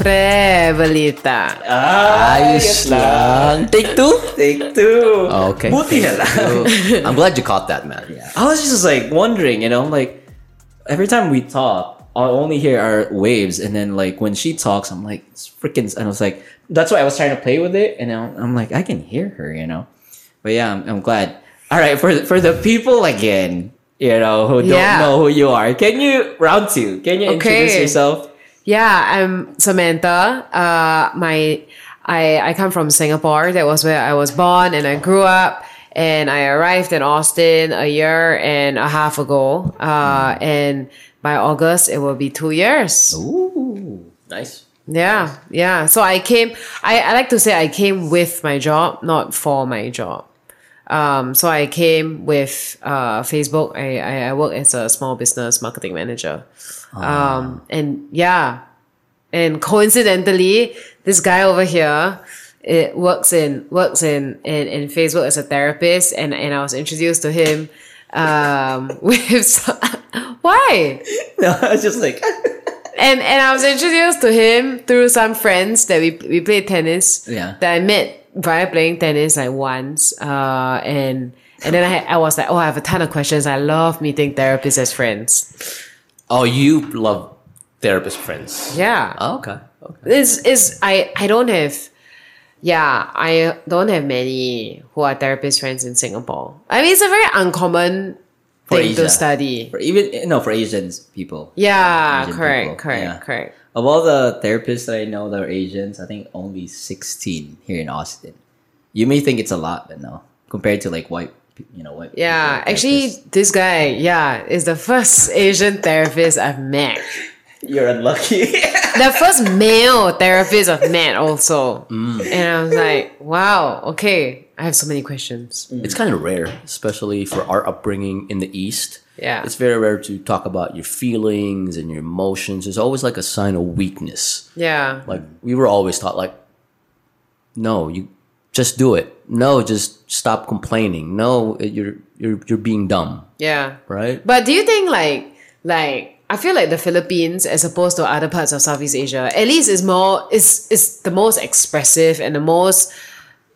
Pre-balita. Ah, Ayos lang. Take two? Take two. Oh, okay. Buti na lang. I'm glad you caught that, man. Yeah. I was just like wondering, you know, like every time we talk, I'll only hear our waves, and then like when she talks, I'm like, it's freaking. And I was like, that's why I was trying to play with it, and I'm, I'm like, I can hear her, you know. But yeah, I'm, I'm glad. All right, for the- for the people again, you know, who don't Yeah. know who you are, can you round two? Can you introduce yourself? Yeah, I'm Samantha. Uh, my I I come from Singapore. That was where I was born and I grew up. And I arrived in Austin a year and a half ago. Uh, and by August it will be two years. Ooh, nice. Yeah, yeah. So I came. I, I like to say I came with my job, not for my job. Um, so I came with uh, Facebook. I, I I work as a small business marketing manager. Um, and yeah, and coincidentally, this guy over here. It works in works in, in, in Facebook as a therapist, and, and I was introduced to him um, with some- why No, I was just like, and and I was introduced to him through some friends that we we played tennis. Yeah. That I met via playing tennis like once. Uh, and and then I had, I was like, oh, I have a ton of questions. I love meeting therapists as friends. Oh, you love therapist friends. Yeah. Oh, okay. Okay. Is is I I don't have. Yeah, I don't have many who are therapist friends in Singapore. I mean, it's a very uncommon For thing to study. for even no for Asian people. Yeah, Asian correct, people, correct, yeah. correct. Of all the therapists that I know that are Asians, I think only 16 here in Austin. You may think it's a lot, but no. Compared to like white, you know, white. Yeah, people, actually, this guy, yeah, is the first Asian therapist I've met. you're unlucky. The first male therapist I've met, also. Mm. And I was like, wow, okay, I have so many questions. It's kind of rare, especially for our upbringing in the East. Yeah. It's very rare to talk about your feelings and your emotions. It's always like a sign of weakness. Yeah. Like we were always taught like no, you just do it. No, just stop complaining. No, it- you're you're you're being dumb, Yeah. right? But do you think, like, like, I feel like the Philippines, as opposed to other parts of Southeast Asia, at least is more, is, is the most expressive and the most,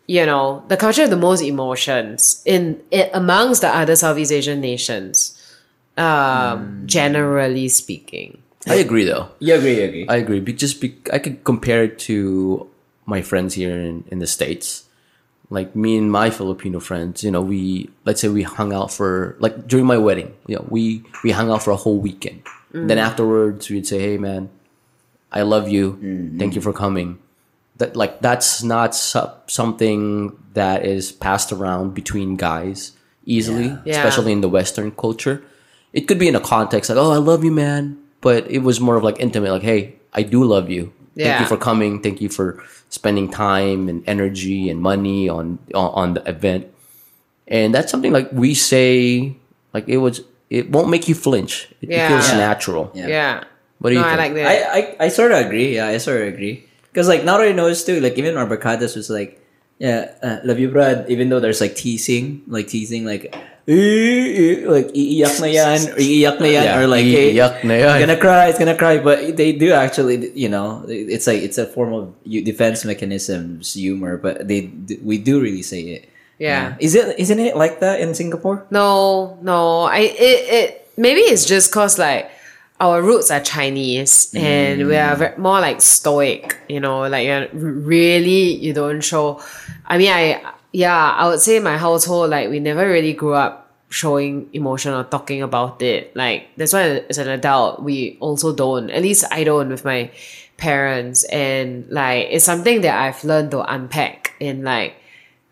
you know, the culture of the most emotions in, in amongst the other Southeast Asian nations, um, hmm. generally speaking. I agree though. you agree, you agree. I agree. Be, just be, I could compare it to my friends here in, in the states. Like me and my Filipino friends, you know, we let's say we hung out for like during my wedding, you know, we we hung out for a whole weekend. Mm. Then afterwards, we'd say, "Hey, man, I love you. Mm-hmm. Thank you for coming." That like that's not so, something that is passed around between guys easily, Yeah. especially in the Western culture. It could be in a context like, "Oh, I love you, man," but it was more of like intimate, like, "Hey, I do love you. Thank Yeah. you for coming. Thank you for spending time and energy and money on on, on the event." And that's something like we say, like it was. It won't make you flinch. It, it Yeah. feels Yeah. natural. Yeah. Yeah. What do you no, I think? like that. I, I, I sort of agree. Yeah, I sort of agree. Because like now that I noticed too, like even our barkadas was like, yeah, uh, love you, Brad. Even though there's like teasing, like teasing, like, like iiyak na yan, or iiyak na yan, Yeah, or like, hey, iiyak na yan. it's gonna cry, it's gonna cry. But they do actually, you know, it's like it's a form of defense mechanisms, humor. But they, we do really say it. Yeah. Is it? Isn't it like that in Singapore? No, no. I it, it maybe it's just cause like our roots are Chinese and we are ve- more like stoic. You know, like you're really you don't show. I mean, I yeah, I would say my household like we never really grew up showing emotion or talking about it. Like that's why as an adult we also don't. At least I don't with my parents and like it's something that I've learned to unpack in like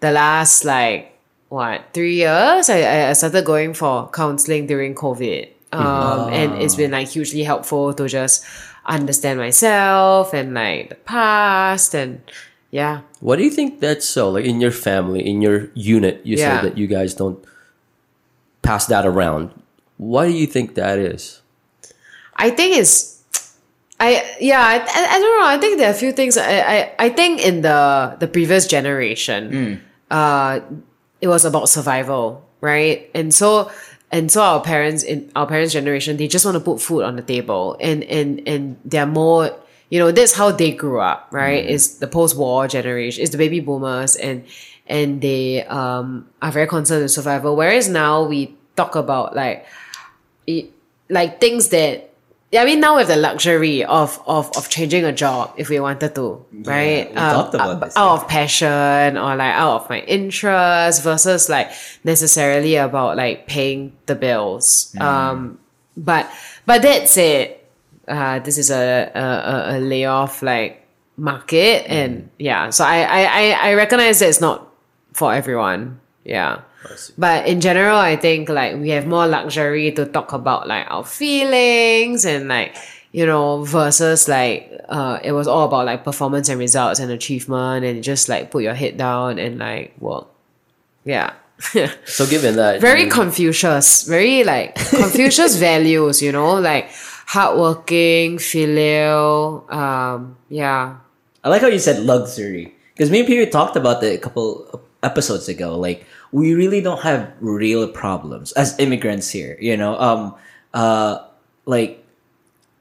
the last like what three years I, I started going for counseling during covid um, and it's been like hugely helpful to just understand myself and like the past and yeah Why do you think that's so? Like in your family, in your unit, you Yeah. say that you guys don't pass that around. Why do you think that is? I think it's I yeah I, I, I don't know I think there are a few things I, I, I think in the the previous generation uh it was about survival right and so and so our parents in our parents generation they just want to put food on the table and and and they're more you know, that's how they grew up, right? Is the post-war generation, is the baby boomers, and and they um are very concerned with survival. Whereas now we talk about like it, like things that I mean now we have the luxury of of of changing a job if we wanted to, right? talked about out, this, out of passion or like out of my interest versus like necessarily about like paying the bills. Um, but but that said, uh, this is a a, a- layoff like market, and yeah, so I I I, I recognize that it's not for everyone. Yeah. But in general, I think like we have more luxury to talk about like our feelings and like, you know, versus like uh it was all about like performance and results and achievement and just like put your head down and like work. Yeah. So given that very you- Confucius, very like Confucius values, you know, like hardworking, filial, um, yeah. I like how you said luxury because me and Peter talked about that a couple episodes ago. Like we really don't have real problems as immigrants here. You know, um, uh, like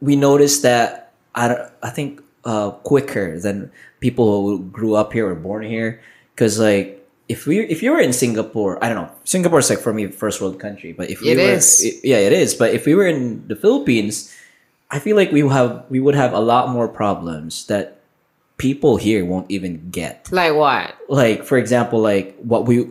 we noticed that I don't, I think uh quicker than people who grew up here or born here. Because like if we if you were in Singapore, I don't know, Singapore's like for me first world country, but if we It were, is. i- yeah, it is. But if we were in the Philippines, I feel like we have we would have a lot more problems that people here won't even get. Like what? Like for example, like what we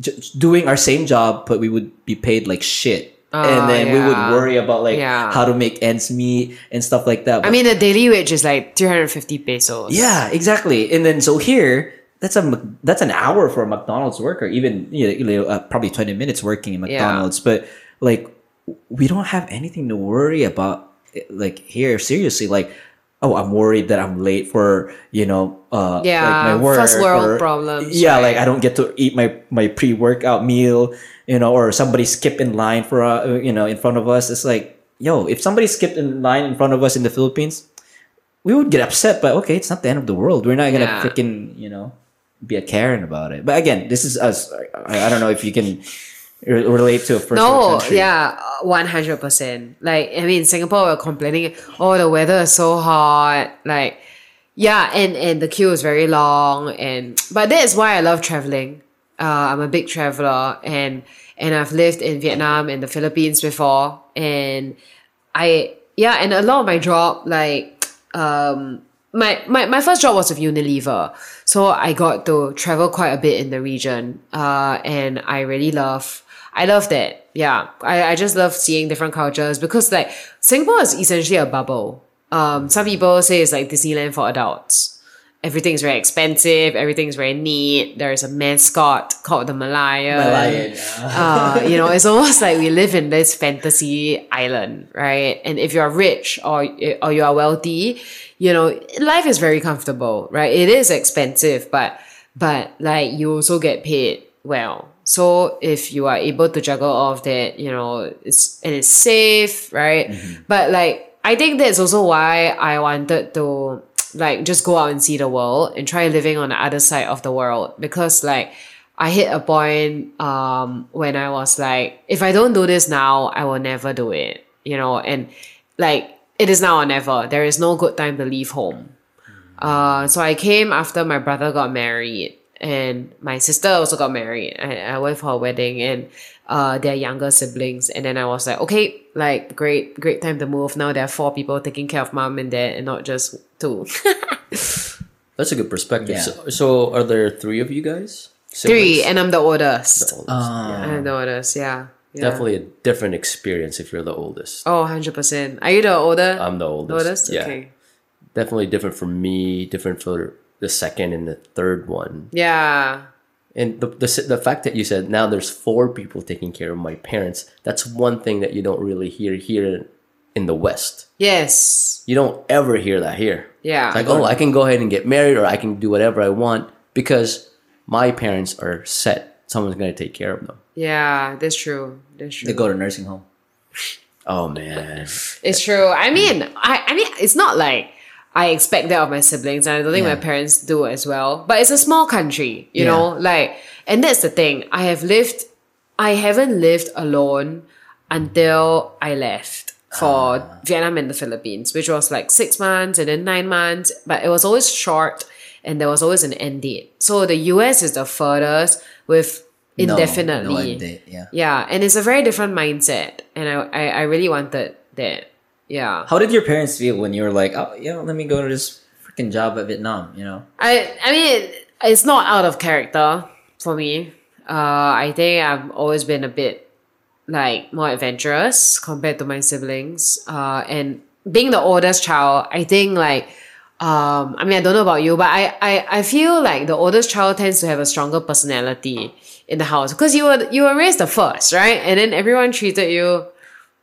j- doing our same job, but we would be paid like shit. Oh, and then we would worry about like Yeah. how to make ends meet and stuff like that. I mean, the daily wage is like 350 pesos. yeah, exactly. And then so here, that's a that's an hour for a McDonald's worker, even you know, uh, probably twenty minutes working in Yeah. McDonald's. But like, we don't have anything to worry about. eh, Like here, seriously, like. Oh, I'm worried that I'm late for you know, uh, Yeah, like my work. first world or- problems, Yeah, like. I don't get to eat my my pre workout meal, you know, or somebody skip in line for uh, you know in front of us. It's like, yo, if somebody skipped in line in front of us in the Philippines, we would get upset, but okay, it's not the end of the world. We're not gonna Yeah. freaking, you know, be a Karen about it. But again, this is us. I, I don't know if you can re- relate to a first No, yeah, one hundred percent. Like I mean, Singapore we're complaining. Oh, the weather is so hot. Like, yeah, and and the queue is very long. And but that is why I love traveling. Uh, I'm a big traveler, and and I've lived in Vietnam and the Philippines before, and I yeah, and a lot of my job like um my, my my first job was with Unilever, so I got to travel quite a bit in the region, uh, and I really love I love that. Yeah, I, I just love seeing different cultures because like Singapore is essentially a bubble. Um, some people say it's like Disneyland for adults. Everything's very expensive. Everything's very neat. There's a mascot called the Merlion. Merlion, uh, you know, it's almost like we live in this fantasy island, right? And if you're rich or or you are wealthy, you know, life is very comfortable, right? It is expensive, but but like you also get paid well. So if you are able to juggle all of that, you know, it's and it's safe, right? But like I think that's also why I wanted to like just go out and see the world and try living on the other side of the world because like I hit a point um when I was like, if I don't do this now, I will never do it. You know, and like it is now or never. There is no good time to leave home. Uh so I came after my brother got married and my sister also got married. I, I went for a wedding and uh their younger siblings and then I was like, okay, like great, great time to move. Now there are four people taking care of mom and dad and not just two. That's a good perspective. Yeah. So, so are there three of you guys? Three, and I'm the oldest. The oldest. I'm the oldest, yeah. yeah. Definitely a different experience if you're the oldest. Oh, 100%. Are you the older? I'm the oldest. oldest? Yeah. Okay. Definitely different for me, different for the second and the third one. Yeah. And the, the, the fact that you said now there's four people taking care of my parents, that's one thing that you don't really hear here in the West. Yes. You don't ever hear that here. Yeah. It's like, oh, I can go ahead and get married or I can do whatever I want because my parents are set. Someone's going to take care of them. yeah, that's true. That's true. They go to nursing home. Oh, man. It's true. I mean, I, I mean, it's not like I expect that of my siblings, and I don't think Yeah. my parents do as well. But it's a small country, you Yeah. know, like, and that's the thing. I have lived, I haven't lived alone until I left. For Vietnam and the Philippines, which was like six months and then nine months, but it was always short and there was always an end date. So the US is the furthest with indefinitely. no end date, yeah. Yeah, and it's a very different mindset, and I, I, I really wanted that. Yeah, How did your parents feel when you were like, oh, you know, let me go to this freaking job at Vietnam, you know? I I mean it's not out of character for me. Uh, I think I've always been a bit like more adventurous compared to my siblings. Uh, and being the oldest child, I think like um, I mean I don't know about you, but I, I I feel like the oldest child tends to have a stronger personality in the house because you were you were raised the first, right? And then everyone treated you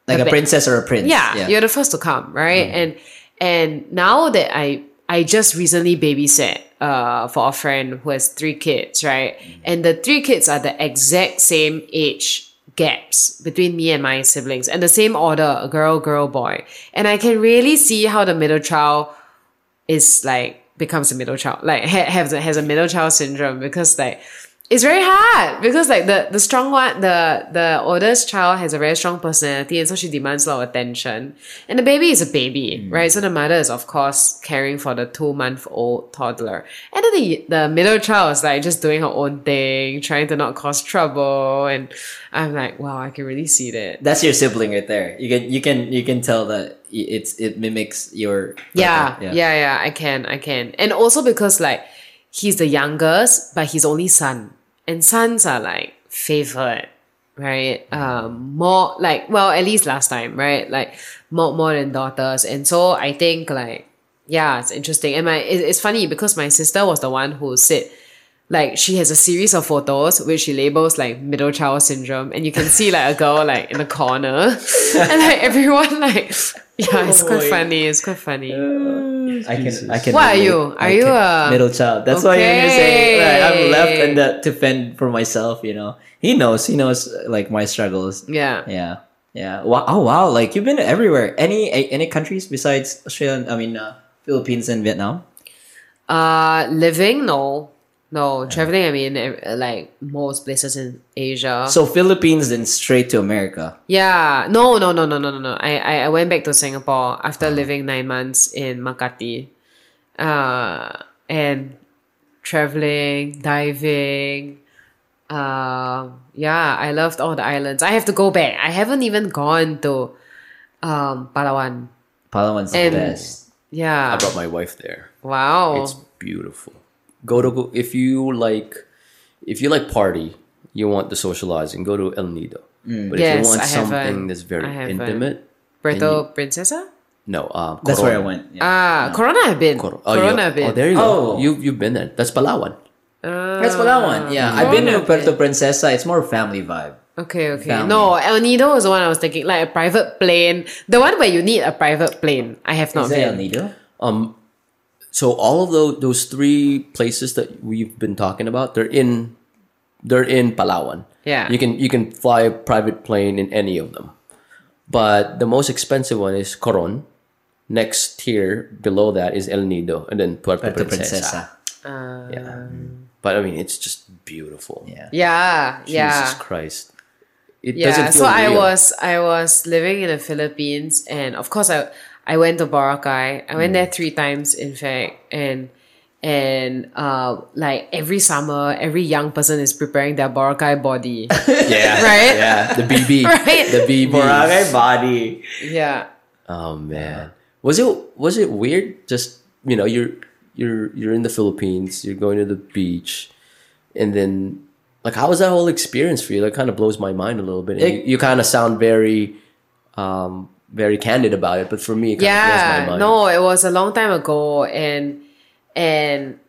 Like A bit. princess or a prince. yeah, you're the first to come, right? And and now that I I just recently babysat uh for a friend who has three kids, right? And the three kids are the exact same age gaps between me and my siblings and the same order, a girl, girl, boy. And I can really see how the middle child is like becomes a middle child, like ha- has a, has a middle child syndrome because like it's very hard because like the the strong one, the the oldest child has a very strong personality and so she demands a lot of attention, and the baby is a baby, mm. right? So the mother is of course caring for the two month old toddler, and then the the middle child is like just doing her own thing, trying to not cause trouble, and I'm like, wow, I can really see that. That's your sibling right there. You can you can you can tell that it's it mimics your Yeah, brother. yeah, yeah, I can, I can. And also because like he's the youngest, but he's only son. And sons are like favored, right? Um more like well, at least last time, right? Like more more than daughters. And so I think like yeah, it's interesting. And my it, it's funny because my sister was the one who said like she has a series of photos which she labels like middle child syndrome and you can see like a girl like in the corner and like everyone like yeah it's quite funny it's quite funny I can I can. What are you? Are I you can- a- middle child? That's why you're saying Okay. right, I'm left and that to fend for myself. You know, he knows. He knows like my struggles. yeah Yeah, yeah. Wow. Oh wow! Like you've been everywhere. Any any countries besides Australia? I mean, uh, Philippines and Vietnam. uh living no no traveling i mean like most places in asia. So Philippines then straight to America. yeah. No no no no no no no. I i, went back to singapore after living nine months in makati. Uh and traveling diving uh yeah i loved all the islands. I have to go back. I haven't even gone to um palawan. Palawan's the best. yeah. I brought my wife there. wow. It's beautiful. Go to go if you like if you like party, you want the socializing, go to El Nido. But if you want I haven't. something that's very intimate, Puerto princesa no, um, That's where I went. Yeah. Ah, Corona have been. Cor- oh, Corona you- have been. Oh, there you Oh. go. You you've been there. That's Palawan. That's Palawan. Yeah, I've been to Puerto Princesa. It's more family vibe. Okay, okay. Family. No, El Nido was the one I was thinking, like a private plane. The one where you need a private plane. I have not Is it El. Nido? Um, so all of those those three places that we've been talking about, they're in they're in Palawan. Yeah. You can you can fly a private plane in any of them. But the most expensive one is Coron. Next tier below that is El Nido and then Puerto, Puerto Princesa. Princesa. Yeah. Um, but I mean it's just beautiful. Yeah. Yeah, yeah. Jesus Christ. It yeah doesn't so feel i was i was living in the philippines and of course i i went to boracay i went Mm. there three times in fact and and uh like every summer every young person is preparing their boracay body Yeah. Right? Yeah. The BB. Right? The BB. Boracay body. yeah Oh man, was it was it weird? Just you know, you're you're you're in the Philippines, you're going to the beach, and then like how was that whole experience for you? That kind of blows my mind a little bit. It- you, you kind of sound very, um, very candid about it, but for me, it kind of my yeah no it was a long time ago and and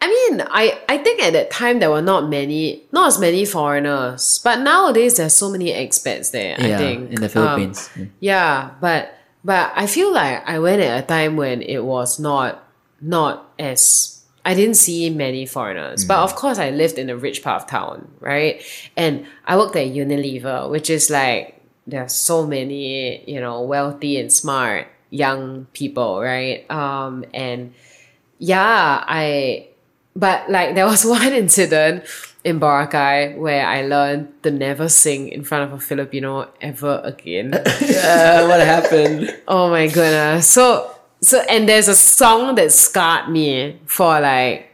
i mean i i think at that time there were not many not as many foreigners but nowadays there's so many expats there i Yeah, think in the Um, Philippines. Mm. yeah but but i feel like i went at a time when it was not not as I didn't see many foreigners, but of course I lived in a rich part of town, right? And I worked at Unilever, which is like there's so many, you know, wealthy and smart young people, right? Um, and yeah, I, but like there was one incident in Boracay where I learned to never sing in front of a Filipino ever again. Uh, what happened? oh my goodness. So so and there's a song that scarred me for like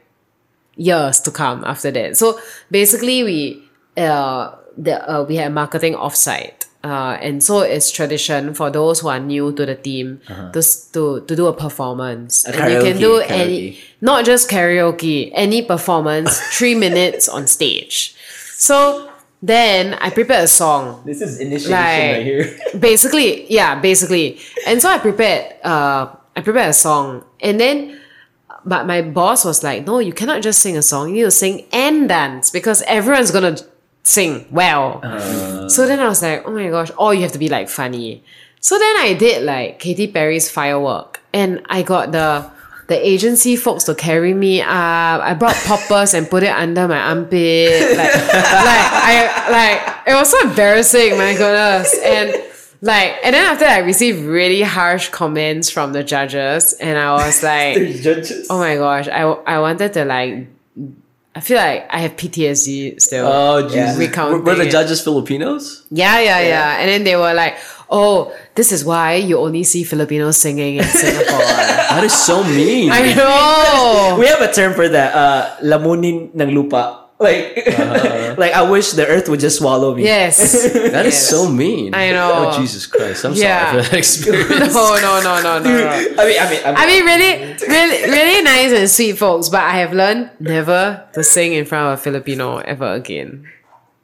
years to come after that. So basically we uh the uh, we had marketing offsite. Uh, and so it's tradition for those who are new to the team to, s- to to do a performance. A and you can do karaoke, any not just karaoke, any performance, three minutes on stage. So then I prepared a song This is initiation Like- right here. basically yeah basically and so i prepared uh i prepared a song and then but my boss was like no you cannot just sing a song you need to sing and dance because everyone's gonna sing well uh. so then i was like oh my gosh or you have to be like funny so then i did like katy perry's firework and i got the the agency folks to carry me up. I brought poppers and put it under my armpit. Like, like I like it was so embarrassing. My goodness, and like, and then after that, I received really harsh comments from the judges, and I was like, oh my gosh, I I wanted to like, I feel like I have PTSD still. Oh, Yeah. Jesus. Recounting Were, were the judges Filipinos? Yeah, yeah, yeah. And then they were like, oh, this is why you only see Filipinos singing in Singapore. That is so mean. I know. We have a term for that. Uh, lamunin ng lupa. Like, like I wish the earth would just swallow me. Yes. That is Yes. so mean. I know. Oh, Jesus Christ. I'm Yeah. sorry for that experience. No, no, no, no, no, no. I mean, I mean, I mean, I mean, really, really, really nice and sweet folks, but I have learned never to sing in front of a Filipino ever again.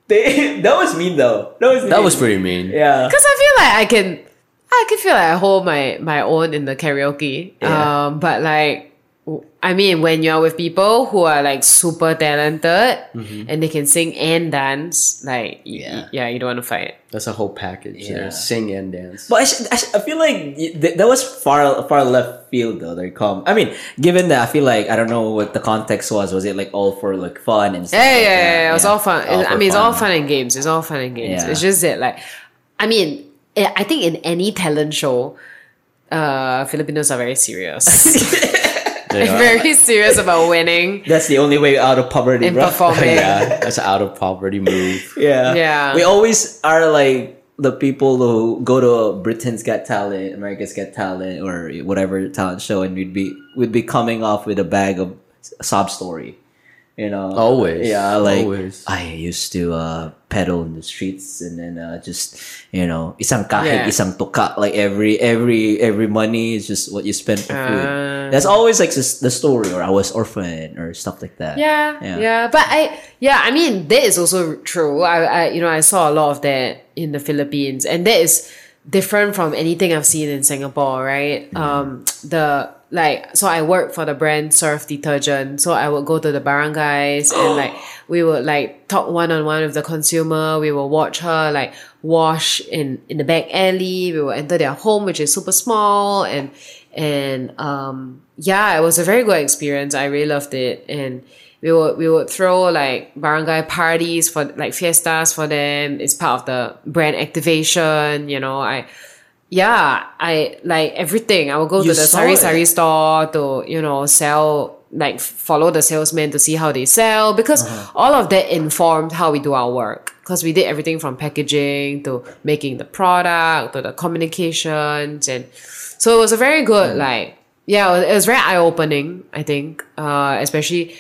they, that was mean though. That was That was pretty mean. Yeah. Because I feel like I can, I can feel like I hold my my own in the karaoke. Yeah. Um, but like, w- I mean, when you're with people who are like super talented and they can sing and dance, like, Yeah. y- yeah, you don't want to fight. That's a whole package Yeah. there. Sing and dance. But I, sh- I, sh- I feel like th- that was far far left field though. They come. I mean, given that I feel like I don't know what the context was. Was it like all for like fun and stuff? Yeah, like yeah, that? yeah, yeah. It was all fun. All I for mean, it's all fun. fun and games. It's all fun and games. Yeah. It's just that, like, I mean, I I think in any talent show, uh, Filipinos are very serious. They very serious about winning. That's the only way out of poverty, And bro. performing. yeah, that's an out of poverty move. yeah, Yeah. We always are like the people who go to Britain's Got Talent, America's Got Talent, or whatever talent show, and we'd be we'd be coming off with a bag of sob story. You know, Always. yeah. Like Always. I used to uh, pedal in the streets, and then uh, just you know, isang kahig, Yeah. isang tuka. Like every every every money is just what you spend for food. Ah. That's always like just the story, or I was orphan, or stuff like that. Yeah, Yeah. yeah, But I, yeah, I mean, that is also true. I, I, you know, I saw a lot of that in the Philippines, and that is different from anything I've seen in Singapore, right? Um, the like, so I work for the brand Surf Detergent, so I would go to the barangays and like we would like talk one on one with the consumer. We will watch her like wash in in the back alley. We will enter their home, which is super small, and and um yeah, it was a very good experience. I really loved it, and we would we would throw like barangay parties for like fiestas for them. It's part of the brand activation. You know, I yeah, I like everything. I will go You to the sari sari store to you know sell like follow the salesman to see how they sell because Uh-huh. all of that informed how we do our work because we did everything from packaging to making the product to the communications and so it was a very good like yeah it was, it was very eye opening I think uh, especially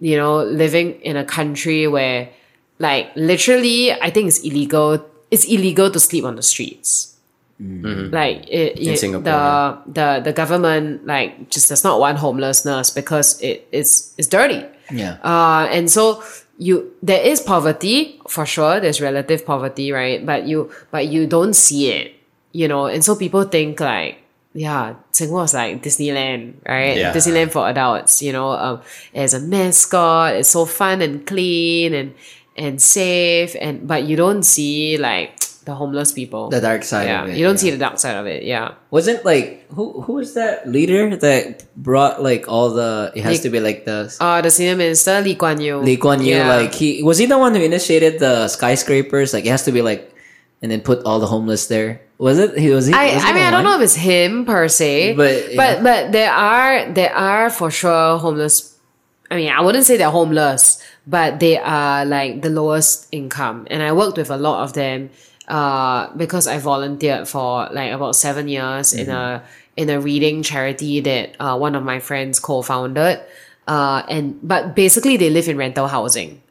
you know living in a country where like literally I think it's illegal it's illegal to sleep on the streets like it, it- Singapore, the the the government like just does not want homelessness because it it's it's dirty. Yeah. uh and so you there is poverty for sure. There's relative poverty right? But you but you don't see it you know? And so people think like yeah Singapore is like Disneyland right? Yeah. Disneyland for adults you know? Um as a mascot it's so fun and clean and and safe. And but you don't see like the homeless people The dark side yeah it. you don't yeah. see the dark side of it yeah Wasn't like who who was that leader that brought like all the it has to be like the uh the senior minister Lee Kuan Yew Lee Kuan Yew Yeah. like he was he the one who initiated the skyscrapers like it has to be like and then put all the homeless there was it he was he I, was I mean I don't know if it's him per se, But, but yeah. but there are there are for sure homeless. I mean I wouldn't say they're homeless, but they are like the lowest income. And I worked with a lot of them uh, because I volunteered for like about seven years in a in a reading charity that uh, one of my friends co-founded. Uh, and but basically they live in rental housing.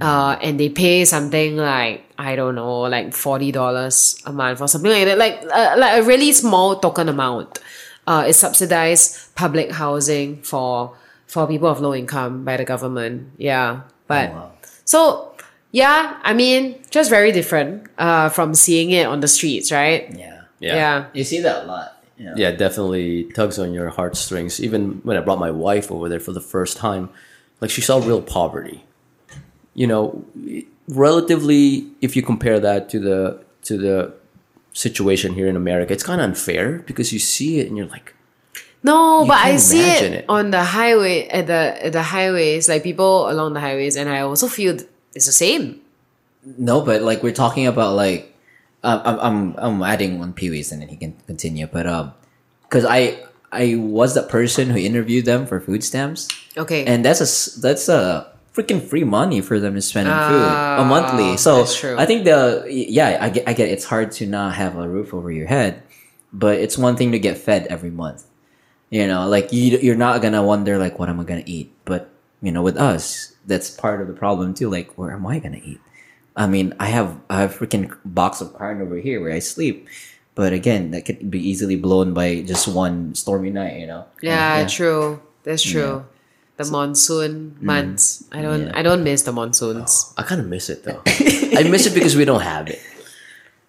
Uh, and they pay something like I don't know, like forty dollars a month or something like that, like uh, like a really small token amount. Uh, it's subsidized public housing for for people of low income by the government. Yeah, but wow. so yeah, I mean, just very different uh, from seeing it on the streets, right? Yeah. Yeah. yeah. You see that a lot. You know? yeah, definitely tugs on your heartstrings. Even when I brought my wife over there for the first time, like she saw real poverty. You know, relatively, if you compare that to the to the situation here in America, it's kind of unfair because you see it and you're like, No, You but I see it, it. on the highway at the at the highways, like people along the highways, and I also feel th- it's the same. No, but like we're talking about like, I'm I'm I'm adding on Pee Wee's and then he can continue. But um, because I I was the person who interviewed them for food stamps, Okay, and that's a that's a freaking free money for them to spend on food a monthly. So Ah, that's true. I think the yeah I get I get it's hard to not have a roof over your head, but it's one thing to get fed every month. You know, like you you're not gonna wonder like what am I gonna eat, but you know with us that's part of the problem too. Like where am I gonna eat? I mean, I have I have a freaking box of corn over here where I sleep. But again, that could be easily blown by just one stormy night, you know. yeah, true. That's true. The monsoon mm-hmm. months. I don't. Yeah. I don't miss the monsoons. Oh, I kind of miss it though. I miss it because we don't have it.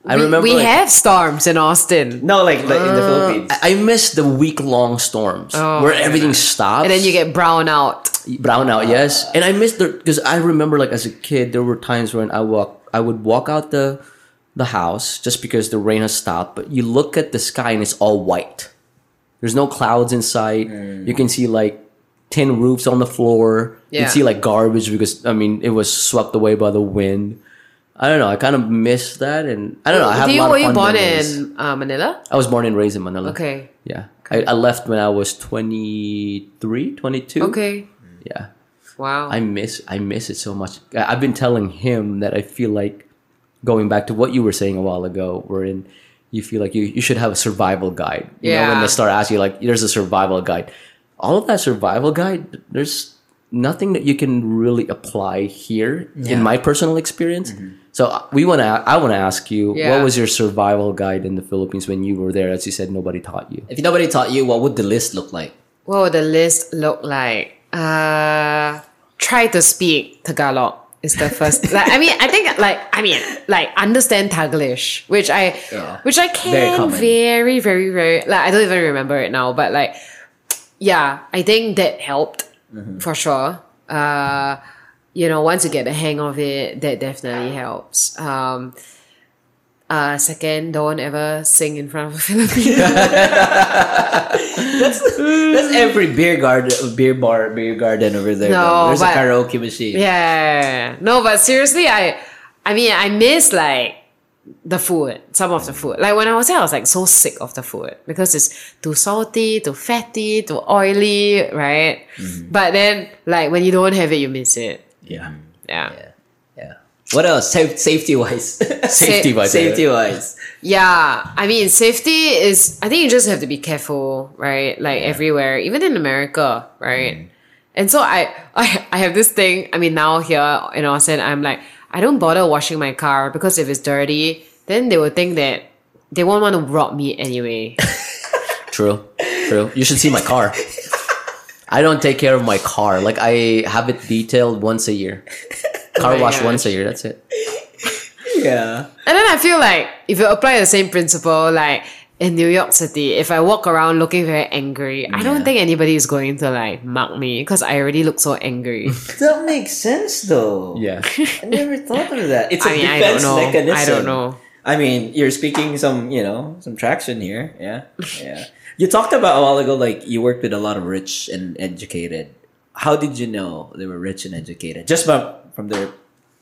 I we, remember we like, have storms in Austin, No, like, like in the Uh, Philippines. I I miss the week long storms Oh where my everything stops. and then you get brown out. brown out yes. And i miss the because i remember like as a kid there were times when i walk i would walk out the the house just because the rain has stopped but you look at the sky and it's all white. There's no clouds in sight. You can see like tin roofs on the floor. You can see like garbage because i mean it was swept away by the wind i don't know i kind of miss that and i don't know i have Do a you, lot were you born memories. in uh, Manila? i was born and raised in manila Okay. yeah I, I left when i was 23 22 Okay. yeah Wow. I miss I miss it so much. I've been telling him that I feel like going back to what you were saying a while ago, wherein you feel like you, you should have a survival guide. You know, when they start asking you like there's a survival guide. All of that survival guide, there's nothing that you can really apply here in my personal experience. So uh, we want to I want to ask you Yeah. what was your survival guide in the Philippines when you were there as you said nobody taught you. if nobody taught you, what would the list look like? what would the list look like? Uh, try to speak Tagalog is the first. like, I mean, I think like I mean, like understand Taglish, which I, Yeah. which I can common. very, very, very. Like I don't even remember it now, but like, yeah, I think that helped Mm-hmm. for sure. Uh, you know, once you get the hang of it, that definitely helps. Um, uh, second, don't ever sing in front of a Filipino. That's that's every beer garden, beer bar, beer garden over there. No, though. There's but- a karaoke machine. Yeah. No, but seriously, I I mean I miss like the food, some of the food. Like when I was there, I was like so sick of the food because it's too salty, too fatty, too oily, right? Mm-hmm. But then like when you don't have it, you miss it. Yeah. Yeah. Yeah. Yeah. What else? Sa- safety wise. Safety wise. safety wise. Yeah, I mean, safety is, I think you just have to be careful, right? Like everywhere, even in America, right? Mm-hmm. And so I, I, I have this thing, I mean, now here in Austin, I'm like, I don't bother washing my car because if it's dirty, then they will think that they won't want to rob me anyway. True. True. You should see my car. I don't take care of my car. Like I have it detailed once a year. Oh car my wash gosh. once a year. That's it. Yeah. And then I feel like if you apply the same principle, like in New York City, if I walk around looking very angry, I don't think anybody is going to like mug me because I already look so angry. That makes sense though. Yeah. I never thought of that. It's a I mean, I defense don't know. mechanism. I don't know. I mean, you're speaking some, you know, some traction here. Yeah. Yeah. you talked about a while ago, like you worked with a lot of rich and educated. How did you know they were rich and educated? Just from, from their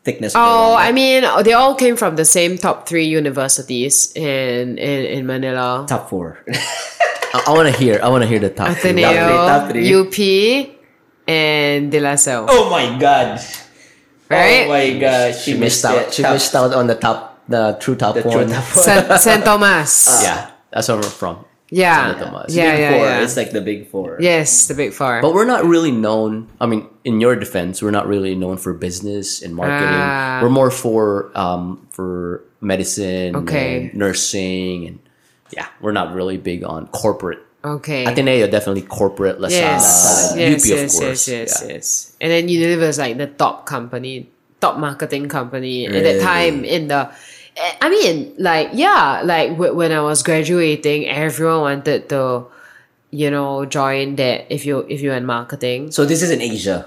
thickness. of Oh. I mean, uh, they all came from the same top three universities in in, in Manila. top four. I, I want to hear. I want to hear the top. three. Ateneo, top three. UP, and De La Salle. oh my god. right? Oh my god, she, She missed out. it. She missed out on the top, the true top The true one. top one. San, San Thomas. Yeah, that's where we're from. Yeah, yeah, big yeah, four. yeah. It's like the big four. yes, the big four. But we're not really known. I mean, in your defense, we're not really known for business and marketing. Ah. We're more for um for medicine, Okay. and nursing, and yeah, we're not really big on corporate. okay. Ateneo definitely corporate. LaSalle, Yes, UP yes, of course. yes, yes, yeah. yes. And then Unilever is like the top company, top marketing company at that time in the. I mean, like yeah, like w- when I was graduating, everyone wanted to, you know, join that if you if you're in marketing So this is in Asia.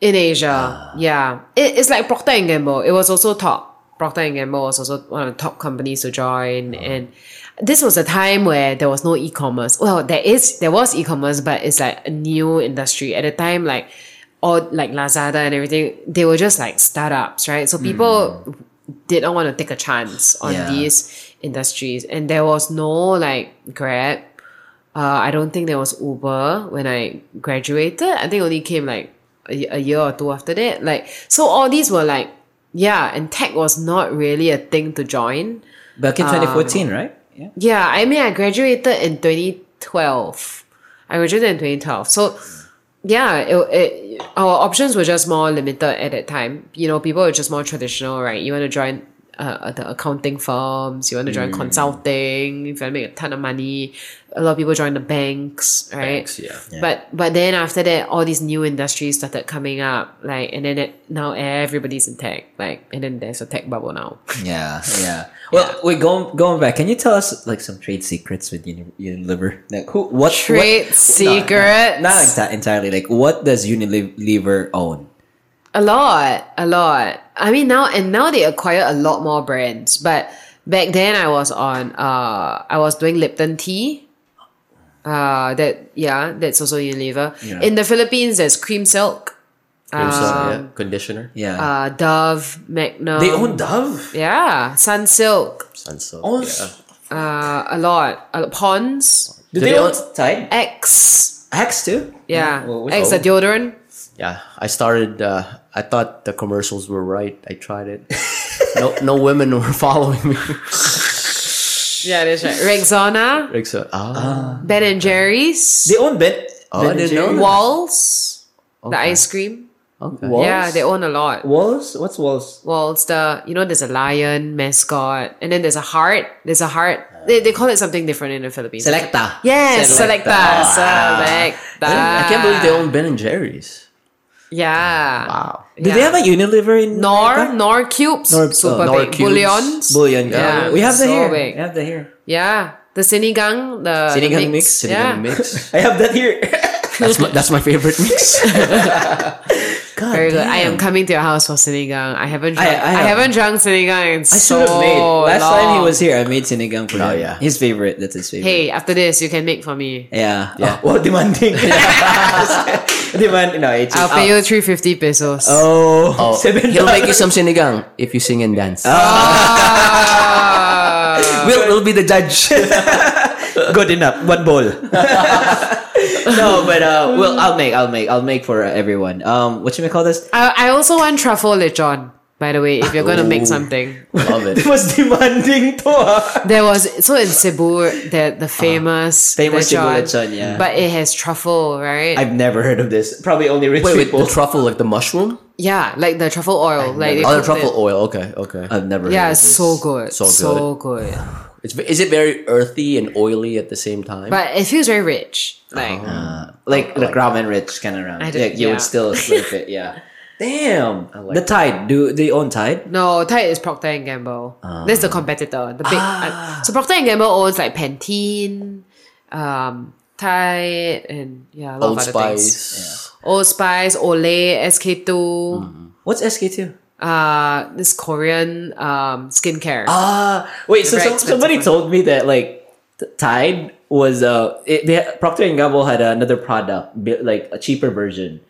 in Asia. Ah. yeah, it, it's like Procter and Gamble. It was also top. Procter and Gamble was also one of the top companies to join, ah. and this was a time where there was no e-commerce. Well, there is there was e-commerce, but it's like a new industry at the time. Like all like Lazada and everything, they were just like startups, right? So people hmm. Did not want to take a chance on Yeah. these industries, and there was no like Grab. Uh, I don't think there was Uber when I graduated. I think it only came like a, a year or two after that. Like so, all these were like yeah, and tech was not really a thing to join. Back in 2014, right? Yeah. Yeah, I mean, I graduated in 2012. I graduated in 2012. So, yeah, it, it, our options were just more limited at that time. You know, people were just more traditional, right? You want to join uh, the accounting firms, you want to join Mm. consulting, if you want to make a ton of money. A lot of people join the banks, right? Banks, yeah. But but then after that, all these new industries started coming up, like, and then it, now everybody's in tech, like, and then there's a tech bubble now. Yeah, yeah. Well, wait, going going back, can you tell us like some trade secrets with Unilever? Like who, what Trade what, secrets. Not exa- entirely. Like, what does Unilever own? A lot, a lot. I mean now and now they acquire a lot more brands. But back then I was on uh I was doing Lipton tea. Uh that yeah, that's also Unilever. Yeah. In the Philippines there's Cream Silk. Cream silk, Um, yeah. Conditioner. Yeah, Uh Dove, Magnum. they own Dove. Yeah, Sunsilk. Sunsilk. Oh, yeah. Uh a lot. Uh, Ponds. Do, Do they, they own own- Tide? X. Axe too? Yeah. Well, which- Axe the deodorant. Yeah, I started. Uh, I thought the commercials were right. I tried it. no, no women were following me. Yeah, that's right. Rexona, Like so, ah, Ben and Jerry's, They own Ben. Oh, I ben didn't know Jerry's? that. Walls, the ice cream. okay. Walls? Yeah, they own a lot. Walls? What's Walls? Walls, the you know there's a lion mascot, and then there's a heart. There's a heart. They, they call it something different in the Philippines. Selecta. Yes, Selecta. Selecta. Selecta. I can't believe they own Ben and Jerry's. Yeah. Wow. Do they have a Unilever in Nor America? Knorr cubes. Knorr- super oh, Knorr big. cubes. Bouillons. Bouillon. Yeah, we have the so here. big. We have the here. Yeah. The sinigang. The the Sinigang mix, Yeah. Sinigang mix. I have that here. That's my, that's my favorite mix. God Very good. I am coming to your house for sinigang. I haven't drunk, I- I, I have- haven't drunk sinigang in I so should have made. Last time he was here, I made sinigang for Oh, him. yeah. His favorite. That's his favorite. Hey, after this, you can make for me. Yeah. Yeah. Oh, well, demanding. Demand. No, it's I'll pay you 350 pesos. Oh, Oh, seven he'll make you some sinigang if you sing and dance. Ah. we'll, we'll be the judge. Good enough. One bowl. no, but uh, well, I'll make, I'll make, I'll make for uh, everyone. Um, what should we call this? I, I also want truffle lechon, by the way, if you're gonna make Ooh. something. Love It it. was demanding to. ah. There was so in Cebu the the famous Famous Cebu lechon, lechon, yeah. but it has truffle, right? I've never heard of this. Probably only rich Wait, wait, the truffle, like the mushroom? yeah, like the truffle oil, like they Oh, the truffle it. oil. Okay, okay. I've never. Yeah, heard it's of this. so good, So so good. It's, is it very earthy and oily at the same time? But it feels very rich. Like Uh, like the ramen rich kind of ramen. I Yeah, you yeah. would still slurp it. Yeah. Damn. like the Tide. Do they own Tide? no, Tide is Procter and Gamble. Ah. That's the competitor. The big. uh, so Procter and Gamble owns like Pantene, um, Tide, and yeah, a lot Old of other things. Spice. Old Spice, Olay, SK2, Mm. What's SK two? Uh, this Korean um skincare. Ah, wait. So some, somebody one. told me that like Tide was uh, it, they had, Procter and Gamble had another product, like a cheaper version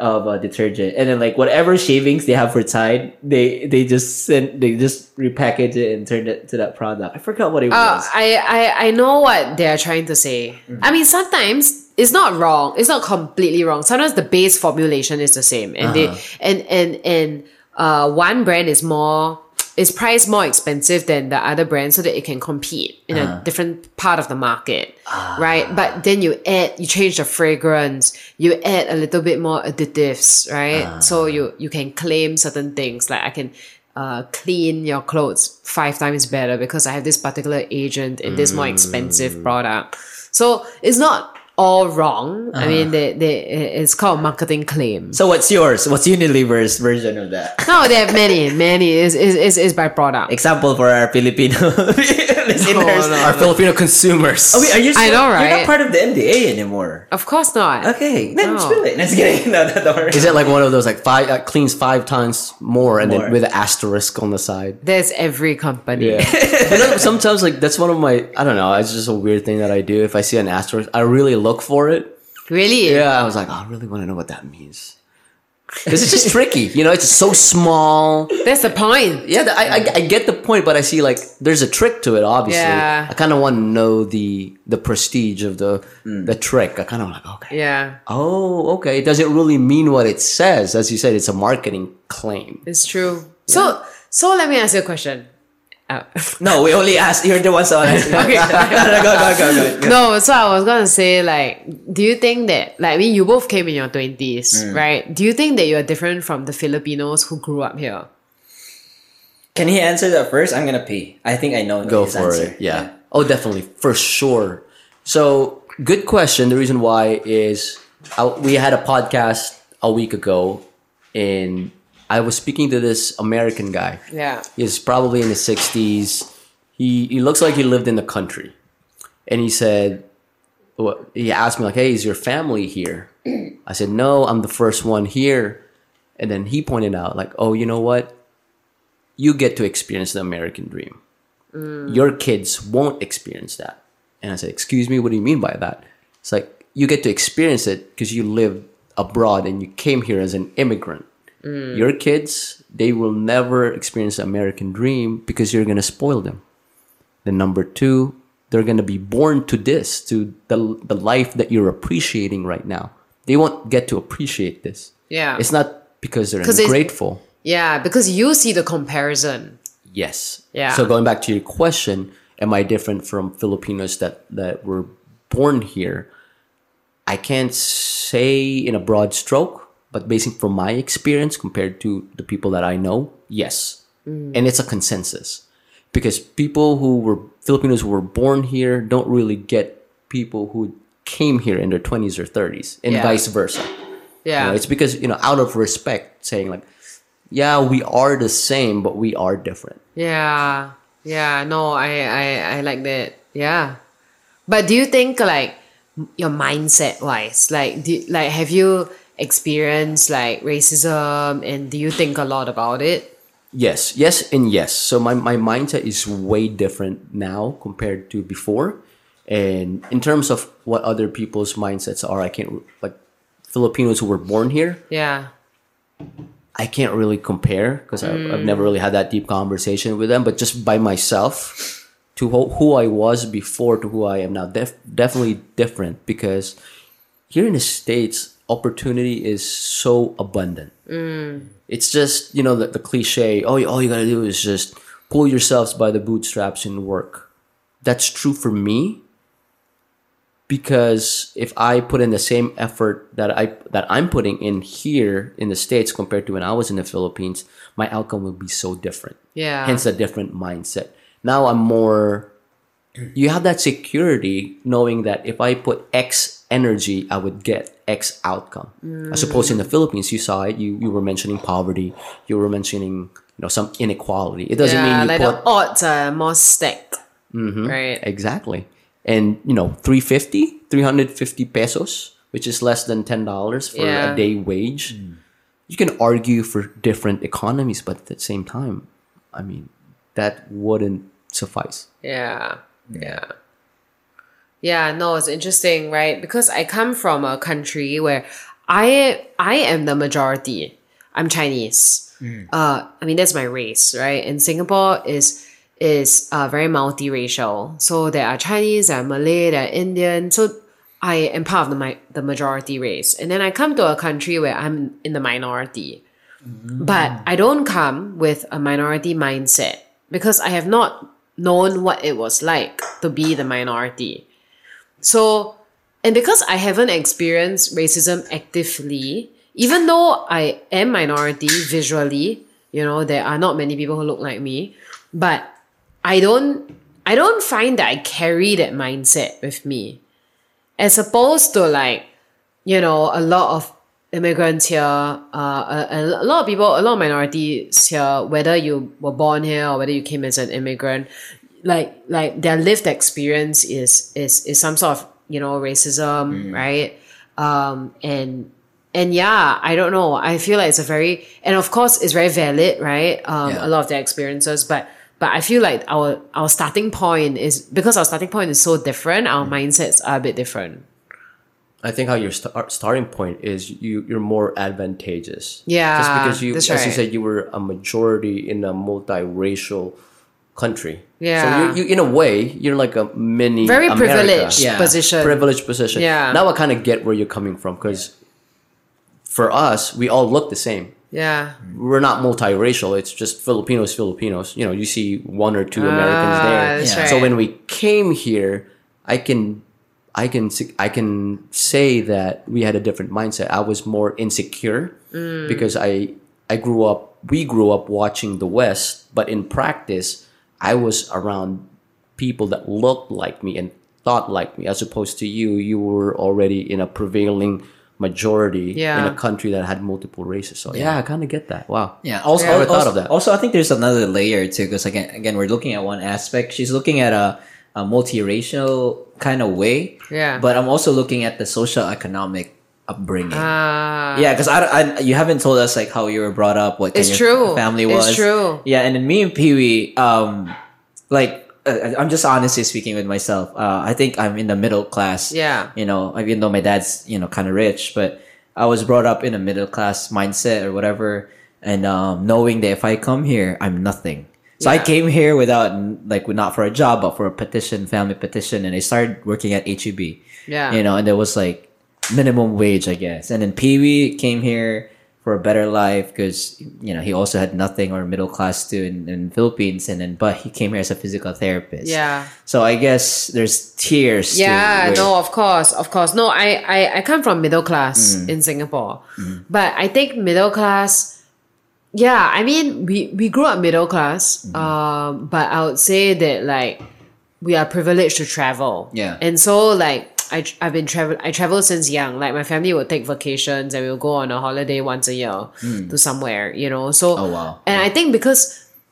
of uh, detergent, and then like whatever shavings they have for Tide, they they just sent they just repackage it and turn it to that product. I forgot what it Uh, was. I, I I know what they're trying to say. I mean, sometimes it's not wrong. It's not completely wrong. Sometimes the base formulation is the same, and they and and and uh, one brand is more is priced more expensive than the other brand so that it can compete in a different part of the market, right? But then you add, you change the fragrance, you add a little bit more additives, right? So you you can claim certain things like I can. Uh, clean your clothes five times better because I have this particular agent in this more expensive product. So it's not all wrong. I mean, they, they, it's called marketing claim. So what's yours? What's Unilever's version of that? No, they have many, many. Is is is is by product. Example for our Filipino listeners. no. Our Filipino consumers. Oh wait, are you? I still- know, You're not part of the NDA anymore. Of course not. Okay, then No. spill it. Let's get No, no, don't worry. Is it like one of those like five uh, cleans five times more and More. then with an asterisk on the side? There's every company. Yeah. but then sometimes like that's one of my I don't know, it's just a weird thing that I do. If I see an asterisk, I really look for it. Really? Yeah, I was like, "Oh, I really want to know what that means. Because it's just tricky, you know. It's so small. That's the point. Yeah, the- I, I I get the point, but I see like there's a trick to it. Obviously, Yeah. I kind of want to know the the prestige of the mm. the trick. I kind of like okay. Yeah, Oh, okay. Does it really mean what it says? As you said, it's a marketing claim. it's true. So so let me ask you a question. Uh, No, we only asked. You're the one so asking. Okay. go, go, go, go, go. no, so I was gonna say like, do you think that like I mean you both came in your twenties, right? Do you think that you are different from the Filipinos who grew up here? Can he answer that first? I'm gonna pee. I think I know Go his for answer. it. Yeah. Oh, definitely for sure. So good question. The reason why is I, we had a podcast a week ago, and I was speaking to this American guy. Yeah. He's probably in his sixties. He he looks like he lived in the country, and he said, well, he asked me like, "Hey, is your family here?" I said, "No, I'm the first one here." And then he pointed out like, "Oh, you know what? You get to experience the American dream. Mm. Your kids won't experience that." And I said, "Excuse me, what do you mean by that?" It's like you get to experience it because you live abroad and you came here as an immigrant. Mm. Your kids, they will never experience the American dream because you're gonna spoil them. Then number two, they're gonna be born to this, to the the life that you're appreciating right now. They won't get to appreciate this. Yeah. It's not because they're ungrateful. Yeah, because you see the comparison. Yes. Yeah. So going back to your question, am I different from Filipinos that that were born here? I can't say in a broad stroke, but basing from my experience compared to the people that I know, yes. Mm. And it's a consensus. Because people who were Filipinos who were born here don't really get people who came here in their 20s or 30s and Yeah. vice versa. You Yeah. know, it's because, you know, out of respect saying like yeah, we are the same, but we are different. Yeah. Yeah. No, I, I, I like that. Yeah. But do you think like your mindset wise, like, do, like, have you experienced like racism and do you think a lot about it? Yes, yes, and yes. So my, my mindset is way different now compared to before. And in terms of what other people's mindsets are, I can't like Filipinos who were born here, Yeah. I can't really compare because I've never mm. really had that deep conversation with them. But just by myself, to who, who I was before to who I am now, def- definitely different because here in the States, opportunity is so abundant. Mm. It's just, you know, the, the cliche, oh, all you gotta do is just pull yourselves by the bootstraps and work. That's true for me because if I put in the same effort that I that I'm putting in here in the States compared to when I was in the Philippines, my outcome will be so different. Yeah. Hence a different mindset. Now I'm more you have that security knowing that if I put X energy, I would get X outcome. I suppose in the Philippines, you saw it. You you were mentioning poverty. You were mentioning you know some inequality. It doesn't yeah, mean you like put the odds are more stacked. Mm-hmm. Right. exactly. And you know 350, 350 pesos, which is less than ten dollars for Yeah. a day wage. You can argue for different economies, but at the same time, I mean, that wouldn't suffice. Yeah. Yeah. Yeah, no, it's interesting, right? Because I come from a country where I I am the majority. I'm Chinese. Uh, I mean that's my race, right? And Singapore is is uh, very multiracial. So there are Chinese, there are Malay, there are Indian. So I am part of the my, the majority race. And then I come to a country where I'm in the minority. But I don't come with a minority mindset because I have not known what it was like to be the minority. So, and because I haven't experienced racism actively, even though I am minority visually, you know, there are not many people who look like me, but I don't I don't find that I carry that mindset with me. As opposed to like, you know, a lot of immigrants here, uh, a, a lot of people, a lot of minorities here, whether you were born here or whether you came as an immigrant, like like their lived experience is is is some sort of you know racism, right? Um, and and yeah, I don't know. I feel like it's a very and of course it's very valid, right? Um, Yeah. a lot of their experiences, but but I feel like our our starting point is because our starting point is so different. Our mindsets are a bit different. I think how your start, starting point is you you're more advantageous. Yeah, just because you, as you said, you were a majority in a multiracial country. Yeah. So you, you in a way you're like a mini Very America. privileged Yeah. position. privileged position. Yeah. Now I kind of get where you're coming from because for us we all look the same. Yeah. We're not multiracial. It's just Filipinos, Filipinos. You know, you see one or two Americans Ah, there. Yeah. So when we came here, I can, I can, I can say that we had a different mindset. I was more insecure Mm. because I, I grew up. We grew up watching the West, but in practice, I was around people that looked like me and thought like me, as opposed to you. You were already in a prevailing majority in a country that had multiple races. So yeah, I kind of get that. Wow. Yeah. Also, I never also, thought of that. also, I think there's another layer too, because again, again, we're looking at one aspect. She's looking at a, a multiracial kind of way. Yeah. But I'm also looking at the social economic upbringing. Ah. yeah, because I, I, you haven't told us like how you were brought up, what It's your true. family It's was. true. Yeah, and then me and Pee Wee, um, like uh, I'm just honestly speaking with myself. Uh, I think I'm in the middle class. Yeah. You know, even though my dad's you know kind of rich, but I was brought up in a middle class mindset or whatever, and um, knowing that if I come here, I'm nothing. So I came here without like not for a job, but for a petition, family petition, and I started working at HEB. Yeah. You know, and there was like minimum wage, I guess. And then Pee Wee came here for a better life because you know he also had nothing or middle class too in, in Philippines, and then but he came here as a physical therapist. Yeah. So I guess there's tiers. to Yeah, where- no, of course, of course. No, I, I, I come from middle class Mm. in Singapore, but I think middle class. Yeah, I mean, we we grew up middle class, Mm-hmm. um, but I would say that like we are privileged to travel. Yeah. and so like. I, tr- I've been travel. I travel since young. Like my family would take vacations and we'll go on a holiday once a year to somewhere. You know, so Mm. Oh, wow. and I think because,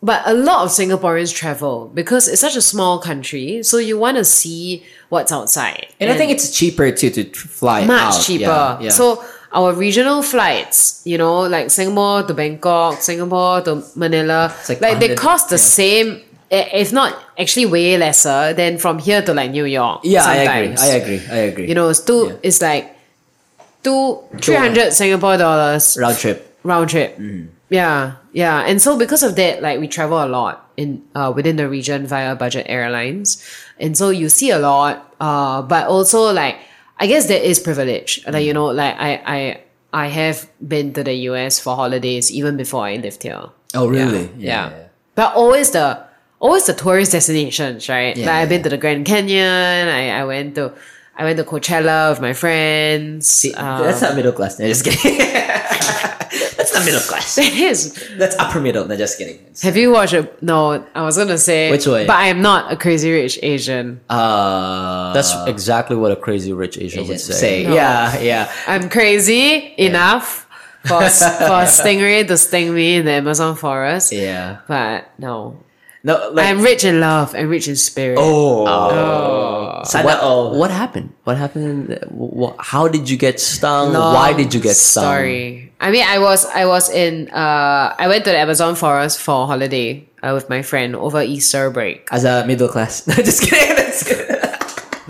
but a lot of Singaporeans travel because it's such a small country. So you want to see what's outside. and I think it's cheaper too to fly much out. cheaper. Yeah, yeah. So our regional flights, you know, like Singapore to Bangkok, Singapore to Manila, like like, they cost the yeah. same, i- if not actually way lesser than from here to like New York. yeah, I agree. I agree. I agree. You know, it's two. Yeah. It's like two three hundred Singapore dollars round trip. round trip. Mm-hmm. Yeah, yeah, and so because of that, like we travel a lot in uh, within the region via budget airlines, and so you see a lot. Uh, but also like I guess there is privilege. Like you know, like I I I have been to the US for holidays even before I lived here. Oh, really? Yeah, Yeah, yeah. but always the always the tourist destinations, right? Yeah, like I've yeah, been to the Grand Canyon. I I went to. I went to Coachella with my friends. See, Um, that's not middle class. No, just kidding. that's not middle class. it is. That's upper middle. No, just kidding. Have you watched it? No, I was gonna say Which way, But I am not a crazy rich Asian. Uh, That's exactly what a crazy rich Asian would say. say. No. Yeah, yeah. I'm crazy enough for for a stingray to sting me in the Amazon forest. Yeah. But no, No, like I'm rich in love and rich in spirit. oh, Oh. Sana What, all. what happened? What happened? Wh- How did you get stung? Long Why did you get stung? Sorry, I mean, I was I was in uh I went to the Amazon forest for a holiday uh, with my friend over Easter break. As a middle class. No, just kidding. That's.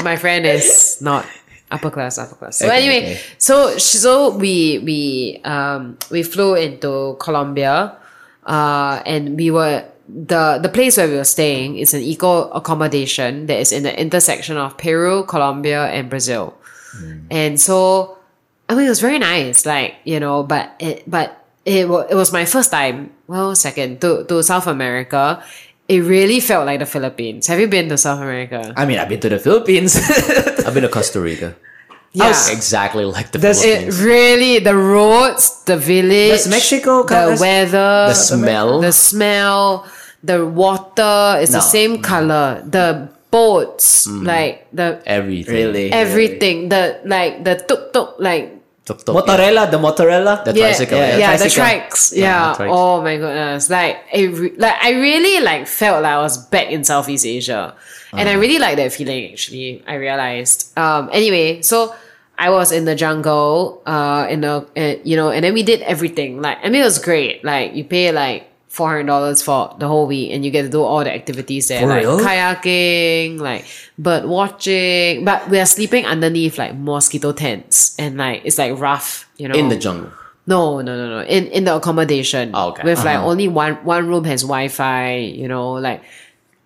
My friend is not upper class, upper class. So Okay, anyway, okay. so so we we um we flew into Colombia, uh, and we were the the place where we were staying is an eco accommodation that is in the intersection of Peru, Colombia, and Brazil, mm. and so I mean it was very nice, like you know, but it but it was it was my first time. Well, second to to South America. It really felt like the Philippines. Have you been to South America? I mean, I've been to the Philippines. I've been to Costa Rica. Yeah. It's exactly like the Does It Philippines. really the roads, the village, Does Mexico count the as- weather, the smell. the smell, the water is the same color. The boats, Mm. like the everything. really? everything, the like the tuk tuk, like Tuk tuk, Mozzarella, the mozzarella. The yeah, tricycle, yeah, yeah. the Tricycle. trikes, Yeah, yeah. the. Oh my goodness, like it, re- like I really like felt like I was back in Southeast Asia, and Uh-huh. I really like that feeling. Actually, I realized. Um. Anyway, so I was in the jungle, uh, in the, uh, you know, and then we did everything. Like, I mean, it was great. Like, you pay like four hundred dollars for the whole week, and you get to do all the activities there, For like real? kayaking, like bird watching. But we are sleeping underneath like mosquito tents, and like it's like rough, you know, in the jungle. no, no, no, no. In in the accommodation. Oh, okay. With like only one one room has Wi-Fi, you know, like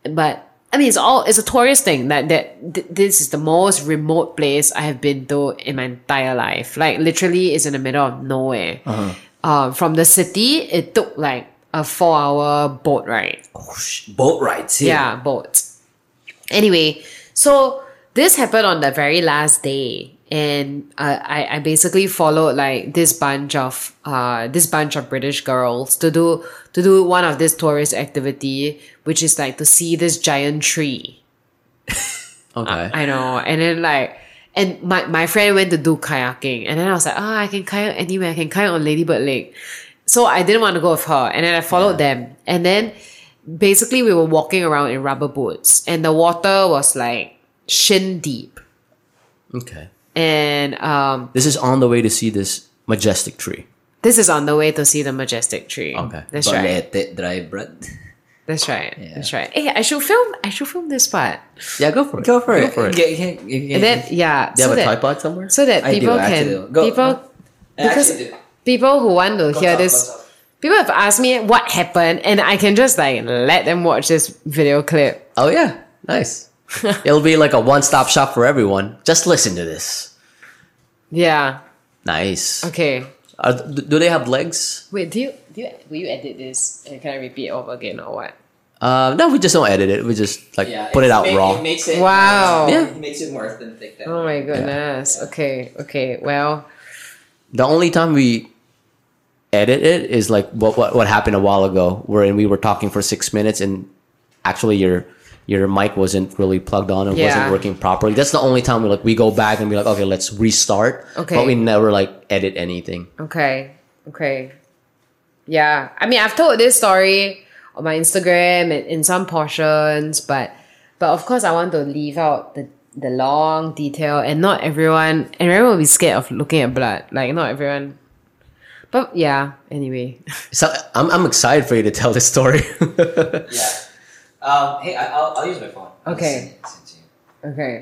but I mean it's all it's a tourist thing that that th- this is the most remote place I have been to in my entire life. Like literally it's in the middle of nowhere. Uh, from the city it took like a four hour boat ride. Oh, sh- boat rides. Yeah, boat. Anyway, so this happened on the very last day, and uh, I I basically followed like this bunch of uh this bunch of British girls to do to do one of this tourist activity, which is like to see this giant tree. Okay. I know, and then like. And my, my friend went to do kayaking, and then I was like, ah, I can kayak anywhere. I can kayak on Lady Bird Lake. So I didn't want to go with her, and then I followed them. And then basically we were walking around in rubber boots, and the water was like shin deep. okay. And um, This is on the way to see this majestic tree. this is on the way to see the majestic tree. Okay. that's right. Balete drive, bruh. That's right. That's right. Hey, I should film. I should film this part, Yeah, go for it. Go for it. Go it. for it. Get- get- get- and then yeah, Do you so have a tripod somewhere? so that I do, people I can do. Go- people I because actually do. People who want to hear talk, this people have asked me what happened and i can just like let them watch this video clip Oh yeah, nice. It'll be like a one-stop shop for everyone. Just listen to this. yeah Nice. okay Are, do they have legs? wait do you do you will you edit this and can i repeat over again or what Uh, no, we just don't edit it. We just like put it out make- raw. It makes it, Wow. Yeah. It makes it more authentic. Oh my goodness okay okay well The only time we edit it is like what what, what happened a while ago, wherein we were talking for six minutes and actually your your mic wasn't really plugged on and Yeah. wasn't working properly. That's the only time we like we go back and be like, okay, let's restart. Okay. But we never like edit anything. okay okay yeah i mean i've told this story on my instagram and in some portions but but of course i want to leave out the the long detail and not everyone and everyone will be scared of looking at blood like not everyone but yeah anyway So I'm I'm excited for you to tell this story. Yeah. Um, hey, I, I'll, I'll use my phone. Okay. send it- send you okay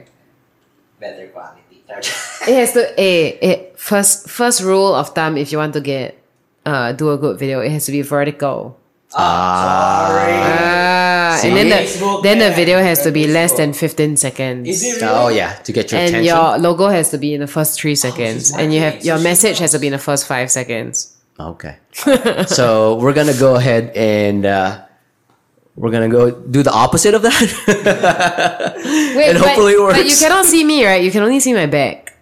Better quality. it has to a it first first rule of thumb if you want to get uh do a good video it has to be vertical ah, sorry. ah and then the then the video has to be less than 15 seconds Is it oh yeah, to get your and attention. your logo has to be in the first three seconds she's and you have your message has to be in the first five seconds Okay. so we're gonna go ahead and uh, we're gonna go do the opposite of that. Wait, And but, hopefully it but you works. cannot see me right you can only see my back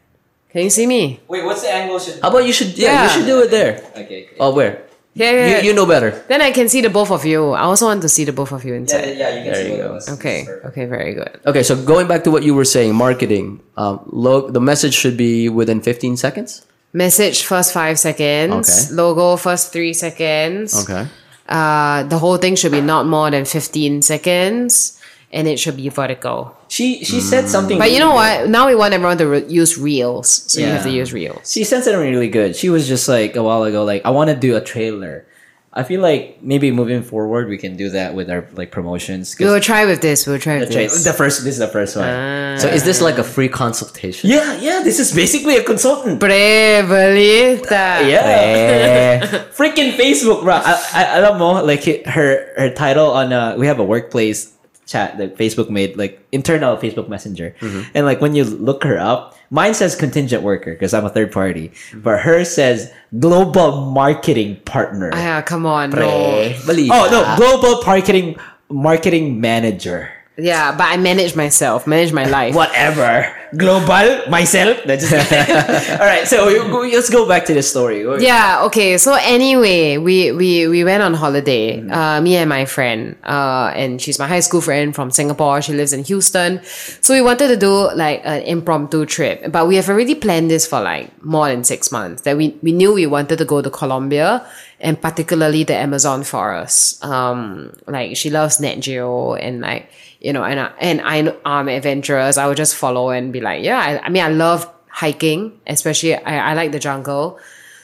can you see me Wait, what's the angle? Should How about you should yeah, Yeah. you should do it there. okay. okay. Oh where? Yeah, yeah, You, yeah. you know better. then I can see the both of you I also want to see the both of you yeah, inside yeah, yeah, you can There see you what go. okay okay very good Okay, so going back to what you were saying, marketing. Um, lo- the message should be within 15 seconds. message first five seconds Okay. logo first three seconds Okay. uh the whole thing should be not more than 15 seconds and it should be vertical She she said something. but you know good. what now we want everyone to re- use reels so you have to use reels She said something really good. She was just like a while ago, like I want to do a trailer. I feel like maybe moving forward we can do that with our like promotions. we will try with this we'll try the, with tra- this the first, this is the first one. So is this like a free consultation? yeah, yeah. This is basically a consultant. Brevelita. Yeah, freaking Facebook, bro. I, I don't know. like her her title on uh, we have a workplace chat that Facebook made, like internal Facebook Messenger. Mm-hmm. And like when you look her up, mine says contingent worker because I'm a third party, Mm-hmm. but hers says global marketing partner. Ah, come on, no. Oh no, global marketing marketing manager. Yeah, but I manage myself, manage my life. Whatever. Global myself. That's All right, so we, let's go back to the story. Yeah. Okay. So anyway, we we we went on holiday. Uh, me and my friend. Uh, and she's my high school friend from Singapore. She lives in Houston. So we wanted to do like an impromptu trip, but we have already planned this for like more than six months. That we we knew we wanted to go to Colombia and particularly the Amazon forest. Um, like she loves Nat Geo and like you know, and I, and I am adventurous. I would just follow and be like, yeah. I, I mean, I love hiking, especially I, I like the jungle.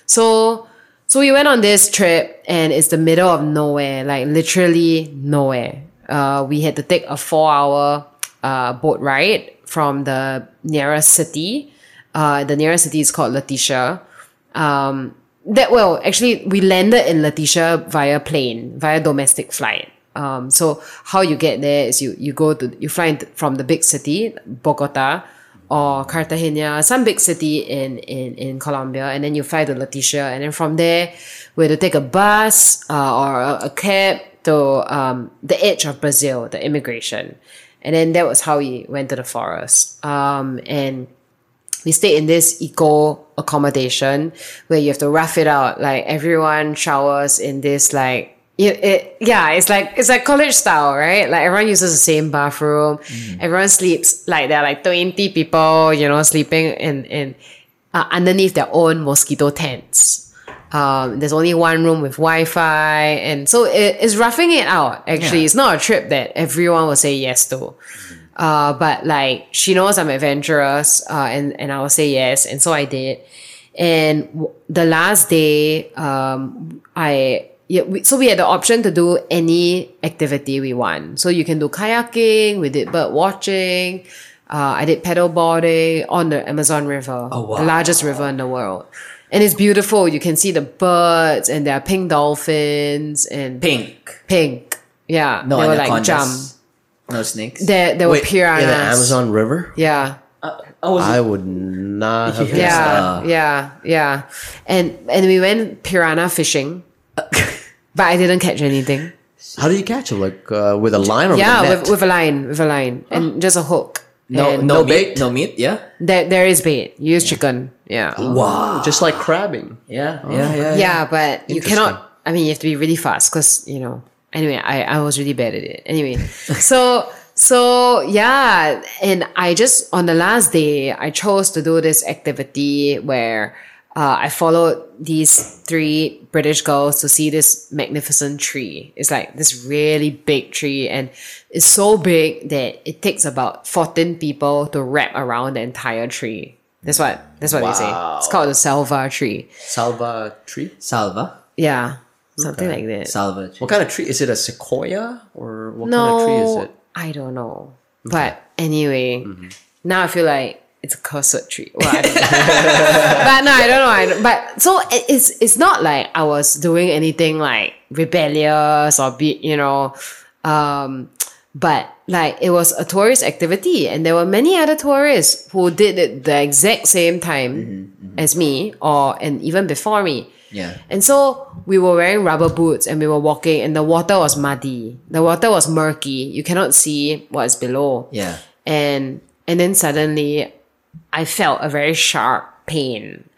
So so we went on this trip and it's the middle of nowhere, like literally nowhere. Uh, we had to take a four hour uh, boat ride from the nearest city. Uh, the nearest city is called Leticia. Um, that well, actually, we landed in Leticia via plane, via domestic flight. Um, so how you get there is you you go to you fly from the big city, Bogota, or Cartagena, some big city in, in, in Colombia, and then you fly to Leticia, and then from there, we had to take a bus uh, or a, a cab to um, the edge of Brazil, the immigration. And then that was how we went to the forest. Um, and we stayed in this eco accommodation where you have to rough it out. Like everyone showers in this like it, it yeah, it's like it's like college style, right? Like everyone uses the same bathroom. Everyone sleeps like there are like twenty people, you know, sleeping in in uh, underneath their own mosquito tents. Um, there's only one room with Wi-Fi, and so it, it's roughing it out. Actually, it's not a trip that everyone will say yes to. Uh, but like she knows I'm adventurous, uh, and and I will say yes, and so I did. And w- the last day, um, I yeah, we, so we had the option to do any activity we want. So you can do kayaking, we did bird watching, uh, I did pedal boarding on the Amazon River, the largest river in the world. And it's beautiful. You can see the birds, and there are pink dolphins and Pink. pink. Yeah, No they were like jump. No snakes. There, there were Wait, piranhas. in the Amazon River? Yeah. Oh, I would not have guessed Yeah, that. yeah, yeah. And and we went piranha fishing, but I didn't catch anything. How do you catch it? Like uh, with a line or yeah, with a net? with, with a line, with a line, and just a hook. no, And no, no meat. bait? No meat. Yeah. There, there is bait. You use chicken. Yeah. wow, just like crabbing. Yeah. Yeah. Yeah. yeah, but you cannot. I mean, you have to be really fast because you know. Anyway, I I was really bad at it. Anyway, so so yeah, and I just on the last day I chose to do this activity where. Uh, I followed these three British girls to see this magnificent tree. It's like this really big tree, and it's so big that it takes about fourteen people to wrap around the entire tree. That's what that's what they say. It's called the Salva tree. Salva tree? Salva. Yeah, something like that. Salva. What kind of tree? Is it a sequoia or what no, kind of tree is it? I don't know. But anyway, now I feel like it's a cursed tree. Well, but no, I don't know. I don't, but so it's it's not like I was doing anything like rebellious or be you know, um, but like it was a tourist activity, and there were many other tourists who did it the exact same time as me, or and even before me. Yeah. And so we were wearing rubber boots and we were walking and the water was muddy. The water was murky. You cannot see what is below. Yeah. And and then suddenly I felt a very sharp pain.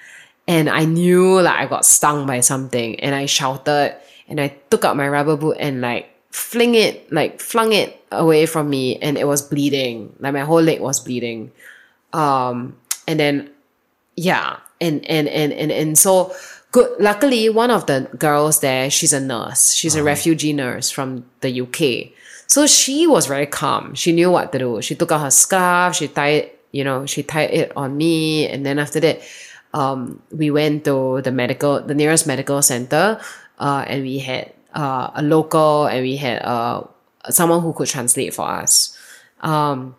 And I knew like I got stung by something. And I shouted and I took out my rubber boot and like fling it, like flung it away from me and it was bleeding. Like my whole leg was bleeding. Um and then yeah. And and and and, and so good luckily one of the girls there she's a nurse. She's a refugee nurse from the uk so she was very calm. She knew what to do. She took out her scarf. She tied you know she tied it on me and then after that um we went to the medical the nearest medical center uh and we had uh a local and we had uh someone who could translate for us um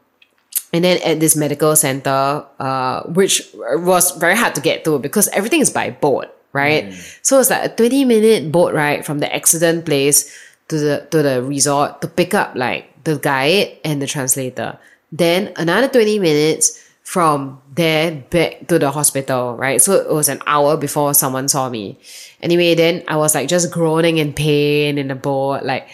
and then at this medical center, uh, which was very hard to get to because everything is by boat, right? So it's like a 20 minute boat ride from the accident place to the to the resort to pick up like the guide and the translator. Then another 20 minutes from there back to the hospital, right? So it was an hour before someone saw me. Anyway, then I was like just groaning in pain in the boat, like,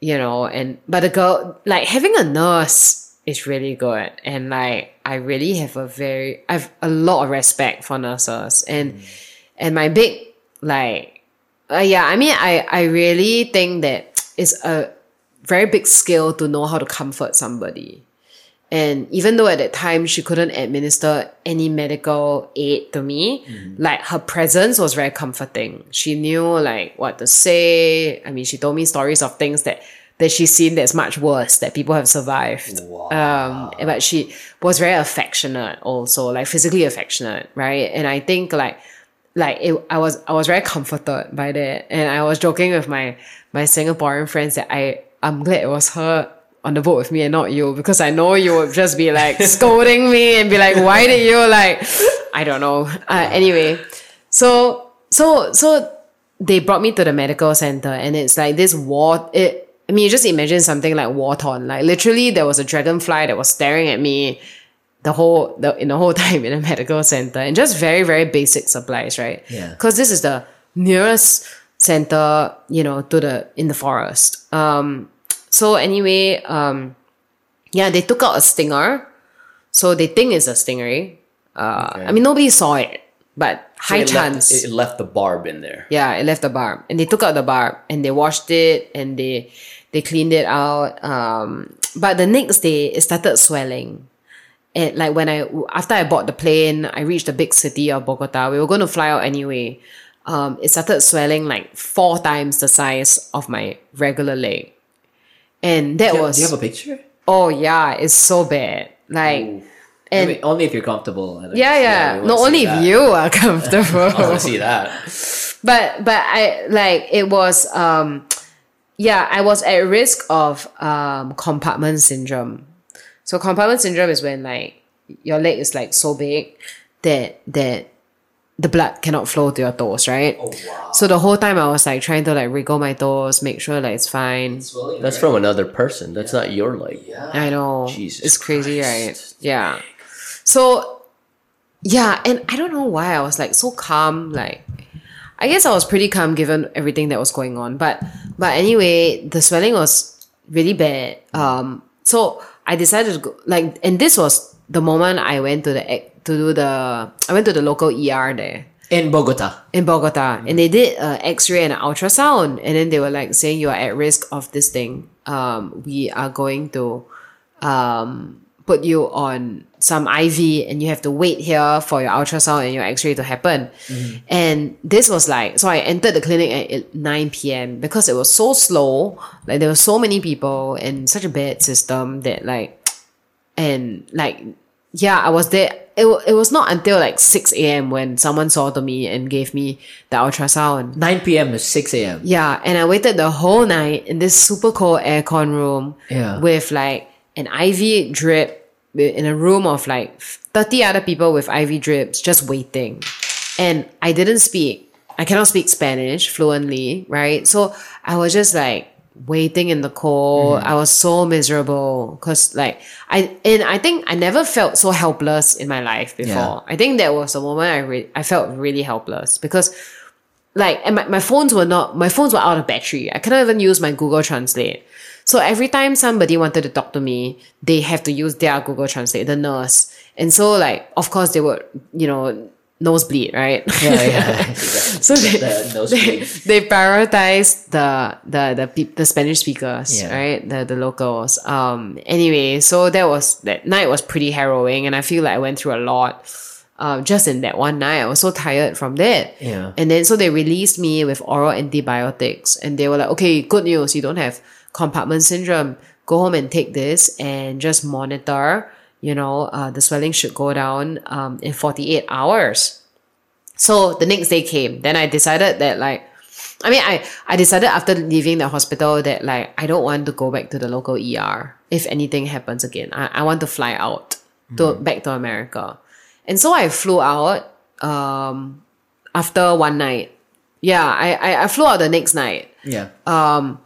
you know, and but the girl like having a nurse is really good. And like I really have a very I have a lot of respect for nurses. And and my big like uh, yeah, I mean I I really think that it's a very big skill to know how to comfort somebody. And even though at that time she couldn't administer any medical aid to me, like her presence was very comforting. She knew like what to say. I mean, she told me stories of things that that she's seen that's much worse that people have survived. Um, but she was very affectionate also, like physically affectionate, right? And I think like like it, I was I was very comforted by that, and I was joking with my my Singaporean friends that I I'm glad it was her on the boat with me and not you because I know you would just be like scolding me and be like, why did you like I don't know. Uh, anyway, so so so they brought me to the medical center and it's like this war it I mean you just imagine something like war torn. Like literally there was a dragonfly that was staring at me the whole the in the whole time in the medical center and just very very basic supplies right Yeah. because this is the nearest center you know to the in the forest um so anyway um yeah they took out a stinger so they think it's a stingray uh i mean nobody saw it but high it chance Left, it left the barb in there. yeah, it left the barb, and they took out the barb and they washed it and they they cleaned it out. Um, but the next day it started swelling. And like when I after I bought the plane, I reached the big city of Bogota. We were going to fly out anyway. Um, it started swelling like four times the size of my regular leg, and that Do you, was do you have a picture? oh yeah, it's so bad. Like I and mean, only if you're comfortable. I yeah, yeah. wanna Not only if you are comfortable. I want to see that. but but I like it was um yeah I was at risk of um compartment syndrome. So compartment syndrome is when like your leg is like so big that that the blood cannot flow to your toes, right? Oh wow. So the whole time I was like trying to like wriggle my toes, make sure like it's fine. That's from another person. That's not your leg. Yeah. I know. Jesus it's crazy, Christ. right? Yeah. So yeah, and I don't know why I was like so calm. Like I guess I was pretty calm given everything that was going on. But but anyway, the swelling was really bad. Um so I decided to go like and this was the moment I went to the to do the I went to the local ER there In Bogota. in Bogota, and they did an X-ray and an ultrasound, and then they were like saying you are at risk of this thing. Um, we are going to um put you on some IV, and you have to wait here for your ultrasound and your X-ray to happen. And this was like so. I entered the clinic at nine p.m. because it was so slow. Like there were so many people and such a bad system that like and like yeah i was there it, it was not until like 6 a.m when someone saw to me and gave me the ultrasound 9 p.m. to 6 a.m. yeah and i waited the whole night in this super cold aircon room Yeah. with like an iv drip in a room of like 30 other people with iv drips just waiting and i didn't speak i cannot speak spanish fluently right so i was just like waiting in the cold. Mm-hmm. I was so miserable because like i and i think i never felt so helpless in my life before. I think that was the moment i re- i felt really helpless because like and my, my phones were not my phones were out of battery. I cannot even use my google translate. So every time somebody wanted to talk to me they have to use their google translate the nurse. And so like of course they would you know nosebleed right Yeah, yeah. so they, The they, they prioritize the the the the Spanish speakers, Yeah. right? The the locals. Um. Anyway, so that was that night was pretty harrowing, and I feel like I went through a lot. Um, just in that one night, I was so tired from that. Yeah. And then so they released me with oral antibiotics, and they were like, "Okay, good news, you don't have compartment syndrome. Go home and take this, and just monitor. You know, uh, the swelling should go down um in forty eight hours." So the next day came. Then I decided that like I mean I I decided after leaving the hospital that like I don't want to go back to the local ER if anything happens again. I, I want to fly out to back to America. And so I flew out um after one night. Yeah, I, I, I flew out the next night yeah. Um,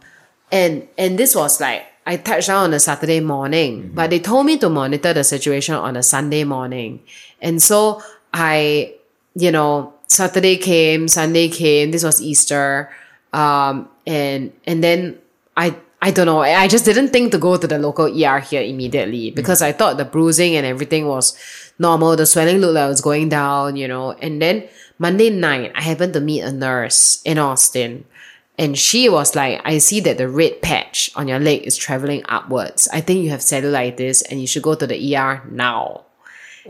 and and this was like I touched down on a Saturday morning, but they told me to monitor the situation on a Sunday morning, and so I, you know, Saturday came, Sunday came. This was Easter, um, and and then I I don't know. I just didn't think to go to the local ER here immediately because I thought the bruising and everything was normal. The swelling looked like it was going down, you know. And then Monday night, I happened to meet a nurse in Austin. And she was like, I see that the red patch on your leg is traveling upwards. I think you have cellulitis and you should go to the ER now.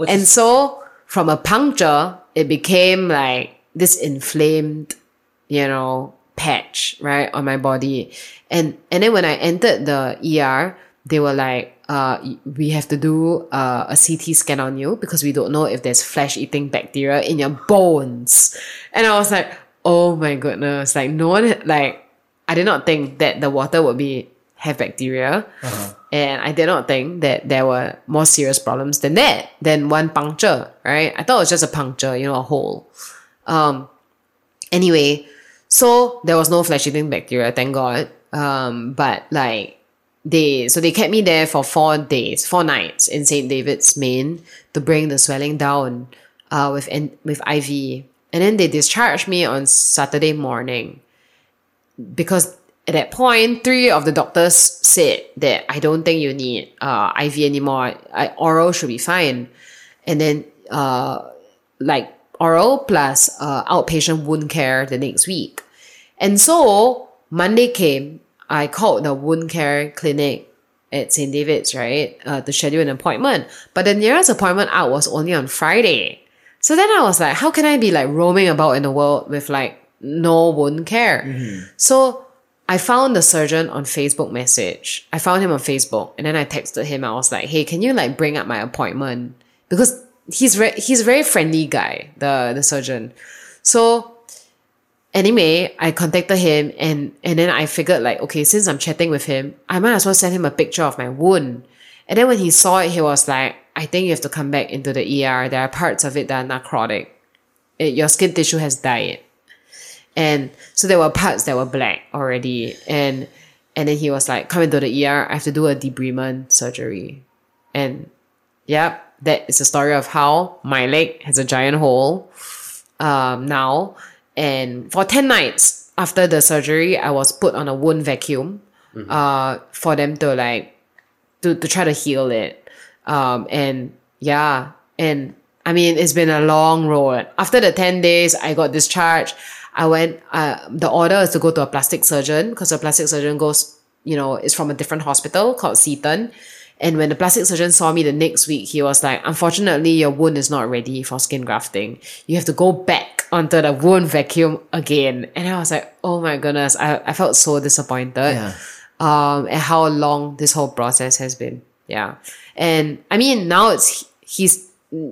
and so from a puncture, it became like this inflamed, you know, patch, right, on my body. And and then when I entered the ER, they were like, uh, we have to do uh, a CT scan on you because we don't know if there's flesh eating bacteria in your bones. And I was like, oh my goodness, like no one, like, I did not think that the water would be have bacteria. And I did not think that there were more serious problems than that, than one puncture, right? I thought it was just a puncture, you know, a hole. Um, anyway, so there was no flesh eating bacteria, thank God. Um, but like they, so they kept me there for four days, four nights in St. David's, Main, to bring the swelling down, uh, with with IV, and then they discharged me on Saturday morning because at that point, three of the doctors said that I don't think you need uh, IV anymore. I, oral should be fine. And then, uh, like oral plus uh, outpatient wound care the next week. And so Monday came, I called the wound care clinic at St. David's, right, uh, to schedule an appointment. But the nearest appointment out was only on Friday. So then I was like, how can I be like roaming about in the world with like no wound care? Mm-hmm. So I found the surgeon on Facebook message. I found him on Facebook and then I texted him. I was like, hey, can you like bring up my appointment? Because he's re- he's a very friendly guy, the, the surgeon. So anyway, I contacted him and, and then I figured like, okay, since I'm chatting with him, I might as well send him a picture of my wound. And then when he saw it, he was like, I think you have to come back into the ER. There are parts of it that are necrotic. It, your skin tissue has died. And so there were parts that were black already. And and then he was like, come into the ER, I have to do a debridement surgery. And yep, that is the story of how my leg has a giant hole um, now. And for 10 nights after the surgery, I was put on a wound vacuum uh, for them to like, to, to try to heal it. Um, and yeah, and I mean, it's been a long road. After the 10 days, I got discharged. I went, uh, the order is to go to a plastic surgeon because a plastic surgeon goes, you know, is from a different hospital called Seton. And when the plastic surgeon saw me the next week, he was like, unfortunately, your wound is not ready for skin grafting. You have to go back onto the wound vacuum again. And I was like, oh my goodness, I, I felt so disappointed Yeah. um, and how long this whole process has been. Yeah. And I mean, now it's, he's,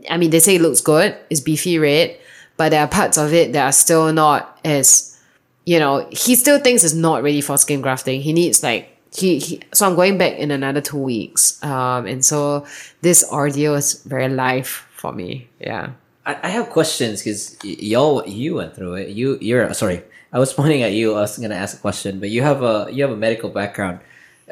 I mean, they say it looks good. It's beefy red, but there are parts of it that are still not as, you know, he still thinks it's not ready for skin grafting. He needs like, he, he so I'm going back in another two weeks. Um, and so this ordeal is very live for me. Yeah. I, I have questions because y'all you went through it. You you're sorry. I was pointing at you. I was gonna ask a question, but you have a you have a medical background.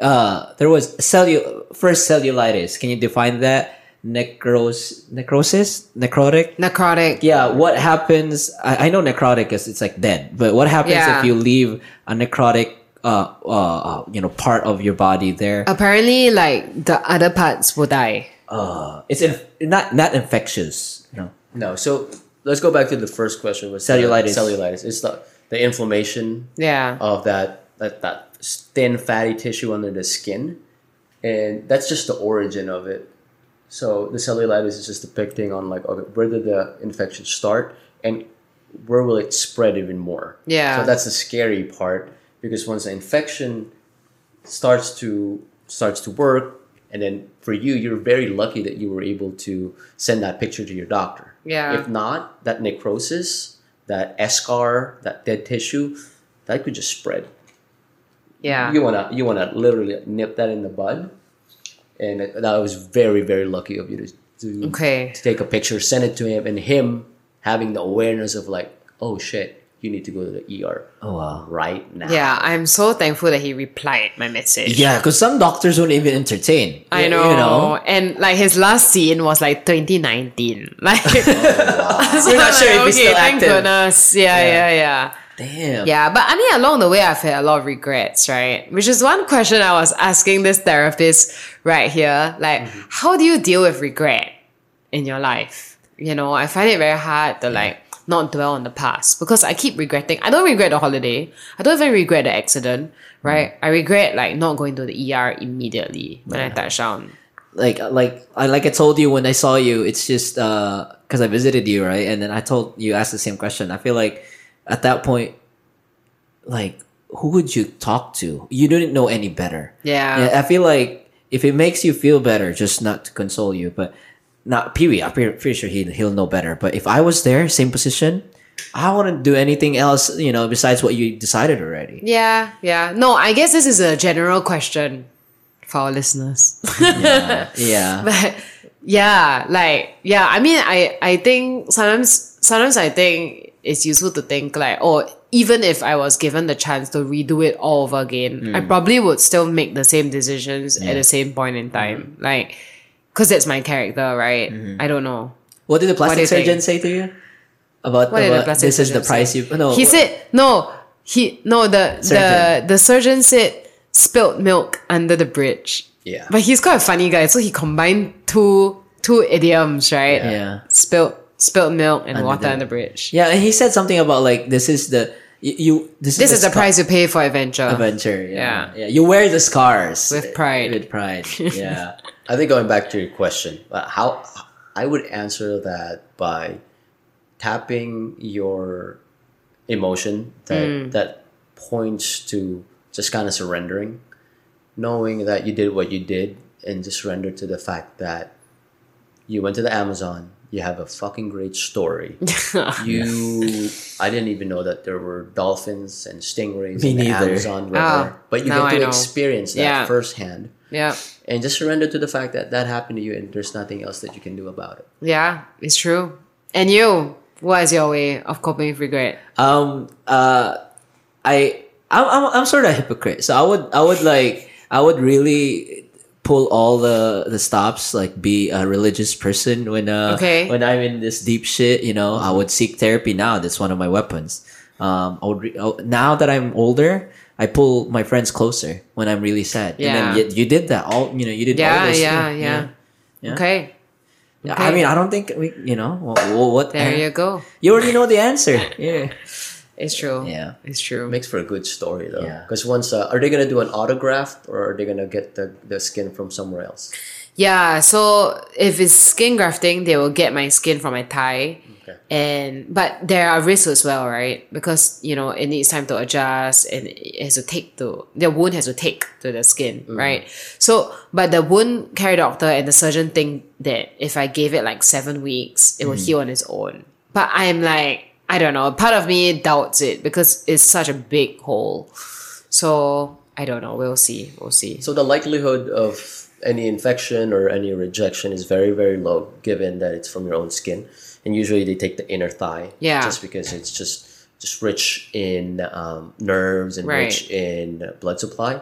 Uh, there was cellu first cellulitis. Can you define that? Necros necrosis necrotic. Necrotic. Yeah, what happens? I, I know necrotic is it's like dead, but what happens Yeah. if you leave a necrotic uh, uh uh, you know part of your body there? Apparently, like the other parts will die. Uh, it's in, not not infectious. No. No, so let's go back to the first question was Cellulitis. cellulitis. It's the the inflammation Yeah. of that that that thin fatty tissue under the skin, and that's just the origin of it. So the cellulitis is just depicting on like okay, where did the infection start and where will it spread even more? Yeah. So that's the scary part because once the infection starts to starts to work, and then for you, you're very lucky that you were able to send that picture to your doctor. Yeah. If not, that necrosis, that eschar, that dead tissue, that could just spread. Yeah. You wanna you wanna literally nip that in the bud, and it, that was very very lucky of you to to, Okay. to take a picture, send it to him, and him having the awareness of like, oh shit, you need to go to the ER Oh wow. right now. Yeah, I'm so thankful that he replied my message. Yeah, because some doctors won't even entertain. I Y- know. You know. And like his last scene was like 2019. Like, so You're not I'm sure if he's still thank active. goodness. Yeah, yeah, yeah. Damn. Yeah, but I mean, along the way, I've had a lot of regrets, right? Which is one question I was asking this therapist right here. Like, Mm-hmm. how do you deal with regret in your life? You know, I find it very hard to like not dwell on the past because I keep regretting. I don't regret the holiday. I don't even regret the accident, right? Mm-hmm. I regret like not going to the ER immediately when I touched down. like like I like I told you when I saw you, it's just because I visited you, right? And then I told you asked the same question. I feel like at that point, like who would you talk to? You didn't know any better. Yeah. I feel like if it makes you feel better, just not to console you, but not Pee Wee. I'm pretty, sure he he'll know better. But if I was there, same position, I wouldn't do anything else, you know, besides what you decided already. Yeah, yeah. No, I guess this is a general question for our listeners. Yeah. but yeah, like yeah, I mean I I think sometimes sometimes I think it's useful to think like, oh, even if I was given the chance to redo it all over again, I hmm. probably would still make the same decisions at the same point in hmm. time. Like because that's my character, right? Hmm. I don't know. What did the plastic you think? surgeon say to you? About, What did the plastic this is the price say? you no He said no. He no the Surgeon. the the surgeon said spilled milk under the bridge. Yeah. But he's quite a funny guy, so he combined two two idioms, right? Yeah. Spilled spilled milk and water the- on the bridge. Yeah, and he said something about like this is the you, you this is This is the price you pay for adventure. adventure. Yeah. Yeah. yeah, You wear the scars With pride. With pride. Yeah. I think going back to your question, uh, how I would answer that by tapping your emotion that Mm. that points to just kind of surrendering, knowing that you did what you did, and just surrender to the fact that you went to the Amazon. You have a fucking great story. you, I didn't even know that there were dolphins and stingrays Me in the neither. Amazon River, Oh, but you get to experience that Yeah. firsthand yeah. and just surrender to the fact that that happened to you and there's nothing else that you can do about it Yeah, it's true. And you, what is your way of coping with regret? Um. Uh. I. I'm. I'm. I'm sort of a hypocrite. So I would. I would like. I would really pull all the the stops. Like be a religious person when. Uh, Okay. When I'm in this deep shit, you know, I would seek therapy. Now that's one of my weapons. Um. I would. Re- oh, now that I'm older. I pull my friends closer when I'm really sad. Yeah. And then you, you did that. All you know. You did. all Yeah, yeah, yeah. Yeah. Okay. Yeah, Okay. I mean, I don't think we. You know. What? what There you go. You already know the answer. Yeah. It's true. Yeah. It's true. makes for a good story though Yeah. because once uh, are they gonna do an autograft or are they gonna get the, the skin from somewhere else Yeah, so if it's skin grafting, they will get my skin from my thigh. Okay. And but there are risks as well, right? Because you know it needs time to adjust and it has to take to the wound has to take to the skin, right? So but the wound care doctor and the surgeon think that if I gave it like seven weeks, it will heal on its own. But I'm like, I don't know. Part of me doubts it because it's such a big hole. So I don't know. We'll see. We'll see. so the likelihood of any infection or any rejection is very very low given that it's from your own skin and usually they take the inner thigh Yeah. just because it's just just rich in um, nerves and rich in blood supply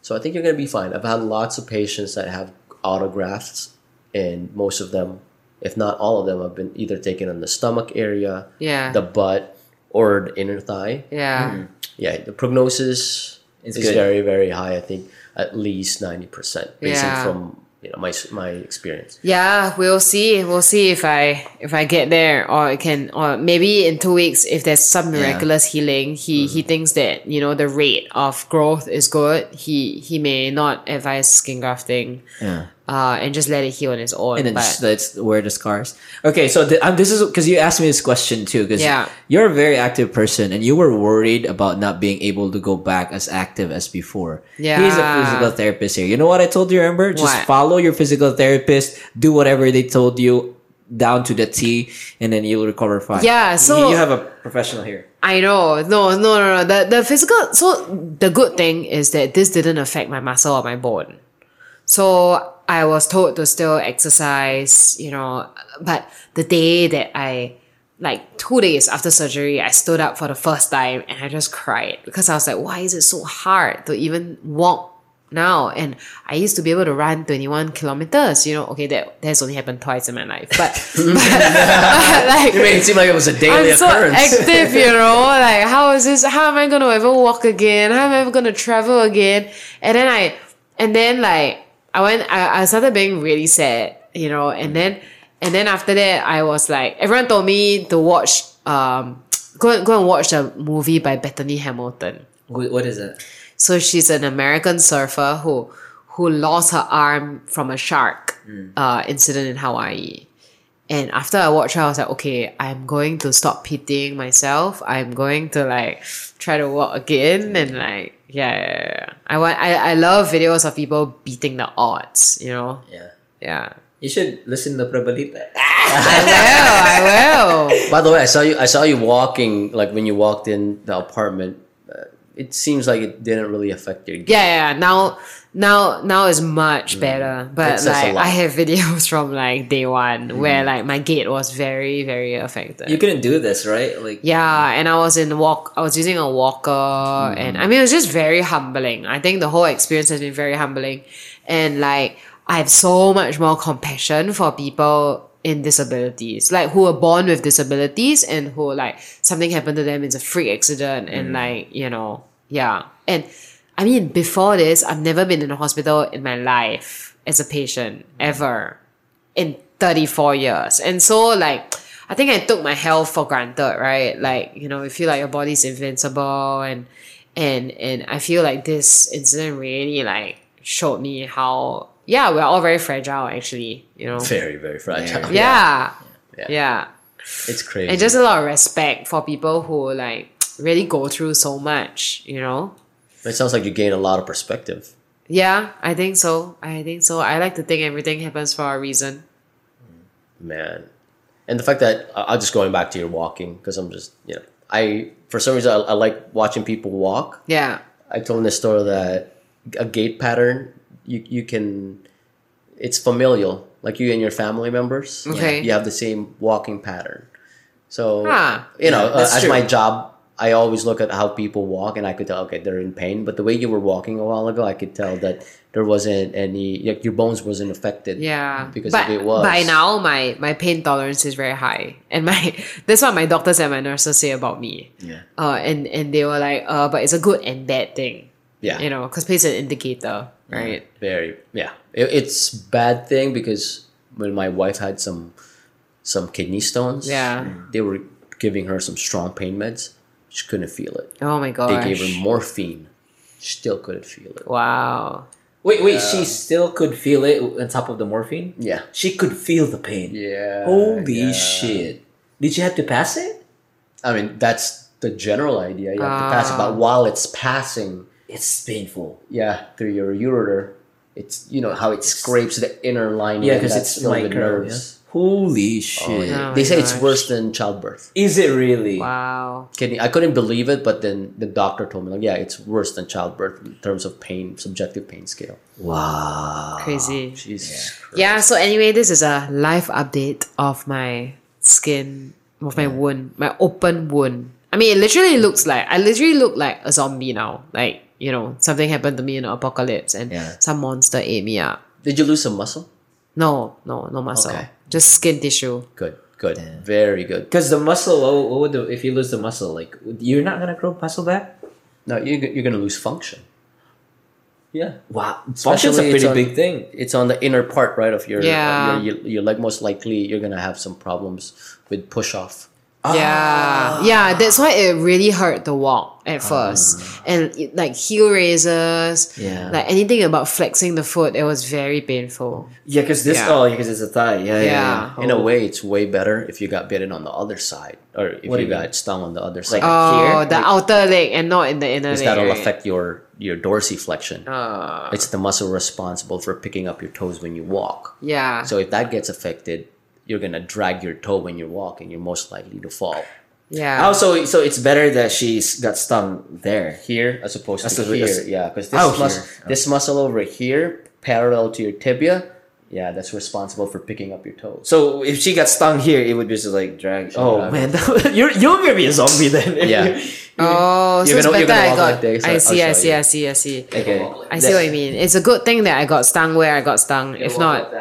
so i think you're going to be fine i've had lots of patients that have autografts and most of them if not all of them have been either taken on the stomach area Yeah. the butt or the inner thigh yeah. Hmm. yeah the prognosis It's is good. very very high i think at least 90% based Yeah. from you know my my experience Yeah, we'll see. We'll see if I if I get there or it can or maybe in two weeks if there's some miraculous healing. He he mm-hmm. thinks that, you know, the rate of growth is good. He he may not advise skin grafting. Yeah. Uh and just let it heal on its own. and then but let's wear the scars. Okay, so th- um, this is because you asked me this question too. Because Yeah. you're a very active person, and you were worried about not being able to go back as active as before. Yeah. he's a physical therapist here. You know what I told you? Remember, just What? follow your physical therapist. Do whatever they told you down to the T, and then you'll recover fine. Yeah, so- you have a professional here. I know. No, no, no, no. The the physical so the good thing is that this didn't affect my muscle or my bone. So I was told to still exercise, you know, but the day that I like two days after surgery, I stood up for the first time and I just cried because I was like, why is it so hard to even walk now? And I used to be able to run 21 kilometers, you know, okay, that that's only happened twice in my life. But, but, like, You made it seem like it was a daily I'm so occurrence. active, you know. Like, how is this? How am I gonna ever walk again? How am I ever gonna travel again? And then I, and then like, I went. I, I started being really sad, you know. And then, and then after that, I was like, everyone told me to watch, um, go and go and watch a movie by Bethany Hamilton. What is it? So she's an American surfer who who lost her arm from a shark uh, incident in Hawaii. And after I watched her, I was like, okay, I'm going to stop pitying myself. I'm going to like try to walk again and like yeah, yeah, yeah. I want I, I love videos of people beating the odds, you know? Yeah. Yeah. You should listen to Prabalita. I will, I will. By the way, I saw you. I saw you walking like when you walked in the apartment. It seems like it didn't really affect your. gait. Yeah, yeah. Now, now, now is much mm. better. But like. I have videos from like day one mm. where like my gait was very, very affected. You couldn't do this, right? Like yeah, and I was in walk. I was using a walker, mm. and I mean, it was just very humbling. I think the whole experience has been very humbling, and like I have so much more compassion for people in disabilities, like who are born with disabilities and who like something happened to them. It's a freak accident, and like you know, yeah, and I mean, before this, I've never been in a hospital in my life as a patient ever in 34 years. And so like I think I took my health for granted, right? Like, you know, you feel like your body's invincible and and and I feel like this incident really like showed me how yeah, we're all very fragile actually, you know. Very, very fragile. Yeah. Yeah. Yeah. It's crazy. And just a lot of respect for people who like really go through so much, you know? it sounds like you gain a lot of perspective. Yeah, I think so. I think so. I like to think everything happens for a reason. man and the fact that I- i'm just going back to your walking because i'm just you know i for some reason I, I like watching people walk Yeah. i told in the story that a gait pattern you, you can it's familial like you and your family members Okay. you have the same walking pattern so you know Yeah, uh, my job i always look at how people walk and i could tell okay they're in pain but the way you were walking a while ago i could tell that there wasn't any like your bones wasn't affected Yeah, because but it was by now my my pain tolerance is very high, and my that's what my doctors and my nurses say about me. Yeah. Uh, and and they were like, uh, but it's a good and bad thing. yeah You know, because pain's an indicator, right? very yeah it, it's bad thing because when my wife had some some kidney stones Yeah. they were giving her some strong pain meds she couldn't feel it Oh my god! they gave her morphine she still couldn't feel it Wow. Wait, wait, she still could feel it on top of the morphine? yeah She could feel the pain. yeah Holy yeah. shit. Did she have to pass it? i mean that's the general idea you have to pass it but oh. while it's passing It's painful. yeah through your ureter it's you know how it scrapes the inner lining Yeah, because it's filled with micro. nerves yeah. Holy shit. Oh, yeah. Oh they my say it's worse than childbirth Is it really? Wow. kidney. I couldn't believe it, but then the doctor told me like, yeah, it's worse than childbirth in terms of pain, subjective pain scale. Wow. Crazy. Jesus. Christ. Yeah. So anyway, this is a live update of my skin, of my wound, my open wound. I mean, it literally looks like I literally look like a zombie now. Like you know, something happened to me in the apocalypse, and Yeah. some monster ate me up. Did you lose some muscle? No, no, no muscle. Okay. Just skin tissue. Good. Good. Very good. Because the muscle, what, what would the, if you lose the muscle, like you're not gonna grow muscle back? No, you you're gonna lose function. Yeah. Wow, function's a pretty on- big thing. It's on the inner part, right, of your Yeah. uh, your, your, your leg. Most likely, you're gonna have some problems with push off. Yeah, yeah. That's why it really hurt to walk at first, and it, like heel raises. Yeah. Like anything about flexing the foot, it was very painful. Yeah, because this. Yeah. Oh, because it's a thigh. Yeah, yeah. Yeah. yeah. In a Oh. way, it's way better if you got bitten on the other side, or if What you you got mean? stung on the other Like- side. Oh, Here? the outer leg and not in the inner because leg. that'll right? affect your your dorsiflexion. Uh, It's the muscle responsible for picking up your toes when you walk. yeah. So if that gets affected, you're gonna drag your toe when you're walking. You're most likely to fall yeah. Oh, so so it's better that she's got stung there. here as opposed As to opposed- here. as- yeah, because this Oh, mus- here. this muscle over here, parallel to your tibia, yeah, that's responsible for picking up your toes. So if she got stung here, it would just like drag. Oh drag man, you're you're gonna be a zombie then. Yeah. Oh, so You're it's gonna- you're better I got. like this. I I'll see, I see, you. I see, I see. okay. I see what you mean. It's a good thing that I got stung where I got stung. If not,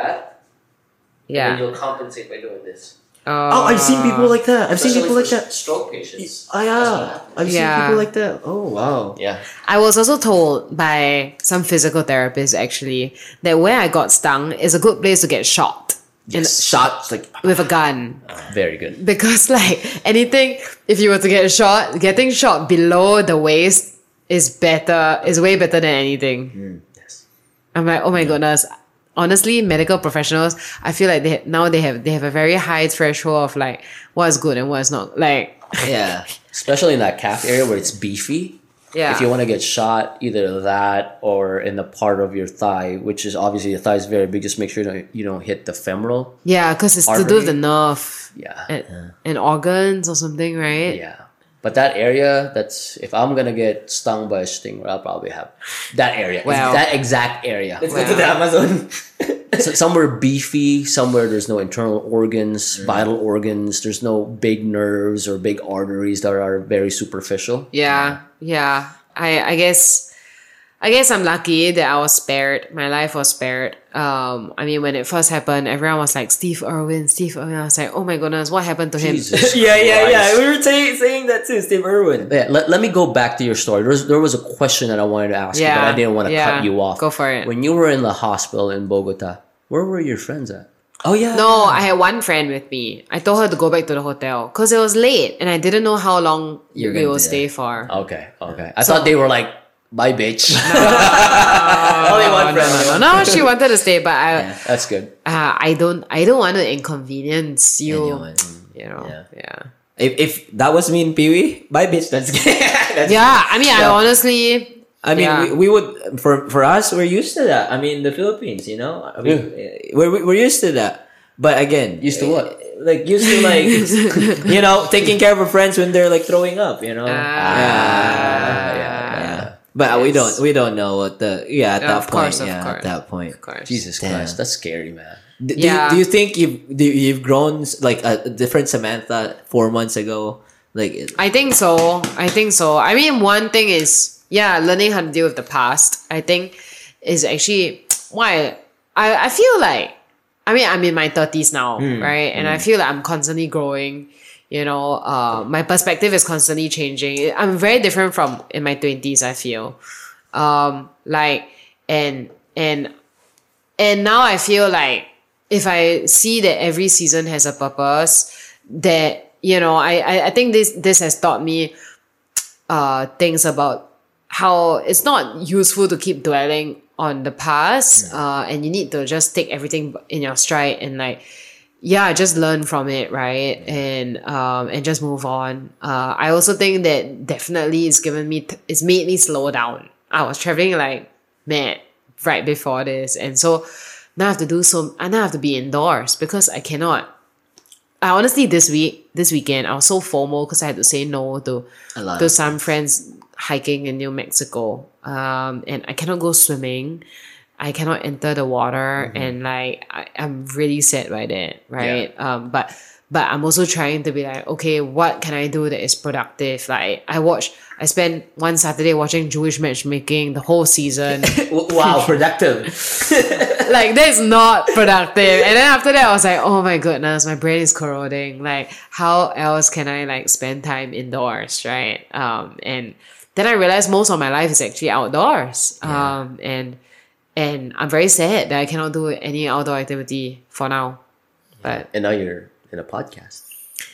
that, yeah. you'll compensate by doing this. Oh, oh, I've seen people like that. I've seen people like that. Stroke patients. Oh uh, yeah, I've seen Yeah. people like that. Oh wow. Yeah. I was also told by some physical therapists actually that where I got stung is a good place to get shot. In- shot like with a gun. Ah, very good. Because like anything, if you were to get shot, getting shot below the waist is better, is way better than anything. Mm. Yes. I'm like, oh my goodness. Honestly, medical professionals, I feel like they now they have they have a very high threshold of like what is good and what is not. Like, yeah. Especially in that calf area where it's beefy. yeah, If you want to get shot, either that or in the part of your thigh, which is obviously the thigh is very big. Just make sure that you don't hit the femoral. yeah, because it's to do with the nerve Yeah. and, and organs or something, right? Yeah. But that area, that's if I'm gonna get stung by a stinger, I'll probably have that area. Wow. That exact area. Let's go to the Amazon. So- somewhere beefy, somewhere there's no internal organs, mm-hmm. vital organs, there's no big nerves or big arteries that are very superficial. Yeah, yeah. I I guess I guess I'm lucky that I was spared. My life was spared. Um, I mean, when it first happened, everyone was like, "Steve Irwin, Steve Irwin." I was like, "Oh my goodness, what happened to him?" Yeah, yeah, yeah. We were saying saying that too, Steve Irwin. Yeah, let, let me go back to your story. There was, there was a question that I wanted to ask you, but I didn't want to yeah. cut you off. Go for it. When you were in the hospital in Bogota, where were your friends at? Oh yeah. No, I had one friend with me. I told her to go back to the hotel because it was late and I didn't know how long You're we will stay for. Okay, okay. I thought they were like, bye, bitch. Only one friend. no, no, no, she wanted to stay, but I, That's good. uh, I don't, I don't want to inconvenience you. Anyone. You know, Yeah. yeah. If if that was me and Pee Wee, bye bitch. That's that's Yeah, I mean, I honestly, I mean, Yeah. we, we would for for us, we're used to that. I mean, the Philippines, you know, I mean, we're we're used to that. But again, Used to what? Like used to like, you know, taking care of our friends when they're like throwing up. You know. Ah, yeah, yeah. But we don't we don't know what the yeah at Yeah, that of point course, of yeah course. at that point. of course. Jesus Damn. Christ, that's scary, man. Do, Yeah. you, do you think you've do you've grown like a, a different Samantha four months ago? Like it- I think so. I think so. I mean, one thing is, yeah, learning how to deal with the past. I think is actually why I I feel like. I mean, I'm in my thirties now, hmm. right? And I hmm. feel like I'm constantly growing. You know, uh, my perspective is constantly changing. I'm very different from in my twenties. I feel, um, like, and and and now I feel like if I see that every season has a purpose, that you know, I I, I think this this has taught me uh things about how it's not useful to keep dwelling on the past, uh, and you need to just take everything in your stride and like yeah, just learn from it, right? And um and just move on. Uh I also think that definitely it's given me t- it's made me slow down. I was traveling like mad right before this. And so now I have to do so I now have to be indoors because I cannot I honestly this week this weekend I was so formal because I had to say no to to some friends hiking in New Mexico. Um and I cannot go swimming. I cannot enter the water and like I, I'm really sad by that, right? Um but but I'm also trying to be like, okay, what can I do that is productive? Like I watch I spent one Saturday watching Jewish matchmaking the whole season. Wow, productive. like that's not productive. And then after that I was like, oh my goodness, my brain is corroding. Like how else can I like spend time indoors, right? Um and then I realized most of my life is actually outdoors. Um and and I'm very sad that I cannot do any outdoor activity for now. But And now you're in a podcast.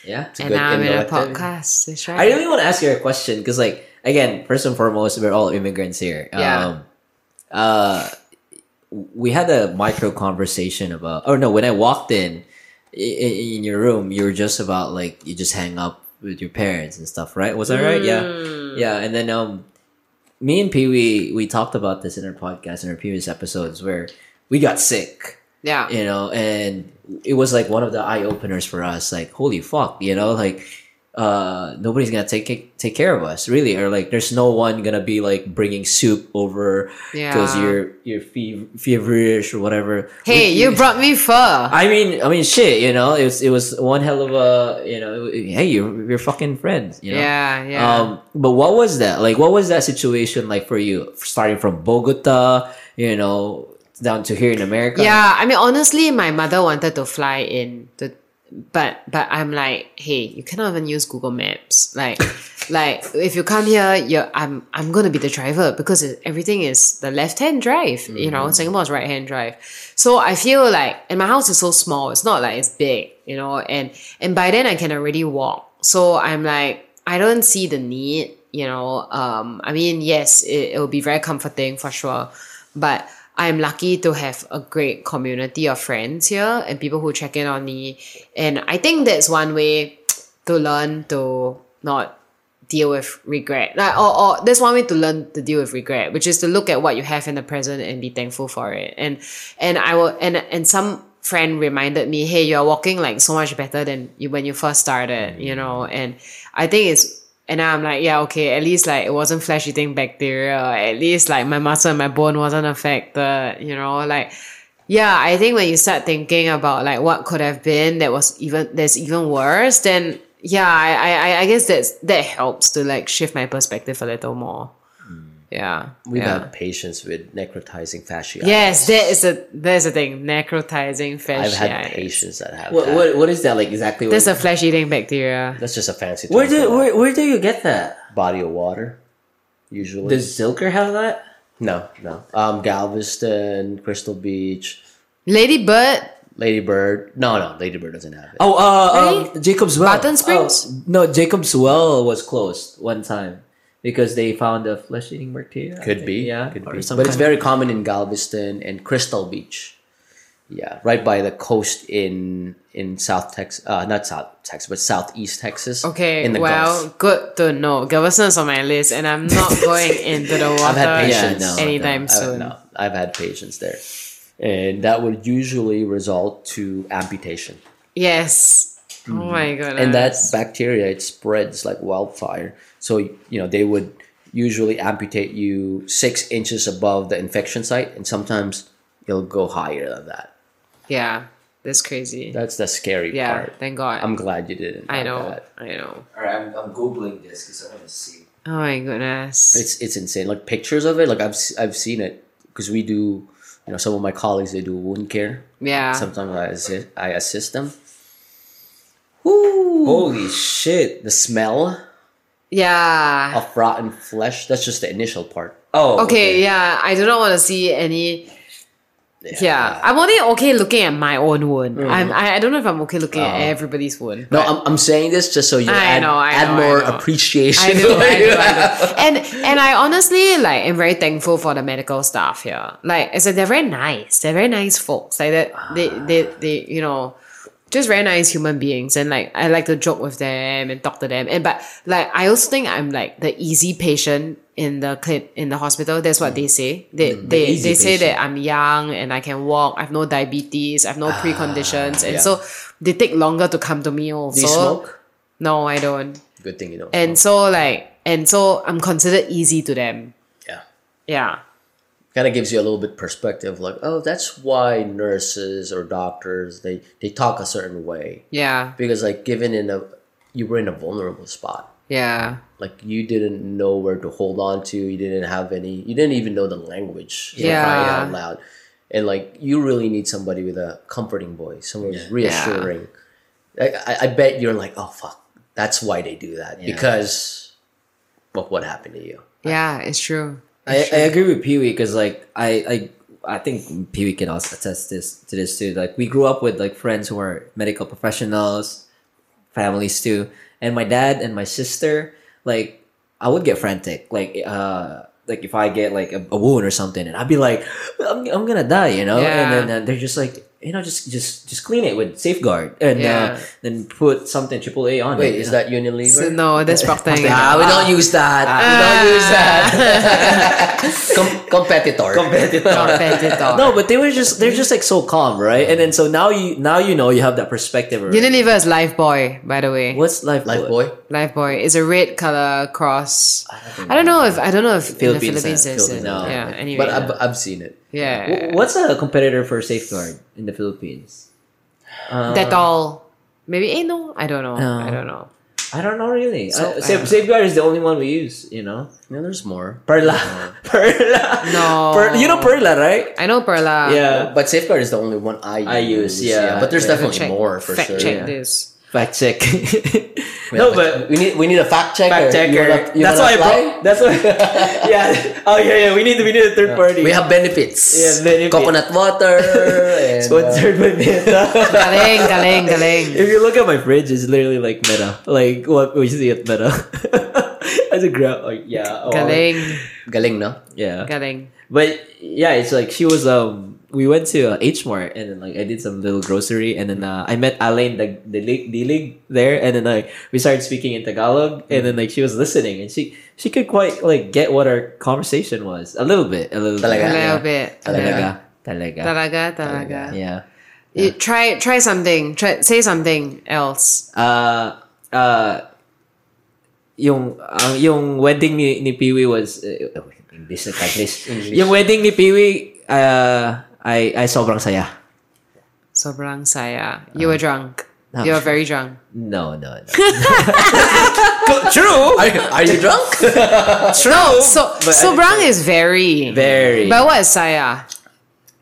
yeah. and now I'm in a activity. podcast. That's right. I really want to ask you a question because, like, again, first and foremost, we're all immigrants here. Yeah. Um, uh, we had a micro conversation about, Oh no, when I walked in, in, in your room, you were just about like you just hang up with your parents and stuff, right? Was that right? Yeah, Mm. yeah. And then um, me and Pee Wee, we talked about this in our podcast in our previous episodes where we got sick yeah. you know and it was like one of the eye openers for us like holy fuck you know like uh nobody's gonna take take care of us really or like there's no one gonna be like bringing soup over because Yeah. you're you're fe- feverish or whatever Hey, We- you brought me pho. I mean, I mean, shit. You know, it was it was one hell of a you know. Hey, you're you're fucking friends. You know? Yeah, yeah. Um, but what was that like? What was that situation like for you? Starting from Bogota, you know, down to here in America. Yeah, I mean, honestly, my mother wanted to fly in to, but but I'm like, hey, you cannot even use Google Maps. Like, like if you come here, you're I'm I'm gonna be the driver because it, everything is the left hand drive. You know, Singapore's right hand drive. So I feel like, and my house is so small. It's not like it's big. You know, and and by then I can already walk. So I'm like, I don't see the need. You know, um, I mean, yes, it, it will be very comforting for sure, but I'm lucky to have a great community of friends here and people who check in on me. And I think that's one way to learn to not deal with regret. Like, or, or there's one way to learn to deal with regret, which is to look at what you have in the present and be thankful for it. And and I will and and some friend reminded me, hey, you're walking like so much better than you when you first started, you know. And I think it's and I'm like, yeah, okay, at least like it wasn't flesh eating bacteria. At least like my muscle and my bone wasn't affected, you know, like yeah, I think when you start thinking about like what could have been that was even that's even worse, then yeah, I I, I guess that's that helps to like shift my perspective a little more. Yeah. We've yeah. had patients with necrotizing fasciitis. Yes, that is a there's a thing. Necrotizing fasciitis. I've had patients that have What, that. what what is that like exactly? That's what, a flesh eating bacteria. That's just a fancy term where do where, where do you get that? body of water. Usually, Does Zilker have that? no, no. Um, Galveston, Crystal Beach, Lady Bird. Ladybird. No, no, Lady Bird doesn't have it. Oh, uh, Really? um, Jacob's Well. Barton Springs? Oh, no, Jacob's Well was closed one time because they found a flesh-eating bacteria. Could think. be, yeah, could be. some But it's very common in Galveston and Crystal Beach. Yeah, right by the coast in in South Texas, uh, not South Texas, but Southeast Texas. Okay, in the well, Gulf. good to know. Galveston's on my list, and I'm not going into the water I've had Yeah, patients no, anytime I've, soon. no, I've had patients there, and that would usually result to amputation. Yes. Oh my goodness. And that bacteria it spreads like wildfire so you know they would usually amputate you six inches above the infection site and sometimes it'll go higher than that yeah, that's crazy. that's the scary yeah, part thank God. i'm glad you didn't I know. that. I know. All right, I'm, I'm googling this because I want to see. Oh my goodness. it's it's insane like pictures of it like i've s- i've seen it because we do you know some of my colleagues they do wound care yeah. sometimes i assist, I assist them Holy shit! the smell yeah. of rotten flesh that's just the initial part Oh, Okay, yeah. I do not want to see any. Yeah. I'm only okay looking at my own wound. Mm-hmm. I'm, I, I don't know if I'm okay looking at oh. everybody's wound. no I'm, I'm saying this just so you I add, know, I add know, I more know. appreciation I know, I know, I know. And and I honestly like am very thankful for the medical staff here. Like I said, they're very nice. They're very nice folks. Like that they they they you know just very nice human beings and like I like to joke with them and talk to them. And but like I also think I'm like the easy patient in the clin- in the hospital. That's what they say. They mm, they, easy they say patient. that I'm young and I can walk. I have no diabetes. I have no ah, preconditions. And yeah. so they take longer to come to me also. Do you smoke? No, I don't. Good thing you don't. And so like and so I'm considered easy to them. yeah. Yeah. Kind of gives you a little bit perspective like, oh, that's why nurses or doctors they they talk a certain way Yeah. because like given in a you were in a vulnerable spot. Yeah. Like you didn't know where to hold on to, you didn't have any you didn't even know the language. for Yeah. crying out loud. And like you really need somebody with a comforting voice, someone who's reassuring. I, I, I bet you're like, oh fuck, that's why they do that. Because of what happened to you. Yeah, it's true. I, I agree with Pee Wee because like I, I I think Pee Wee can also attest this to this too. Like we grew up with like friends who are medical professionals, families too, and my dad and my sister like I would get frantic like uh like if I get like a, a wound or something and I'd be like I'm, I'm gonna die you know Yeah. and then uh, they're just like you know, just just just clean it with safeguard and Yeah. uh, then put something triple A on Wait, it. is that Unilever? So, no, that's Procter and Ah, we don't use that. we don't use that. Com- competitor. competitor? Competitor. no, but they were just they're just like so calm, right? And then so now you now you know you have that perspective. already. Unilever is Lifebuoy, by the way. What's life Lifebuoy. Life Boy is a red color cross. I don't know if I don't know if Philippines, in the Philippines uh, there's Philippines, it. no. Yeah. Anyway. But I've, I've seen it. Yeah. What's a competitor for safeguard in the Philippines? Uh, Dettol. Maybe eh no, I don't know. No. I don't know. I don't know really. So, Uh, Safe- safeguard is the only one we use. You know, Yeah, there's more. Perla, Perla. No. Per- you know Perla, right? I know Perla. yeah. But Safeguard is the only one I use. I use, yeah. But there's Yeah. definitely Check, more for fact sure. check yeah. this. Fact check. No, but we need we need a fact checker. fact checker. You wanna- you that's why I apply? brought. That's why. yeah. Oh yeah, yeah. We need we need a third party. We have benefits. Yeah, benefit. Coconut water. and, uh, sponsored by Meta. Galing, galing, galing. If you look at my fridge, it's literally like Meta. Like what we see at Meta. As a grab, like yeah. oh. Galing, galing, no? Yeah. galing. But yeah, it's like she was um we went to uh, H Mart and then like I did some little grocery and then uh, I met Alain the the league, the league there and then like we started speaking in Tagalog and then like she was listening and she she could quite like get what our conversation was a little bit a little Talaga? A bit. little bit. talaga talaga Talaga, talaga. yeah You try try something. Try say something else. uh uh yung ang yung wedding ni ni Peewee was uh, English na English. Yung wedding ni Peewee uh, ay ay sobrang saya. Sobrang saya. You were drunk. No. You were very drunk. No, no, no. True. Are, are you drunk? No, so but I- sobrang is very. Very But what is saya?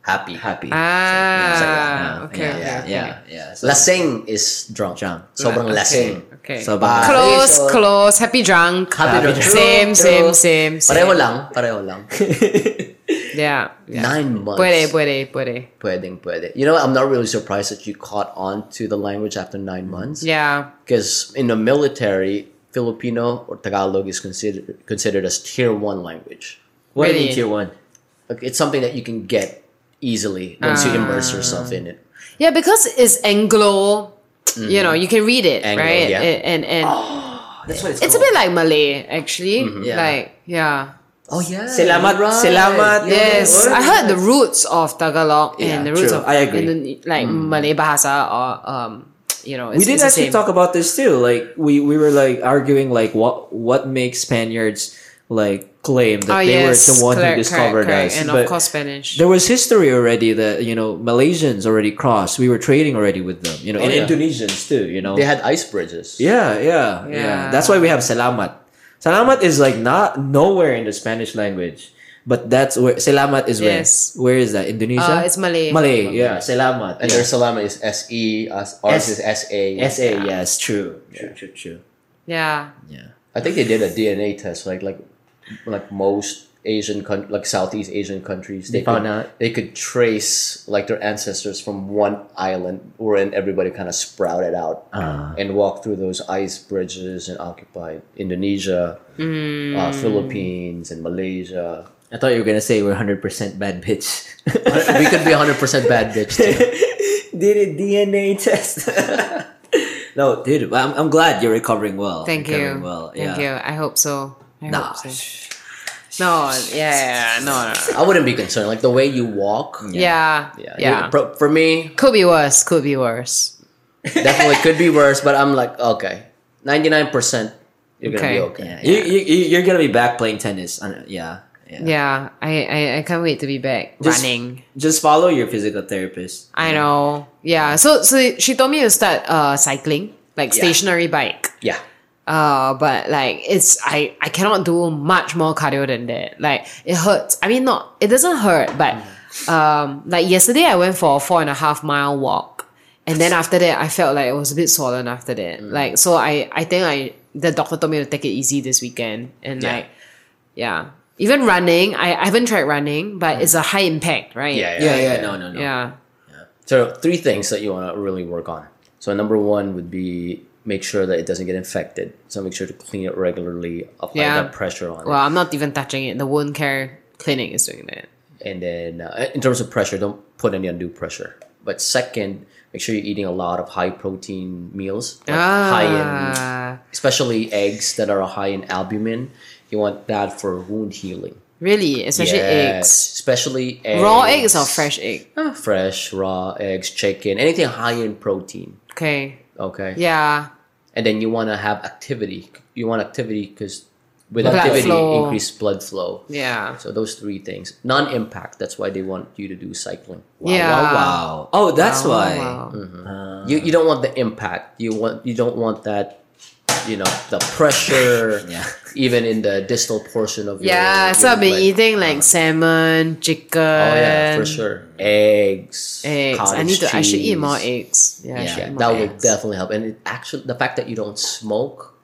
Happy. happy. Ah, okay, yeah, okay, yeah, okay. yeah, yeah. So, Lasing is drunk. Drunk. Sobrang Okay. lasing. Okay. Sobrang Ah, close, so- close. Happy drunk. Happy drunk. Same, True, same, true. same, Pareho lang. Pareho lang. Yeah. yeah. Nine months. Puede, puede, puede. Pwedeng, pwede. You know, I'm not really surprised that you caught on to the language after nine months. Yeah. Because in the military, Filipino or Tagalog is considered considered as tier one language. what do you mean tier one? Like, it's something that you can get easily once you ah. immerse yourself in it. Yeah, because it's Anglo, you mm-hmm. know, you can read it, Anglo, right? yeah. And, and, and That's what it's, it's a bit like Malay, actually. Yeah. Like, yeah. Oh yeah. Salamat, you're right. salamat. Yes, I heard the roots of Tagalog Yeah, and the roots true. of I agree. Indone- like Malay Bahasa or um, you know, it's, we did it's actually talk about this too. Like we we were like arguing like what what makes Spaniards like claim that Oh, they yes, were the one correct, who discovered correct, correct. us. and but of course Spanish. there was history already that you know Malaysians already crossed. We were trading already with them. You know, Oh, and yeah. Indonesians too. You know, They had ice bridges. Yeah, yeah, yeah, Yeah. That's why we have salamat. Salamat is like not nowhere in the Spanish language, but that's where salamat is where. Yes. Where is that? Indonesia. Uh, it's Malay. Malay. Yeah, salamat. And yeah. their salama is S E, us- ours is S A. S A. Yes, true, true, true, true. yeah. Yeah. I think they did a DNA test, like like like most Asian coun- like Southeast Asian countries. They found could, out? they could trace like their ancestors from one island, wherein everybody kind of sprouted out Ah. and walked through those ice bridges and occupied Indonesia, uh, Philippines, and Malaysia. I thought you were gonna say we're hundred percent bad bitch. we could be hundred percent bad bitch too. Did a DNA test. no, dude, I'm, I'm glad you're recovering well. Thank you. recovering Well, Thank yeah. you. I hope so. I Nah, hope so. No, yeah, yeah, no, no, no. I wouldn't be concerned. Like the way you walk. Yeah, Yeah. yeah. you- For, for me, Could be worse. Could be worse. definitely could be worse, but I'm like, okay, ninety nine percent, you're gonna be okay. yeah. You, you, you- you're gonna be back playing tennis. Yeah, yeah. Yeah, I, I, I can't wait to be back Just- running. Just follow your physical therapist. I know. Yeah. So so she told me to start uh cycling, like Yeah. stationary bike. Yeah. Uh, but like it's I I cannot do much more cardio than that. Like it hurts. I mean, not it doesn't hurt, but um, like yesterday I went for a four and a half mile walk, and then after that I felt like it was a bit swollen after that. Like so I I think I the doctor told me to take it easy this weekend, and Yeah. like yeah, even running I, I haven't tried running, but it's a high impact, right? Yeah, Yeah, yeah, no, no, no. Yeah. yeah. So three things that you want to really work on. So number one would be make sure that it doesn't get infected. So make sure to clean it regularly, apply Yeah. that pressure on Well, I'm not even touching it. The wound care clinic is doing that. it, and then uh, in terms of pressure, don't put any undue pressure. but second, make sure you're eating a lot of high protein meals, like high in, Ah, especially eggs that are high in albumin. You want that for wound healing. really? Especially Yes, eggs. especially eggs. Raw eggs or fresh egg? Ah, fresh, raw eggs, chicken, anything high in protein. Okay. Okay. Yeah. And then you want to have activity. You want activity because with Blood activity, flow. increase blood flow. Yeah. So those three things. Non-impact. That's why they want you to do cycling. yeah. Wow, wow. Oh, that's Wow, why. wow. Uh, You you don't want the impact. You want you don't want that. You know the pressure. Yeah. Even in the distal portion of your. Yeah, so your I've been leg. eating like salmon, chicken. Oh yeah, for sure. Eggs. Eggs. I need to. I should eat more eggs. Yeah, Yeah, should Yeah, eat more that will eggs. definitely help. And it actually, the fact that you don't smoke,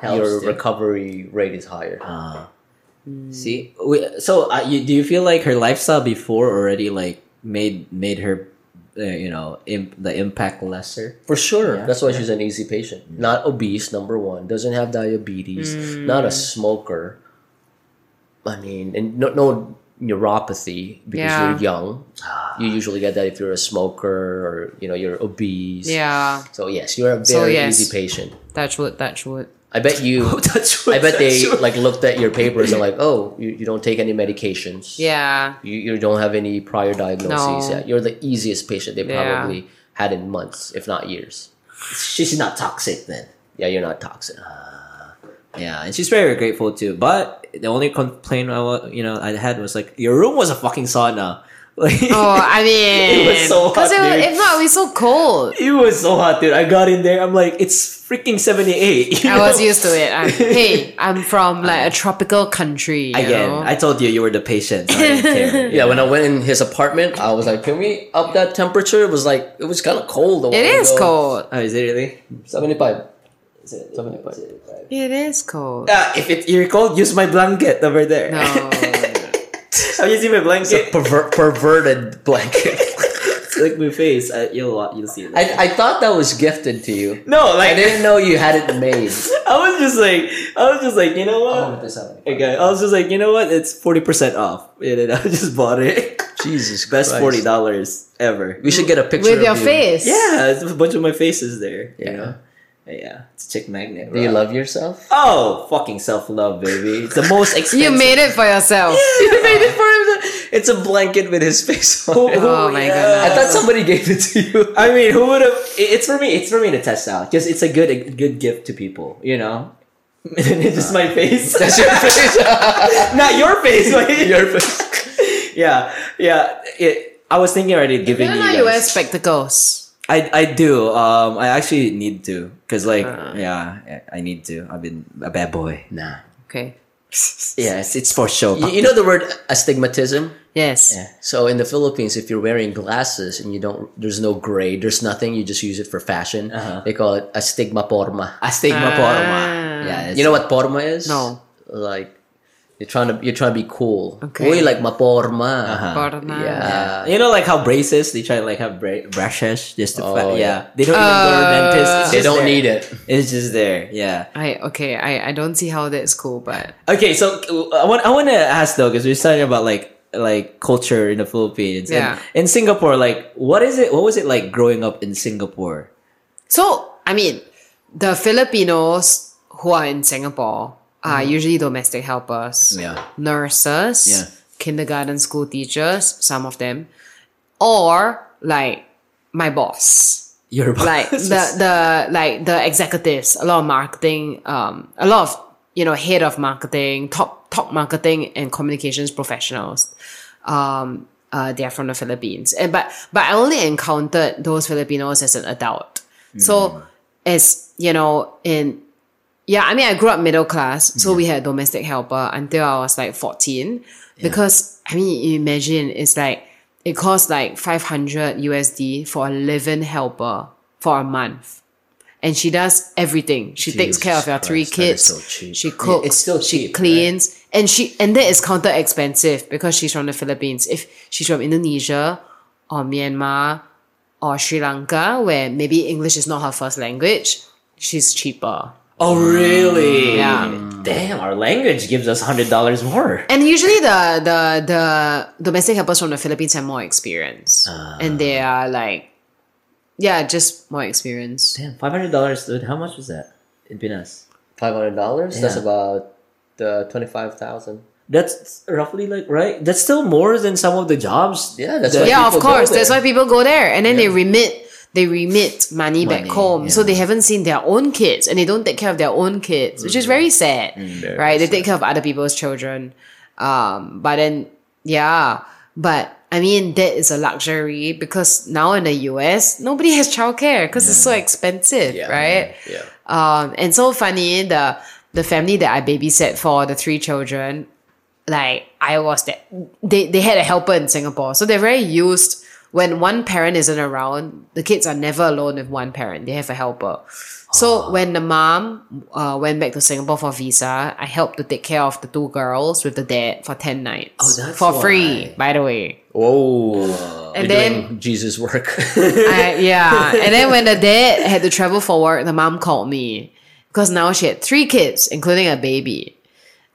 Helps your too. recovery rate is higher. Uh, See, we, so uh, you, do you feel like her lifestyle before already like made made her, uh, you know, imp, the impact lesser? For sure. Yeah. That's why she's an easy patient. Not obese, number one. Doesn't have diabetes. Not a smoker. I mean, and no, no neuropathy because Yeah. you're young. You ah. usually get that if you're a smoker or you know you're obese. Yeah, So yes, you're a very So, yes. easy patient. touch wood, touch wood. I bet you. that's I bet they like looked at your papers and like, oh, you, you don't take any medications. Yeah, You, you don't have any prior diagnoses. No. Yeah, you're the easiest patient they Yeah. probably had in months, if not years. she's not toxic then. Yeah, you're not toxic. Uh, yeah, and she's very grateful too. But the only complaint I you know I had was like your room was a fucking sauna. Oh, I mean, It was so hot, it was, dude. if not, it was so cold. it was so hot, dude. I got in there. I'm like, it's freaking seventy eight. I was used to it. I, hey, I'm from like a tropical country. You Again, know? I told you you were the patient. So I didn't care. Yeah, when I went in his apartment, I was like, "Can we up that temperature?" It was like it was kind of cold. a it while is ago. cold. Oh, is it really? Seventy-five. Is it, 75. It is cold. Ah, if it, you're cold, use my blanket over there. No. Have you seen my It's a blanket? perver- perverted blanket. It's like my face. Uh, you'll you'll see it. I, I thought that was gifted to you. no, like I didn't know you had it made. I was just like, I was just like, you know what? This happened. Okay, I was just like, you know what? It's forty percent off, and then I just bought it. Jesus Best Christ. forty dollars ever. We should get a picture With of your you. face. Yeah, it's a bunch of my faces there. You Yeah. know? Yeah, it's a chick magnet. Do you love yourself? Oh, fucking self love, baby. It's the most expensive. You made it for yourself. You made it for him. It's a blanket with his face on it. Oh my god. I thought somebody gave it to you. I mean, who would have? It's for me. It's for me to test out because it's a good, a good gift to people. You know, it's just my face. That's your face. Not your face. like- your face. yeah, yeah. It, I was thinking already I giving don't you. know you wear spectacles. I I do. Um, I actually need to because like Uh. yeah, I need to. I've been a bad boy. Nah. Okay. Yes, it's for show. You, you know the word astigmatism? Yes. Yeah. So in the Philippines, if you're wearing glasses and you don't, there's no grade, there's nothing, you just use it for fashion. Uh-huh. They call it astigmaporma. Astigma Ah. porma. Yeah, You know what porma is? No. Like you're trying to you're trying to be cool. Okay. Uy, like maporma. Uh-huh. Porma. Yeah. You know, like how braces they try to like have bra- brushes just to Oh, fa- yeah. yeah. They don't even go to Uh, dentist. It's They don't there. need it. It's just there. Yeah. I okay. I I don't see how that's cool, but Okay, so uh, I want I want to ask though because we're talking about like like culture in the Philippines. And in Singapore, like what is it? What was it like growing up in Singapore? so I mean, the Filipinos who are in Singapore are usually domestic helpers. Yeah. nurses, Yeah. kindergarten school teachers, some of them, or like my boss, Your boss. like the the like the executives, a lot of marketing, um, a lot of you know head of marketing, top top marketing and communications professionals. Um, uh, they are from the Philippines, and but but I only encountered those Filipinos as an adult. So as you know in yeah, I mean, I grew up middle class, so we had a domestic helper until I was like 14. Because, I mean, you imagine it's like, it costs like 500 USD for a live-in helper for a month. And she does everything. She takes care of three Christ, is kids. so. She cooks. it's still she cheap, cleans. And she and that is counter expensive because she's from the Philippines. If she's from Indonesia or Myanmar or Sri Lanka, where maybe English is not her first language, she's cheaper. oh really? Yeah. Damn, our language gives us hundred dollars more. And usually the the the domestic helpers from the Philippines have more experience, ah. and they are like yeah, just my experience. Damn, five hundred dollars, dude. How much was that in Pinas? Five hundred dollars. That's Yeah. about uh, twenty five thousand. That's roughly like right. That's still more than some of the jobs. Yeah, that's that why yeah, of course. That's why people go there, and then they remit. They remit money, back Money, home, so they haven't seen their own kids, and they don't take care of their own kids, which is Mm-hmm. very sad, Very right? They take care of other people's children, um, but then yeah, but I mean that is a luxury because now in the US nobody has childcare because it's so expensive, Yeah, right? Yeah. Um, and so funny, the the family that I babysat for the three children, like I was that they they had a helper in Singapore, so they're very used. When one parent isn't around, the kids are never alone with one parent. They have a helper. So when the mom uh, went back to Singapore for visa, I helped to take care of the two girls with the dad for ten nights Oh, that's for free. By the way, Whoa. And You're then- doing Jesus work. I, yeah. And then when the dad had to travel for work, the mom called me because now she had three kids, including a baby.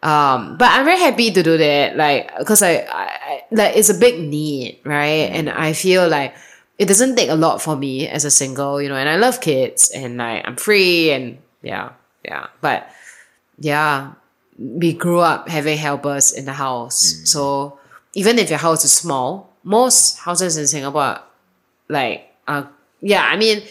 Um, but I'm very happy to do that, like, because I, I, I, like, it's a big need, right? And I feel like it doesn't take a lot for me as a single, you know, and I love kids and like I'm free and yeah, yeah. But yeah, we grew up having helpers in the house. So even if your house is small, most houses in Singapore like uh yeah i mean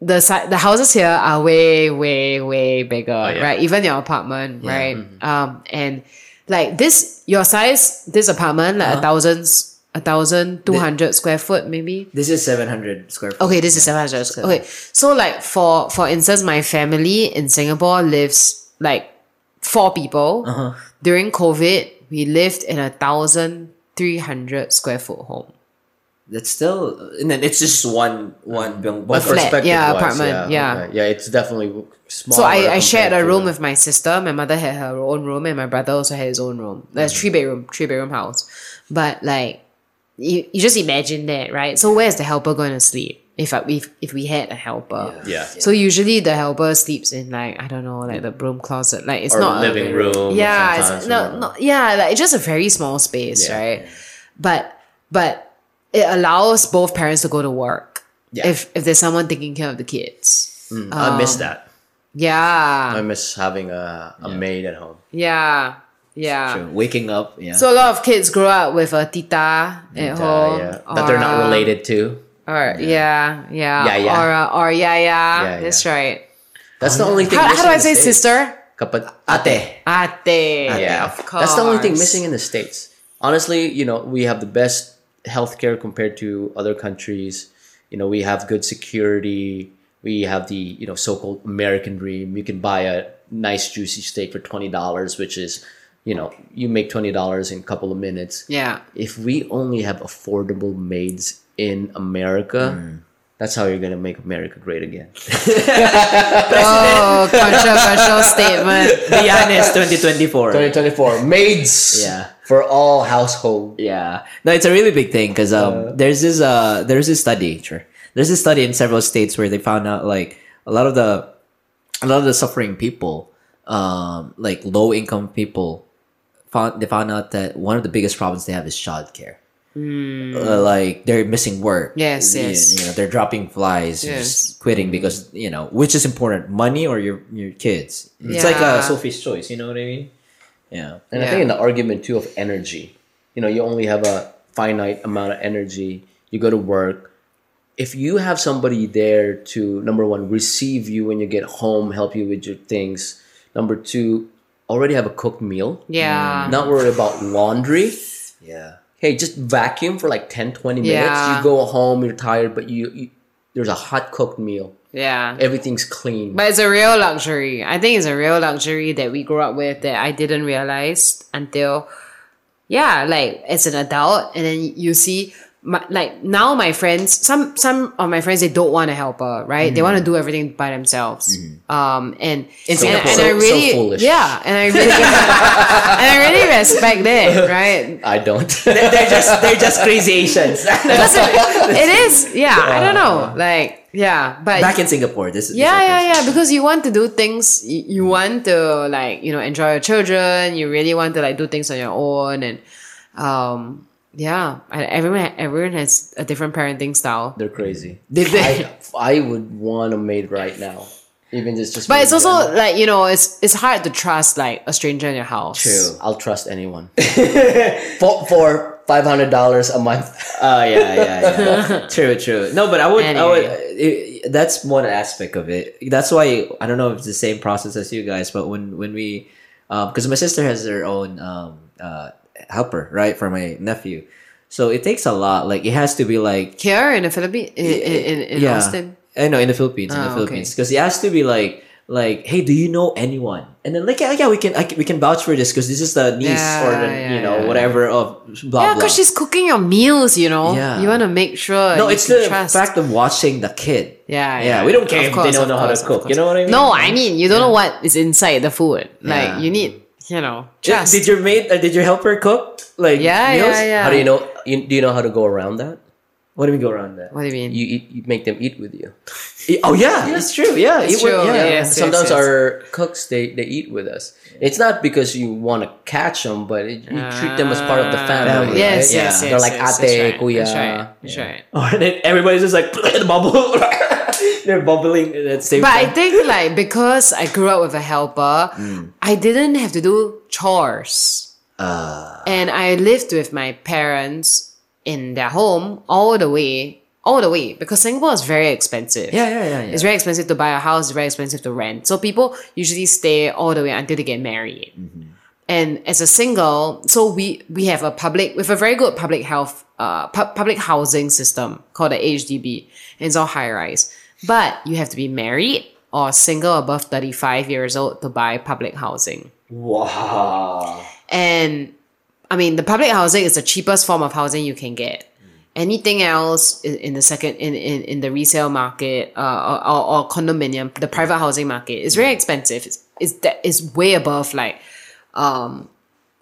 the si- the houses here are way way way bigger yeah. right even your apartment right um and like this your size this apartment like a thousand a thousand two hundred square foot maybe This is seven hundred square foot. okay this is 700 square okay so like for for instance my family in singapore lives like four people uh-huh. during covid we lived in a thousand three hundred square foot home That's still, and then it's just one one building. A flat, yeah, wise, apartment, yeah. okay. yeah. It's definitely small. So I, I shared a room with my sister. My mother had her own room, and my brother also had his own room. That's mm-hmm. three bedroom, three bedroom house. But like, you, you just imagine that, right? So where's the helper going to sleep? If I, if if we had a helper, Yeah. So usually the helper sleeps in like I don't know, like the broom closet. Like it's Or not a living very- room Yeah, it's, no, or- no, yeah, like it's just a very small space, Yeah. right? But but it allows both parents to go to work. Yeah. If if there's someone taking care of the kids. Mm, I miss um, that. Yeah. I miss having a, a maid at home. Yeah, yeah. True. Waking up, yeah. So a lot of kids grow up with a tita at home, yeah. That they're not related to. Or yeah, yeah, Yeah, yeah. or uh, or yeah, yeah. Yeah, That's yeah. right. That's the only thing. How, how do I say States. sister? Kapat- Ate. Ate. Yeah, of course. that's the only thing missing in the states. Honestly, you know, we have the best healthcare compared to other countries. You know, we have good security. We have the you know so-called American dream. You can buy a nice juicy steak for twenty dollars, which is you know you make twenty dollars in a couple of minutes. Yeah. If we only have affordable maids in America, that's how you're gonna make America great again. Oh, controversial statement. Be honest, 2024. 2024 maids. Yeah. for all household. Yeah, no, it's a really big thing because um, there's this uh, there's this study. Sure, there's this study in several states where they found out like a lot of the a lot of the suffering people, um, like low income people, found they found out that one of the biggest problems they have is childcare. Uh, like they're missing work. Yes, You- yes. You know, they're dropping flies, Yes. just quitting because you know which is important, money or your your kids. It's like a Sophie's choice. You know what I mean? Yeah. And I think in the argument too of energy, you know, you only have a finite amount of energy. You go to work. If you have somebody there to number one receive you when you get home, help you with your things. Number two, already have a cooked meal. Yeah. Not worry about laundry. Yeah. Hey, just vacuum for like 10, 20 minutes. Yeah. You go home, you're tired, but you, you there's a hot cooked meal. Yeah. Everything's clean. But it's a real luxury. I think it's a real luxury that we grew up with that I didn't realize until, yeah, like as an adult, and then you see, my, like now my friends, some some of my friends they don't want a helper, right? They want to do everything by themselves. Um, and and, and So- I so really, foolish. yeah, and I really, and I really respect that, right? I don't. they're just they're just crazy Asians. It, it is, yeah. I don't know, like, yeah, but Back in Singapore, this is yeah, yeah, yeah. Because you want to do things, you, you want to like you know enjoy your children. You really want to like do things on your own, and um, yeah, everyone everyone has a different parenting style. They're crazy. They? I, I would want a maid right now. Even just just. But it's also like you know, it's it's hard to trust like a stranger in your house. True. I'll trust anyone. for for five hundred dollars a month. Oh yeah, yeah, yeah. true, true. No, but I would, I would. It, that's one aspect of it. That's why I don't know if it's the same process as you guys, but when when we, because my sister has her own um uh helper right for my nephew, so it takes a lot. Like it has to be like Here in the Philippines, in, in, in yeah. Austin. I know in the Philippines, in the Ah, Philippines, because it has to be like like, hey, do you know anyone? And then like, yeah, yeah we can I, we can vouch for this because this is the niece Yeah, or the yeah, you know whatever of blah Yeah, because she's cooking your meals, you know. Yeah. You want to make sure. no, you it's the trust. fact of watching the kid. Yeah, Yeah, we don't care Of if they don't know how to cook. You know what I mean? No, I mean you don't know what is inside the food. Like you need, you know, Did, trust. did your maid? Uh, did your helper cook? Like yeah, meals? yeah, yeah. How do you know? You, do you know how to go around that? What do we go around that? What do you mean? You eat, you make them eat with you. Oh yeah, it's true. Yeah, It's it would- true, yeah. yes. Sometimes yes. our cooks they, they eat with us. It's not because you want to catch them, but it, you treat them as part of the family. Family, yes, right? yes, Yeah. yes. They're like yes, ate, that's right, kuya. That's right. That's right. Oh, and then everybody's just like bubble. They're bubbling at the same But I think like because I grew up with a helper, Mm. I didn't have to do chores. Ah. and I lived with my parents in their home all the way, all the way because Singapore is very expensive. yeah, yeah, yeah, yeah. It's very expensive to buy a house, it's very expensive to rent. So people usually stay all the way until they get married. And as a single, so we we have a public with a very good public health uh pu- public housing system called the HDB. And it's all high rise. But you have to be married or single above 35 years old to buy public housing. wow. And I mean, the public housing is the cheapest form of housing you can get. Anything else in, in the second in, in, in the resale market uh, or, or, or condominium, the private housing market is very expensive. It's, it's that is way above like um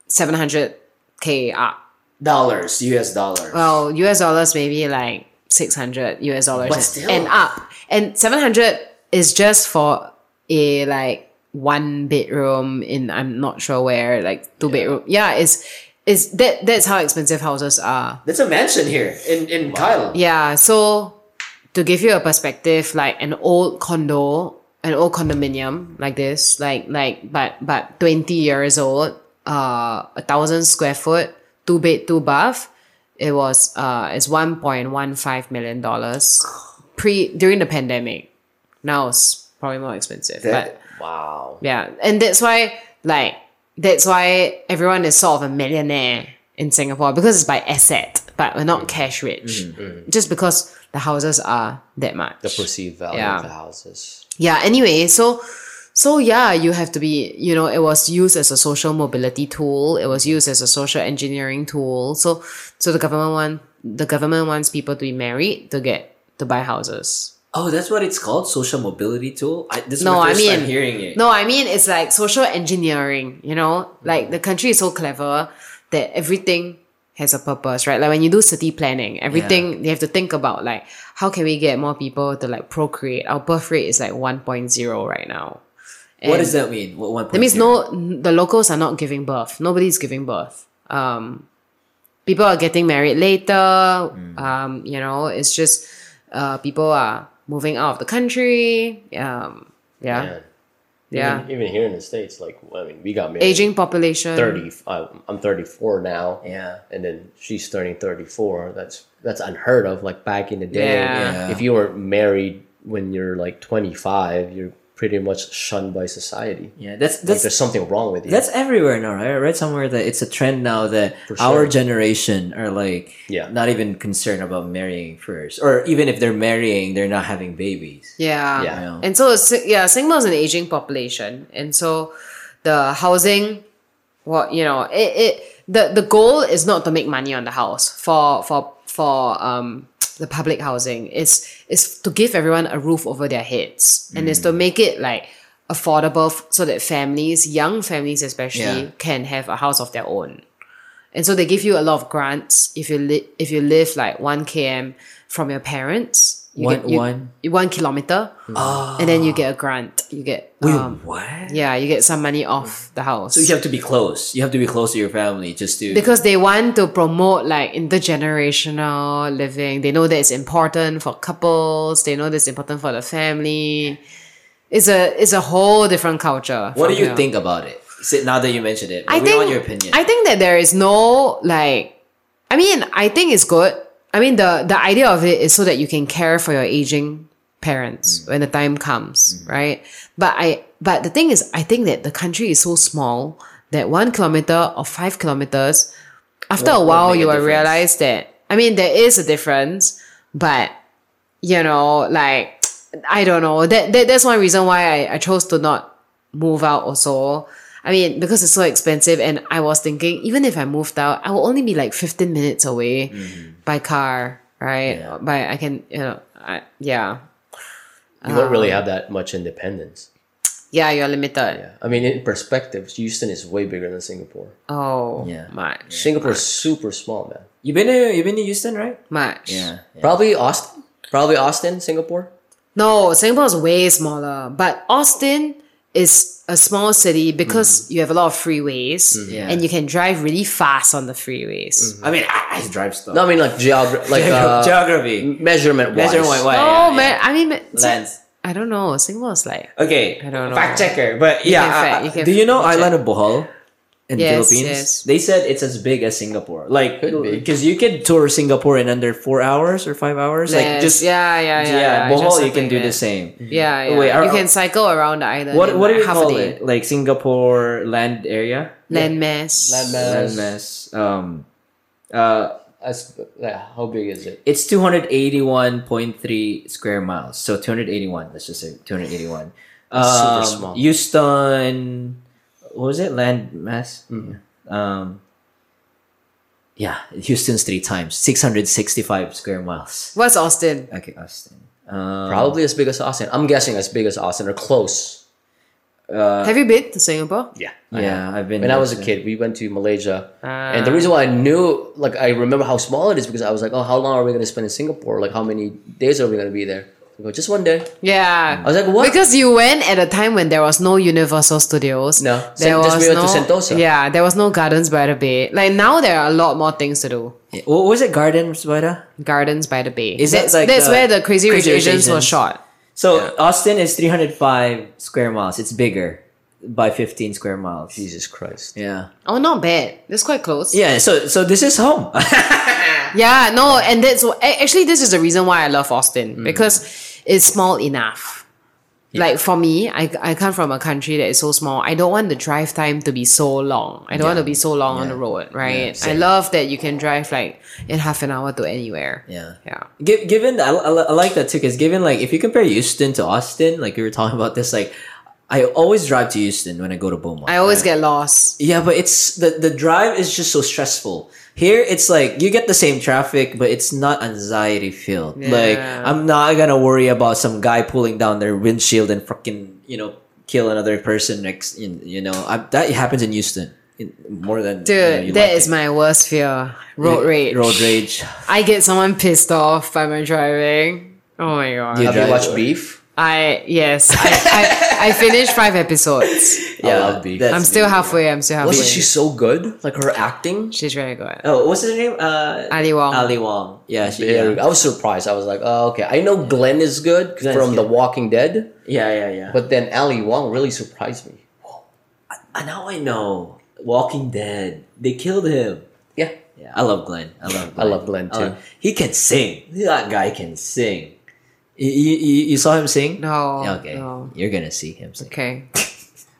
seven hundred k up. Dollars, U.S. dollars. Well, US dollars maybe like six hundred US dollars and up. And seven hundred is just for a like one bedroom in I'm not sure where, like two bedroom. Yeah, it's it's that that's how expensive houses are. That's a mansion here in in Kyle. Yeah, so to give you a perspective, like an old condo, an old condominium like this, like like but but twenty years old, uh, a thousand square foot, two bed, two bath, it was uh, it's one point one five million dollars pre during the pandemic. Now it's probably more expensive, That- but Wow. yeah, and that's why like that's why everyone is sort of a millionaire in Singapore because it's by asset, but we're not mm. cash rich. Mm. Mm. Just because the houses are that much. The perceived value Yeah. of the houses. yeah. Anyway, so so yeah, you have to be. You know, it was used as a social mobility tool. It was used as a social engineering tool. So so the government want the government wants people to be married to get to buy houses. Oh, that's what it's called, social mobility tool. I, this is No, my I mean time hearing it. No, I mean it's like social engineering, you know? Like the country is so clever that everything has a purpose, right? Like when you do city planning, everything you have to think about like how can we get more people to like procreate? Our birth rate is like 1.0 right now. what does that mean? What one? That means no the locals are not giving birth. Nobody's giving birth. Um people are getting married later. Um, you know, it's just uh people are moving out of the country. Um yeah. Man. Yeah. Even, even here in the states, like I mean, we got married. aging population. Thirty. I, I'm 34 now. Yeah. And then she's turning 34. That's that's unheard of. Like back in the day, Yeah. Yeah. if you weren't married when you're like 25, you're pretty much shunned by society. Yeah, that's Like that's there's something wrong with you. That's everywhere now, right? I read somewhere that it's a trend now that For our generation are like Yeah. not even concerned about marrying first. Or even if they're marrying, they're not having babies. Yeah. Yeah. And so, yeah, Singapore is an aging population. And so the housing, what, you know, it, it the, the goal is not to make money on the house for, for, for, um, the public housing is is to give everyone a roof over their heads. And is to make it like affordable f- so that families young families especially Yeah. can have a house of their own. And so they give you a lot of grants if you li- if you live like one km from your parents You One- get, you- one? one kilometer, and then you get a grant. You get Wait, um, what? yeah, you get some money off the house. So you have to be close. You have to be close to your family just to. because they want to promote like intergenerational living. They know that it's important for couples. They know that it's important for the family. It's a it's a whole different culture. what do you here. think about it? Now that you mentioned it, I we think want your opinion. I think that there is no like. I mean, I think it's good. I mean, the the idea of it is so that you can care for your aging parents Mm. when the time comes, right? But I but the thing is, I think that the country is so small that one kilometer or five kilometers, after Won't- a while, you will realize that. I mean, there is a difference, but you know, like I don't know. That, that that's one reason why I, I chose to not move out also. I mean, because it's so expensive and I was thinking even if I moved out, I will only be like 15 minutes away mm-hmm. by car, right? Yeah. By I can you know, I, yeah. You don't really um, have that much independence. Yeah, you're limited. Yeah. I mean, in perspective, Houston is way bigger than Singapore. Oh, Yeah. much. Singapore is super small, man. You've been to you been to Houston, right? Much. Yeah. yeah. Probably Austin. Probably Austin, Singapore. No, Singapore is way smaller, but Austin is a small city because mm-hmm. you have a lot of freeways mm-hmm. Yeah. and you can drive really fast on the freeways. Mm-hmm. I mean, I, I drive stuff. No, I mean like geog- like uh, geography. measurement. Measurement wise. Oh yeah, man, yeah. I mean, Lens. I don't know. Singapore is like Okay, I don't know. Fact checker, but You yeah, can fact- you can do you know fact check. Island of Bohol in Yes, Philippines? yes. They said it's as big as Singapore. Like, because you can tour Singapore in under four hours or five hours. Like, just yeah, yeah, yeah. yeah, yeah, Bohol you can do like the same. Yeah, yeah. Wait, are- you can cycle around the island. What what do like we half call it? Like Singapore land area, Landmass. Landmass. landmass. Um, uh, That's, like, how big is it? it's two hundred eighty one point three square miles. So two hundred eighty one. Let's just say two hundred eighty one. super Um, small. Houston, what was it? Land mass. Mm-hmm. Um, yeah, Houston's three times, six hundred sixty five square miles. What's Austin? Okay, Austin. Um, Probably as big as Austin. I'm guessing as big as Austin or close. Have you been to Singapore? Yeah. Yeah, I've been. When I was a kid, we went to Malaysia, Ah. and the reason why I knew, like, I remember how small it is because I was like, "Oh, how long are we going to spend in Singapore? Like, how many days are we going to be there?" I go, "Just one day." Yeah. I was like, "What?" Because you went at a time when there was no Universal Studios. No. There Sen- just was we went no, to Sentosa. Yeah, there was no Gardens by the Bay. Like now there are a lot more things to do. What was it? Gardens by the? Gardens by the Bay. Is that that's, like that's the where the Crazy Rich Crazy Rich Asians was Asians? shot. So Austin is three hundred five square miles. It's bigger by fifteen square miles. Jesus Christ. Yeah. Oh, not bad. That's quite close. Yeah. So so this is home. Yeah, no, and that's actually this is the reason why I love Austin Mm. because it's small enough. Like for me, I, I come from a country that is so small. I don't want the drive time to be so long. I don't want to be so long on the road, right? I love that you can drive like in half an hour to anywhere. yeah. Yeah. Gi- Given I, I, I like that too, because given like if you compare Houston to Austin, like we were talking about this, like I always drive to Houston when I go to Beaumont. I always right? get lost. Yeah, but it's the the drive is just so stressful. Here it's like you get the same traffic, but it's not anxiety filled. Like I'm not gonna worry about some guy pulling down their windshield and fucking you know kill another person next. You you know I, that happens in Houston in, more than Dude, you know, you that like is it. my worst fear. Road rage. Road rage. I get someone pissed off by my driving. Oh my god. You Have you drive- watched Beef? I yes. I, I, I finished five episodes. I love Beef. that's I'm still me. halfway. I'm still halfway. Wasn't she so good? Like her acting. She's very good. Oh, what's his name? Uh, Ali Wong. Ali Wong. Yeah, she, Very- yeah. I was surprised. I was like, "Oh, okay." I know Glenn is good Glenn's from The. Walking Dead, yeah, yeah, yeah. but then Ali Wong really surprised me. Uh, now I know. Walking Dead. They killed him. Yeah, Yeah, I love Glenn. I love. I love Glenn, too. Uh, he can sing. That guy can sing. You, you, you saw him sing? No. Okay, no. you're gonna see him sing. Okay.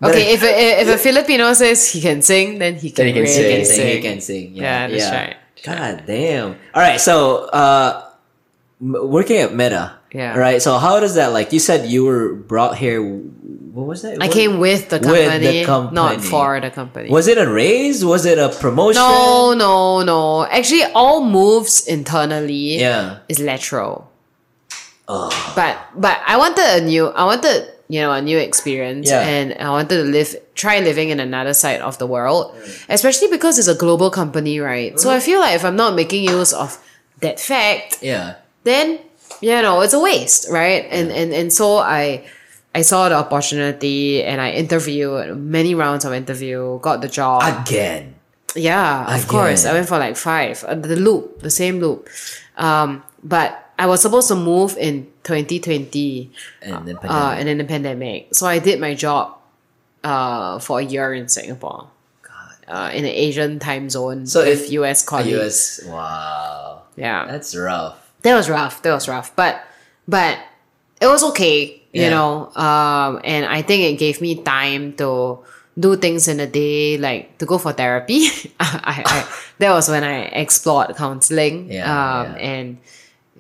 Okay, if a, if a Filipino says he can sing, then he can, Then he can really sing. sing. He can sing. Yeah, Yeah, that's yeah. right. God damn. All right, so uh, working at Meta. Yeah. All right. So how does that like? You said you were brought here. What was that? I What- came with the With company, the company. not for the company. Was it a raise? Was it a promotion? no, no, no. Actually, all moves internally Yeah. is lateral. Oh. But but I wanted a new. I wanted you know a new experience, Yeah. and I wanted to live, try living in another side of the world, especially because it's a global company, right? So I feel like if I'm not making use of that fact, Yeah. then you know, it's a waste, right? And and and so I I saw the opportunity and I interviewed many rounds of interview, got the job. Again. Yeah, of Again. course. I went for like five. Uh, the loop, the same loop. Um, but I was supposed to move in 2020 And then uh, and then the pandemic. So I did my job uh, for a year in Singapore. Uh, in the Asian time zone So if- US colleagues. US. Wow. Yeah. That's rough. that was rough. That was rough. But but it was okay, you know. Um, and I think it gave me time to do things in a day, like to go for therapy. I, I that was when I explored counseling. Yeah, um, yeah. and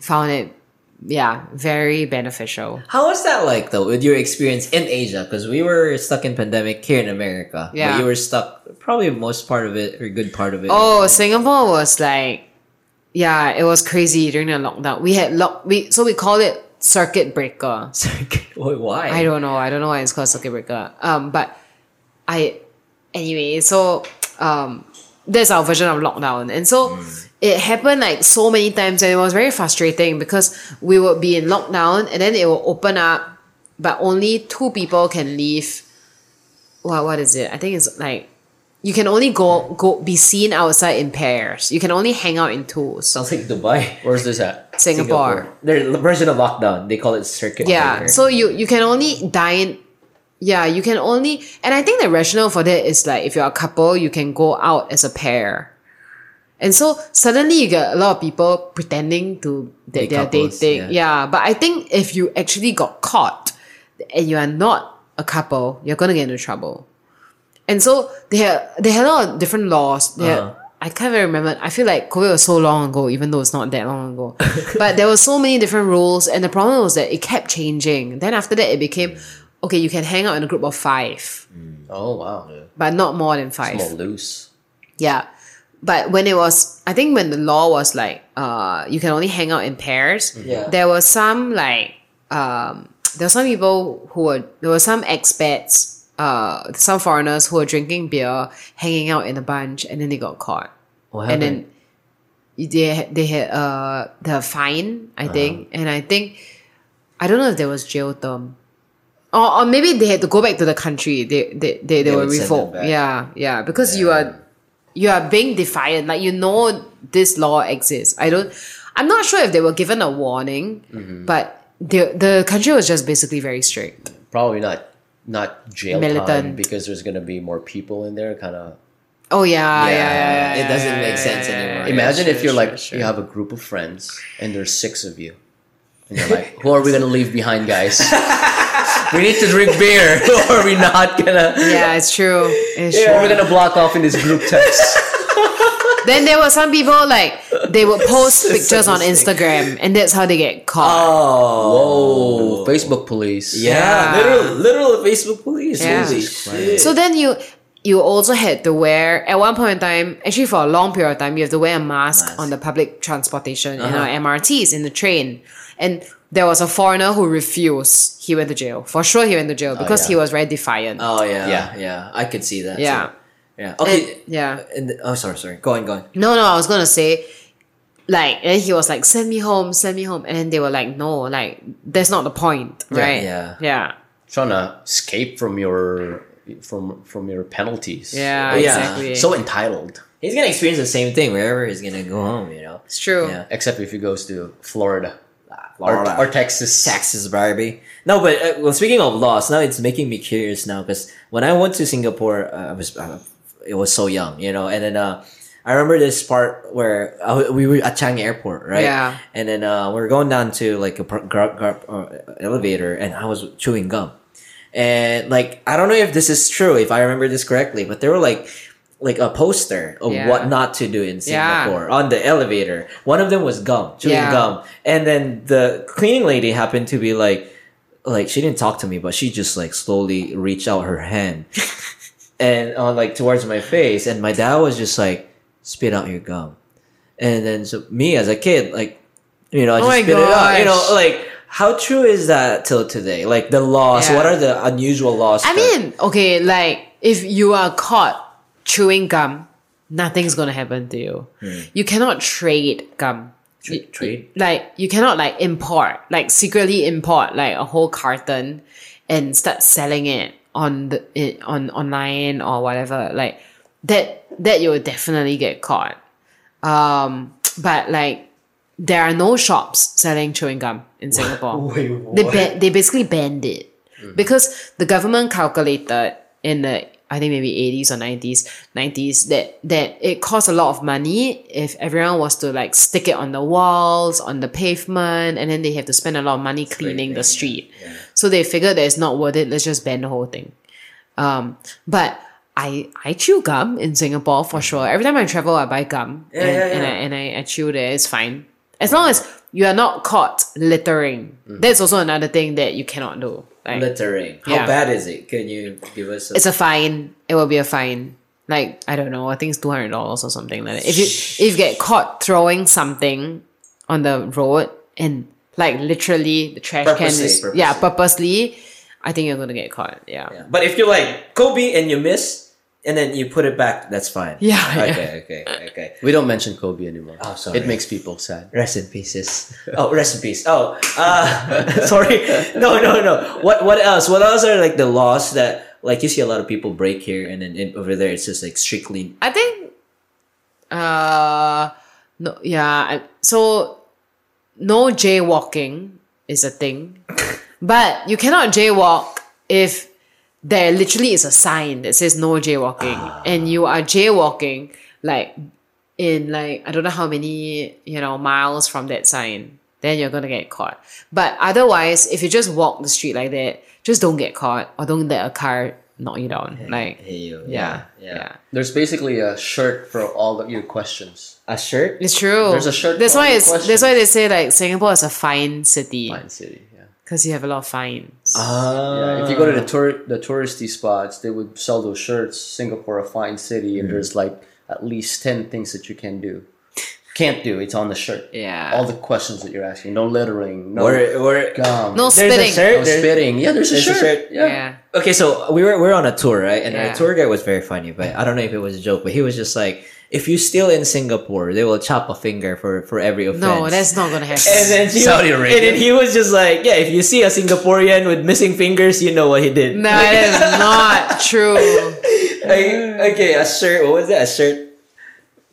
found it, yeah, very beneficial. How was that like though with your experience in Asia? Because we were stuck in pandemic here in America. Yeah. But you were stuck probably most part of it or good part of it. Oh, Singapore was like, yeah, it was crazy during the lockdown. We had lock, we so we call it circuit breaker. Circuit? why? I don't know. I don't know why it's called circuit breaker. Um, but I anyway. So um, there's our version of lockdown, and so it happened like so many times, and it was very frustrating because we would be in lockdown, and then it will open up, but only two people can leave. What what is it? I think it's like. You can only go go be seen outside in pairs. You can only hang out in twos. Sounds like Dubai. Where's this at? Singapore. Their version of lockdown. They call it circuit. Yeah. So you you can only dine. Yeah, you can only, and I think the rationale for that is like if you're a couple, you can go out as a pair. And so suddenly you get a lot of people pretending to that Be they're couples, dating. yeah. Yeah. but I think if you actually got caught and you are not a couple, you're gonna get into trouble. And so they had they had a lot of different laws. They Uh-huh. I can't even remember. I feel like COVID was so long ago, even though it's not that long ago. but there were so many different rules, and the problem was that it kept changing. Then after that, it became okay. You can hang out in a group of five, Oh wow, but not more than it's five. more loose. Yeah. But when it was, I think when the law was like, uh, you can only hang out in pairs. Yeah. There were some like, um, there were some people who were, there were some expats, uh, some foreigners who were drinking beer, hanging out in a bunch, and then they got caught. What And happened? then they had- they had uh the fine, Uh-huh. I think, and I think I don't know if there was jail term. Or, or maybe they had to go back to the country. They they, they, they, They were would send them revoked. Yeah, yeah. Because you are you are being defiant. Like you know this law exists. I don't I'm not sure if they were given a warning, Mm-hmm. but the the country was just basically very strict. Probably not not jail time because there's gonna be more people in there. Kind of. Oh yeah, yeah, yeah. Yeah, yeah, it doesn't make sense anymore. Imagine sure, if you're sure, like sure. you have a group of friends and there's six of you, and you're like, who are we gonna leave behind, guys? we need to drink beer, or we're we not gonna? Yeah, it's true. It's Or true. are gonna block off in this group text? Then there were some people like they would post pictures on Instagram, and that's how they get caught. Oh, whoa, Facebook police. Yeah, Yeah. literal, literal Facebook police. Yeah. Holy shit. So then you you also had to wear at one point in time, actually for a long period of time, you have to wear a mask, Mask. on the public transportation, you Uh-huh. know, MRTs in the train. And there was a foreigner who refused. He went to jail. For sure he went to jail oh, because yeah. he was very defiant. Oh yeah, Yeah. yeah, yeah. I could see that. Yeah. too. yeah. Okay. And- yeah. And, oh, sorry, sorry. Go on, go on. No, no, I was gonna say, like, and he was like, "Send me home, send me home," and then they were like, "No, like, that's not the point, right?" yeah. yeah, Trying to escape from your from from your penalties. yeah, oh, Yeah. exactly. So entitled. He's gonna experience the same thing wherever he's gonna go home. You know. it's true. Yeah. Except if he goes to Florida, Florida. Or, or Texas. Texas, Barbie. No, but uh, well, speaking of laws, now it's making me curious now because when I went to Singapore, uh, I was uh, it was so young, you know, and then uh, I remember this part where uh, we were at Changi Airport, right? Yeah. And then uh, we are going down to like a par- gar- gar- uh, elevator, and I was chewing gum, and like I don't know if this is true, if I remember this correctly, but there were like like a poster of Yeah. what not to do in Yeah. Singapore on the elevator. One of them was gum, chewing Yeah. gum, and then the cleaning lady happened to be like, like she didn't talk to me, but she just like slowly reached out her hand, and on like towards my face, and my dad was just like, spit out your gum, and then so me as a kid, like, you know, I Oh just my spit it out, you know, like. How true is that till today? Like the laws, Yeah. what are the unusual laws? I that- mean, okay, like if you are caught chewing gum, nothing's gonna happen to you. Hmm. You cannot trade gum. Trade? like you cannot like import like secretly import like a whole carton and start selling it on the in, on online or whatever like that that you will definitely get caught um but like there are no shops selling chewing gum in singapore they ban- they basically banned it because the government calculated in the I think maybe 80s or 90s 90s that that it costs a lot of money if everyone was to like stick it on the walls on the pavement and then they have to spend a lot of money cleaning the street so they figured that it's not worth it let's just ban the whole thing um but I I chew gum in Singapore for sure. Every time I travel, I buy gum and, yeah, and, I, and I, I chew there. It's fine as long as you are not caught littering. That's also another thing that you cannot do. Like, Littering. How Yeah. bad is it? Can you give us? A, it's a fine. It will be a fine. Like I don't know. I think it's two hundred dollars or something like that. If you if you get caught throwing something on the road and like literally the trash can is purposely. yeah purposely, I think you're gonna get caught. Yeah. Yeah. But if you're like Kobe and you miss, and then you put it back, that's fine. Yeah, Okay. Okay. Okay. We don't mention Kobe anymore. Oh, sorry. It makes people sad. Rest in pieces. Oh, rest in peace. Oh, uh, sorry. No, no, no. What What else? What else are like the laws that like you see a lot of people break here, and then in, over there it's just like strictly. I think, uh, no, yeah. I- So, no jaywalking is a thing, but you cannot jaywalk if there literally is a sign that says no jaywalking, ah. and you are jaywalking like in like I don't know how many you know miles from that sign. Then you're gonna get caught. But otherwise, if you just walk the street like that, just don't get caught or don't let a car knock you down. Like, Hey, yo, yeah, yeah. yeah. There's basically a shirt for all of your questions. A shirt. It's true. There's a shirt That's for why the it's that's why they say like Singapore is a fine city Fine city, yeah. Because you have a lot of fines. Ah. Yeah, if you go to the tour the touristy spots, they would sell those shirts. Singapore, a fine city, and mm. there's like at least ten things that you can do, can't do. It's on the shirt. Yeah. all the questions that you're asking. No littering. No Or or gum. no spitting. shirt. no spitting. Yeah, there's a there's a shirt. shirt. Yeah. yeah. Okay, so we were we are on a tour, right? And Yeah. our tour guide was very funny, but I don't know if it was a joke, but he was just like, if you steal in Singapore, they will chop a finger for for every offense. No, that's not gonna happen. and then he, Saudi Arabia. And then he was just like, yeah, if you see a Singaporean with missing fingers, you know what he did. no, that is not true. Like, okay, a shirt. What was that? A shirt.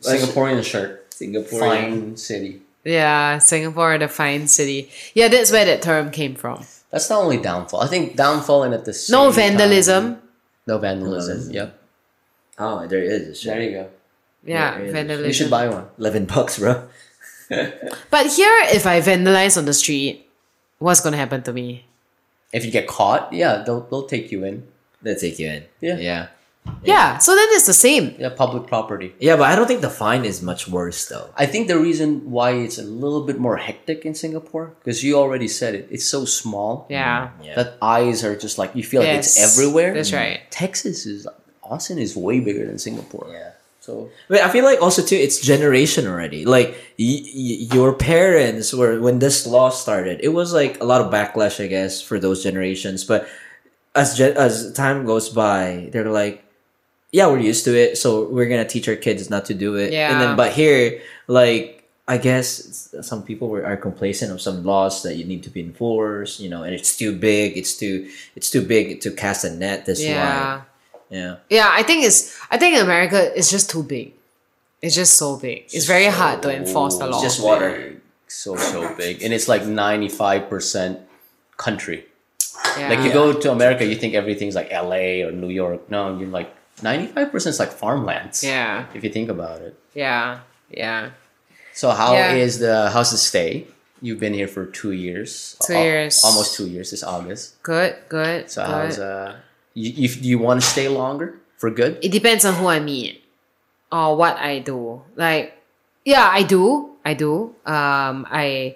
Singaporean shirt. Singaporean. Fine city. Yeah, Singapore, the fine city. Yeah, that's where that term came from. That's not only downfall. I think downfall and at the same No time- vandalism. no vandalism. Vandalism. Yep. Oh, there is a shirt. There you go. Yeah, Yeah, yeah. vandalism. You should buy one. Eleven bucks, bro. But here, if I vandalize on the street, what's gonna happen to me? If you get caught, yeah, they'll they'll take you in. They'll take you in. Yeah. Yeah. Yeah, so then it's the same. Yeah, public property. Yeah, but I don't think the fine is much worse though. I think the reason why it's a little bit more hectic in Singapore, because you already said it, it's so small Yeah. Yeah. that eyes are just like you feel like it's everywhere. That's mm. right. Texas is Austin is way bigger than Singapore. Yeah. So But I feel like also too, it's generation already. Like y- y- your parents were when this law started, it was like a lot of backlash, I guess, for those generations. But as gen- as time goes by, they're like, yeah, we're used to it, so we're gonna teach our kids not to do it. Yeah. And then, but here, like. I guess some people were, are complacent of some laws that you need to be enforced, you know, and it's too big. It's too it's too big to cast a net this Yeah. Yeah. Yeah, I think it's I think in America it's just too big. It's just so big. It's very hard to enforce the law. just water. so so big, and it's like ninety five percent country. yeah. Like you go to America, you think everything's like L.A. or New York. No, you're like ninety five percent is like farmlands. Yeah. if you think about it. Yeah. Yeah. So how is Yeah. the how's the stay? You've been here for two years. Two Al- years. Almost two years this August. Good, good. So good. how's uh you, you do you want to stay longer for good? it depends on who I meet or what I do. Like, yeah, I do. I do. Um, I,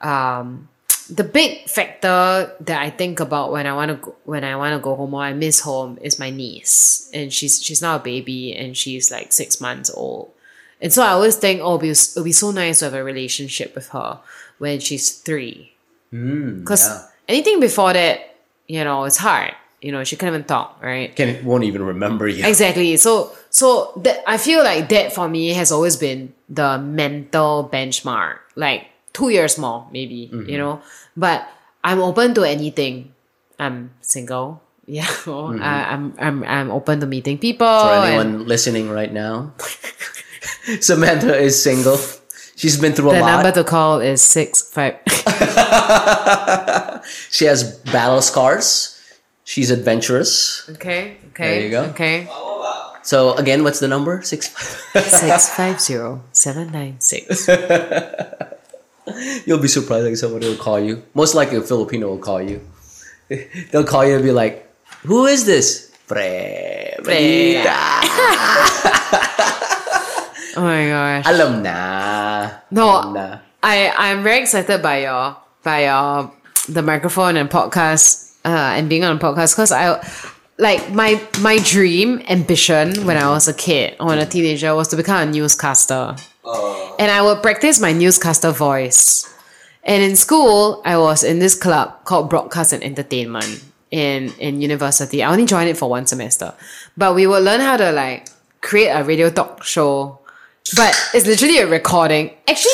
um, the big factor that I think about when I want to go, when I want to go home or I miss home is my niece, and she's she's now a baby and she's like six months old, and so I always think, oh, it'll be, it'll be so nice to have a relationship with her when she's three, Mm, because yeah. anything before that, you know, it's hard. You know, she can't even talk, right? Can won't even remember you. Exactly. So so that I feel like that for me has always been the mental benchmark. Like two years more, maybe, Mm-hmm. you know. But I'm open to anything. I'm single. Yeah. I, I'm I'm I'm open to meeting people. Mm-hmm. For and- anyone listening right now, Samantha is single. She's been through a the lot. The number to call is six five she has battle scars. She's adventurous. Okay, okay. There you go. Okay. So again, what's the number? Six. Six five zero seven nine six. You'll be surprised like somebody will call you. Most likely a Filipino will call you. They'll call you and be like, "Who is this?" Pre. Oh my gosh. Alam na. No, Alam na. I I'm very excited by your by your the microphone and podcast uh and being on a podcast because I like my my dream ambition when I was a kid or when a teenager was to become a newscaster. And I would practice my newscaster voice. And in school, I was in this club called Broadcast and Entertainment in in university. I only joined it for one semester, but we would learn how to like create a radio talk show. But it's literally a recording. Actually,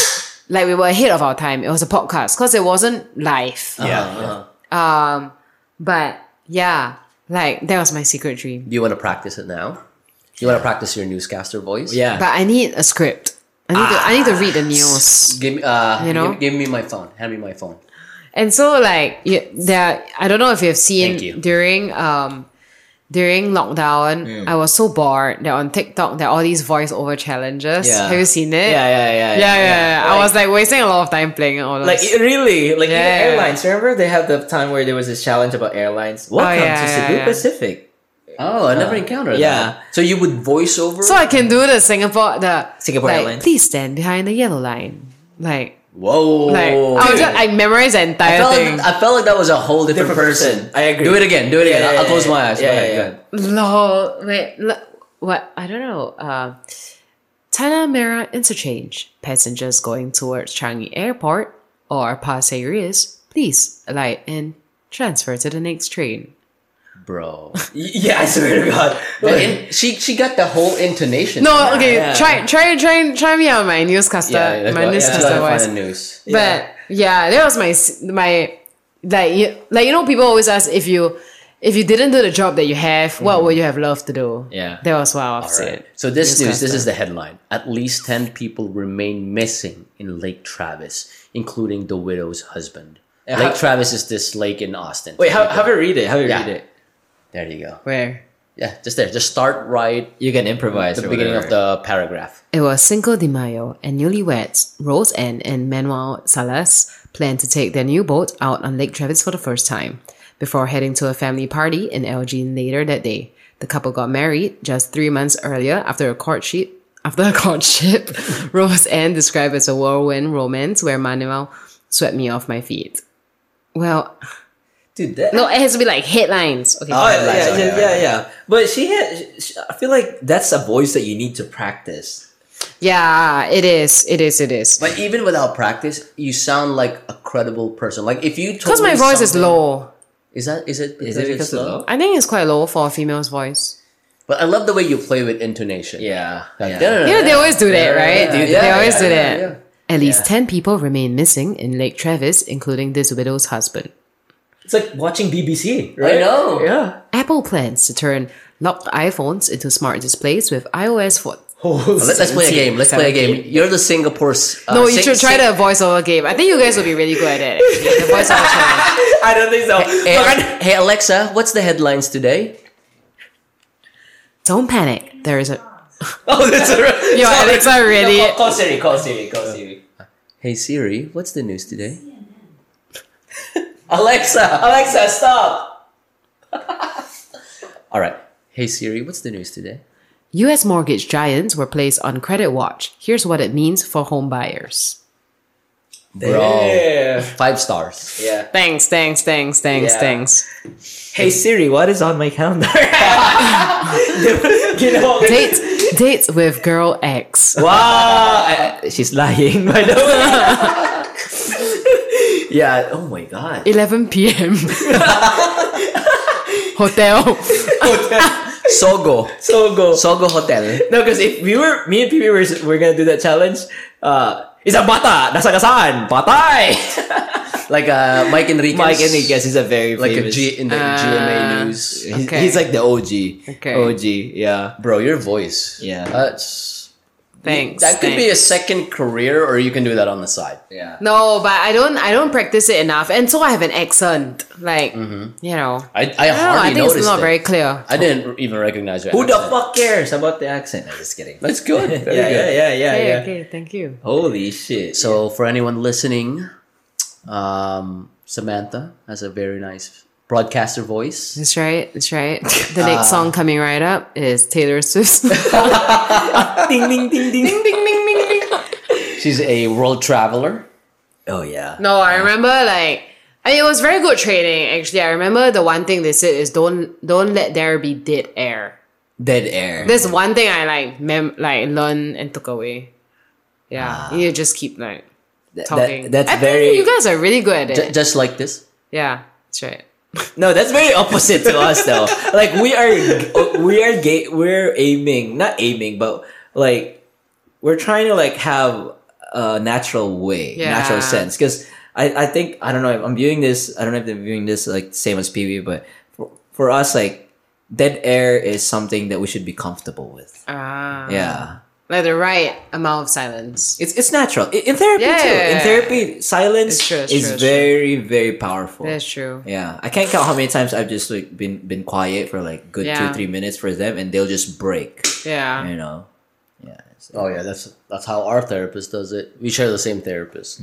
like we were ahead of our time. It was a podcast because it wasn't live. Yeah. Um, but yeah, like that was my secret dream. Do you want to practice it now? You want to practice your newscaster voice? Yeah. But I need a script. I need to I need to read the news. Give me, uh, You know? give, give me my phone. Hand me my phone. And so like you, there, I don't know if you've seen you. during um during lockdown, I was so bored that on TikTok there are all these voiceover challenges. Yeah. Have you seen it? yeah, yeah, yeah, Yeah, yeah, yeah. I was like wasting a lot of time playing all those. Like it really, like Yeah. airlines. Remember they have the time where there was this challenge about airlines. Oh, Welcome yeah, to yeah, Cebu yeah. Pacific. Oh, I never uh, encountered that. yeah. that. So you would voice over? so I can do the Singapore the Singapore like, Airlines. Please stand behind the yellow line. Like Whoa. like I was just I memorized the I entire felt, thing. like, I felt like that was a whole different, Different person. person. I agree. Do it again. Do it again. Yeah, I'll, yeah, I'll close my eyes. Yeah, Go yeah, ahead, yeah. go. Lol, wait, l- what? I don't know. Uh, Tanah Merah interchange. Passengers going towards Changi Airport or Pasir Ris, please alight and transfer to the next train. Bro. Yeah, I swear to God. The in- she she got the whole intonation. No, okay, yeah. try try try try me out my newscaster, Yeah, let's my go- let's newscaster go voice. the news. But yeah, that was my my like you, like you know people always ask if you if you didn't do the job that you have, what mm-hmm. would you have loved to do? Yeah. that was what I've All said. right. So this news, this is the headline. At least 10 people remain missing in Lake Travis, including the widow's husband. Lake Travis is this lake in Austin. Wait, how, have you read it? Have you Yeah. read it? There you go. Where Yeah, just there. Just start right You can improvise. the or beginning of the paragraph. It was Cinco de Mayo, and newlyweds Rose Ann and Manuel Salas planned to take their new boat out on Lake Travis for the first time before heading to a family party in Elgin later that day. The couple got married just three months earlier after a courtship. After a courtship, Rose Ann described as a whirlwind romance where Manuel swept me off my feet. Well, Dude, that, no, it has to be like headlines. Okay, Oh, yeah, Headlines, yeah, okay, yeah, yeah, yeah. But she had. She, I feel like that's a voice that you need to practice. yeah, it is, it is, it is. But even without practice, you sound like a credible person. Like if you told Because my voice is low. Is that is it Is because it it's because of low? low? I think it's quite low for a female's voice. But I love the way you play with intonation. Yeah. Like, yeah. Yeah, they always do that, Yeah, right? they do they that. always do Yeah, that. yeah, At least Yeah. 10 people remain missing in Lake Travis, including this widow's husband. It's like watching BBC, I know. Yeah. Apple plans to turn locked iPhones into smart displays with iOS 4. Let's, let's play a game. Let's play a game. You're the Singapore's. Uh, no, you should try sing- the voiceover game. I think you guys will be really good at it. actually. The voiceover challenge. I don't think so. Hey, hey Alexa, what's the headlines today? Don't panic. There is a. oh, that's right. Yo, Alexa really. Call, call Siri. Call Siri. Call Siri. Hey Siri, what's the news today? Alexa. Alexa, stop. All right. Hey Siri, what's the news today? US mortgage giants were placed on credit watch. Here's what it means for home buyers. Yeah. Five stars. Yeah. Thanks, thanks, thanks, thanks, Yeah. thanks. Hey Siri, what is on my calendar? you know, Date, date with girl X. Wow, I- she's lying. By the way. yeah. Oh my god. 11 p.m. Hotel. hotel, Sogo. Sogo. Sogo Hotel. No, because if we were, me and PB were, were gonna do that challenge, uh, it's a bata, nasa kasaan, patay! Like uh, Mike Enriquez. Mike Enriquez is a very Like a famous. G in the Ah. GMA news. he's, Okay. he's like the OG. Okay. OG, yeah. Bro, your voice. Yeah. That's Thanks. That could be a second career, or you can do that on the side. Yeah. No, but I don't. I don't practice it enough, and so I have an accent. Like you know, I, I I don't know. I hardly think it's not it. very clear. I didn't even recognize your Who the fuck cares about the accent? I'm just kidding. That's good. yeah, Very yeah, good. yeah, yeah, okay, yeah. okay, thank you. Holy shit. So for anyone listening, um, Samantha has a very nice broadcaster voice. That's right. That's right. The uh, next song coming right up is Taylor Swift. ding, ding, ding, ding. ding ding ding ding. She's a world traveler. Oh, yeah. no, I remember like. I mean, it was very good training. Actually, I remember the one thing they said is don't don't let there be dead air. Dead air. There's one thing I like mem like learned and took away. Yeah, ah. you just keep like talking. that- that's I very. Think you guys are really good at J- it. just like this. yeah, that's right. No, that's very opposite to us though. Like we are we are ga- we're aiming, not aiming, but like we're trying to like have a natural way, Yeah. natural sense cuz I I think I don't know if I'm viewing this, I don't know if they're viewing this like same as PV, but for, for us like dead air is something that we should be comfortable with. Ah, Yeah. Like the right amount of silence. It's it's natural. I- In therapy Yeah, too. yeah, In therapy, silence It's true, it's is true, it's true. very very powerful. That's true. Yeah, I can't count how many times I've just like been been quiet for like good two three minutes for them, and they'll just break. Yeah. You know. Yeah. so- Oh yeah, that's that's how our therapist does it. We share the same therapist,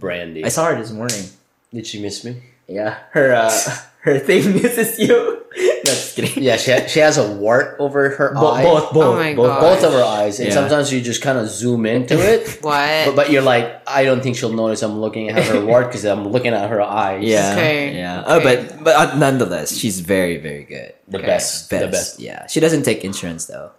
Brandy. I saw her this morning. Did she miss me? Yeah, her uh, her thing misses you. no, just kidding. Yeah, she ha- she has a wart over her Bo- eye. both, both, Oh my both, God. both of her eyes, and Yeah. sometimes you just kind of zoom into it. What? But, but you're like, I don't think she'll notice I'm looking at her wart because I'm looking at her eyes. Yeah, Okay, yeah. okay. Oh, but but uh, nonetheless, she's very very good. the Okay. best, Best. the best. Yeah, she doesn't take insurance though.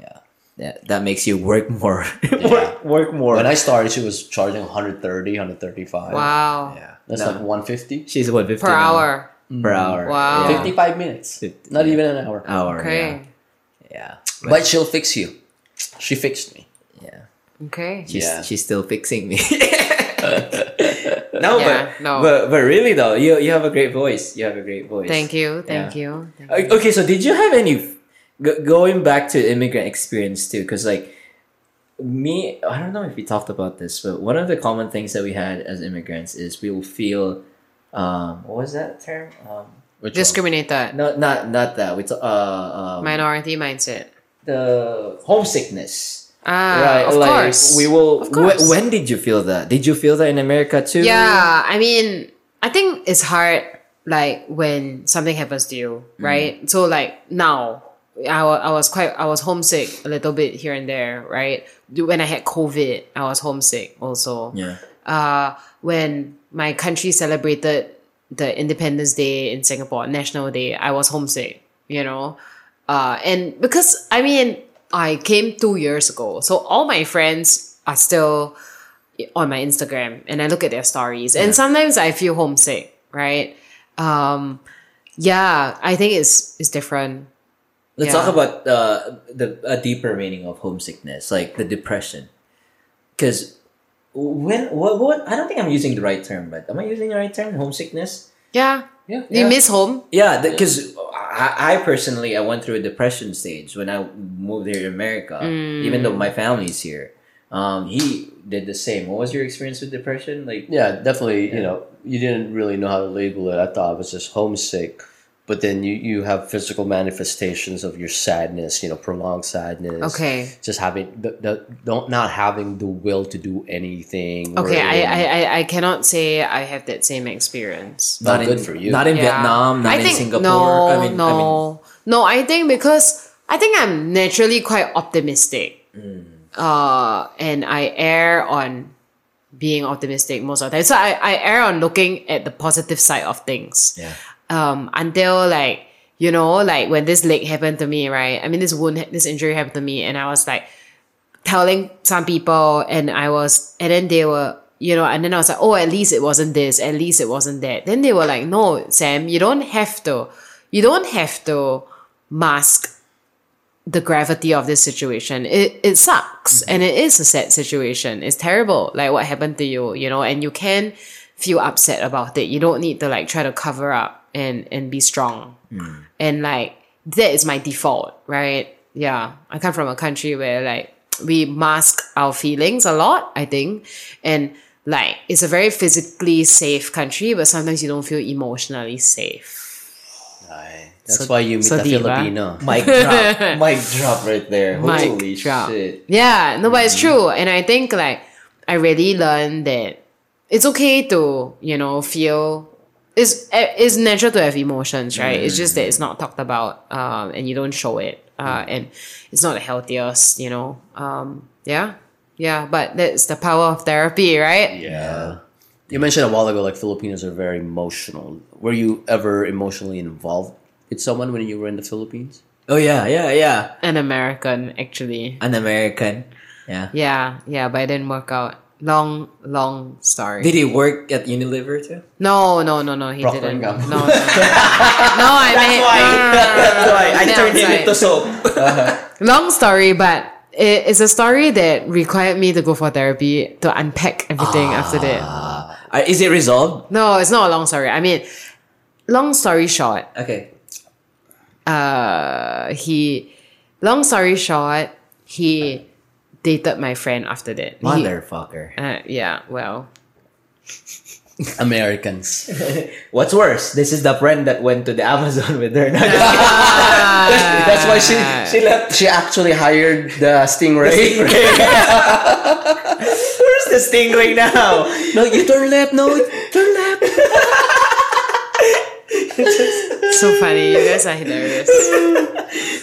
Yeah, yeah. That makes you work more. work, work more. When I started, she was charging 130, 135. wow. yeah, That's No. like 150. she's what 50 Per now. hour. Per mm. hour. Wow. Yeah. 55 minutes. Fifty- Not even an hour. Hour. Okay. Yeah. But she'll fix you. She fixed me. Yeah. Okay. She's Yeah. she's still fixing me. no, Yeah, but, no. but but really though, you you have a great voice. You have a great voice. Thank you. Thank Yeah. you. Thank O- Okay, so did you have any go, going back to immigrant experience too? Because like me, I don't know if we talked about this, but one of the common things that we had as immigrants is we will feel, um, what was that term? Um, Which one? Discriminated. no, not not that. We t- uh, um, Minority mindset. the homesickness. Ah, right, of like, course. We will. Of course. wh- when did you feel that? Did you feel that in America too? Yeah, I mean, I think it's hard like when something happens to you, Mm. right? So like now, I wa- I was quite I was homesick a little bit here and there, right? When I had COVID, I was homesick also. Yeah. Uh, when my country celebrated the Independence Day in Singapore, National Day, I was homesick, you know? Uh, and because, I mean, I came two years ago, so all my friends are still on my Instagram and I look at their stories. And sometimes I feel homesick, right? Um, yeah, I think it's it's different. Let's Yeah. talk about uh, the a deeper meaning of homesickness, like the depression. Because when what, what I don't think I'm using the right term, but am I using the right term? Homesickness. Yeah. Yeah. You miss home? Yeah, because I, I personally I went through a depression stage when I moved here to America, even though my family's here. Um, he did the same. What was your experience with depression? Like, Yeah, definitely. You know, you didn't really know how to label it. I thought it was just homesick, but then you you have physical manifestations of your sadness. You know, prolonged sadness. Okay. Just having the, the don't not having the will to do anything. Okay, I, I, I, I cannot say I have that same experience. Not in, good for you. Not in Yeah. Vietnam, not I in think, Singapore. No, I mean, no, I mean, no. I think because I think I'm naturally quite optimistic, Mm. uh, and I err on being optimistic most of the time. So I, I err on looking at the positive side of things. yeah. Um, until like you know, like when this leg happened to me, right? I mean, this wound, this injury happened to me, and I was like telling some people, and I was, and then they were, you know, and then I was like, oh, at least it wasn't this, at least it wasn't that. Then they were like, no, Sam, you don't have to, you don't have to mask the gravity of this situation. It it sucks and it is a sad situation. It's terrible. Like what happened to you, you know, and you can feel upset about it. You don't need to like try to cover up and and be strong. Mm. And like that is my default, right? Yeah. I come from a country where like we mask our feelings a lot, I think. And like it's a very physically safe country, but sometimes you don't feel emotionally safe. Aye. That's So- why you meet so a. Filipino. Mic drop. Mic drop right there. Mic Holy drop. shit. Yeah, no, but it's true. And I think like I really learned that it's okay to, you know, feel it's it's natural to have emotions, right? It's just that it's not talked about, um, and you don't show it. Uh, and it's not the healthiest, you know. Um, yeah. Yeah, but that's the power of therapy, right? Yeah. You mentioned a while ago, like Filipinos are very emotional. Were you ever emotionally involved with someone when you were in the Philippines? Oh yeah, yeah, yeah. An American, actually. An American. Yeah. Yeah, yeah, but it didn't work out. Long, long story. Did he work at Unilever too? No, no, no, no. He Procter didn't. and No, no, no. no I mean, no, no, no, no, no, no. I Yeah, turned him sorry. into soap. Long story, but it, it's a story that required me to go for therapy to unpack everything after that. Uh, is it resolved? No, it's not a long story. I mean, long story short, Okay. uh, he, long story short, he dated my friend after that. He- Motherfucker. uh, yeah, well, Americans. What's worse? This is the friend that went to the Amazon with her. That's why she she left. She actually hired the Stingray. Where's the stingray now? no, you turn left. No, turn left. so funny. You guys are hilarious.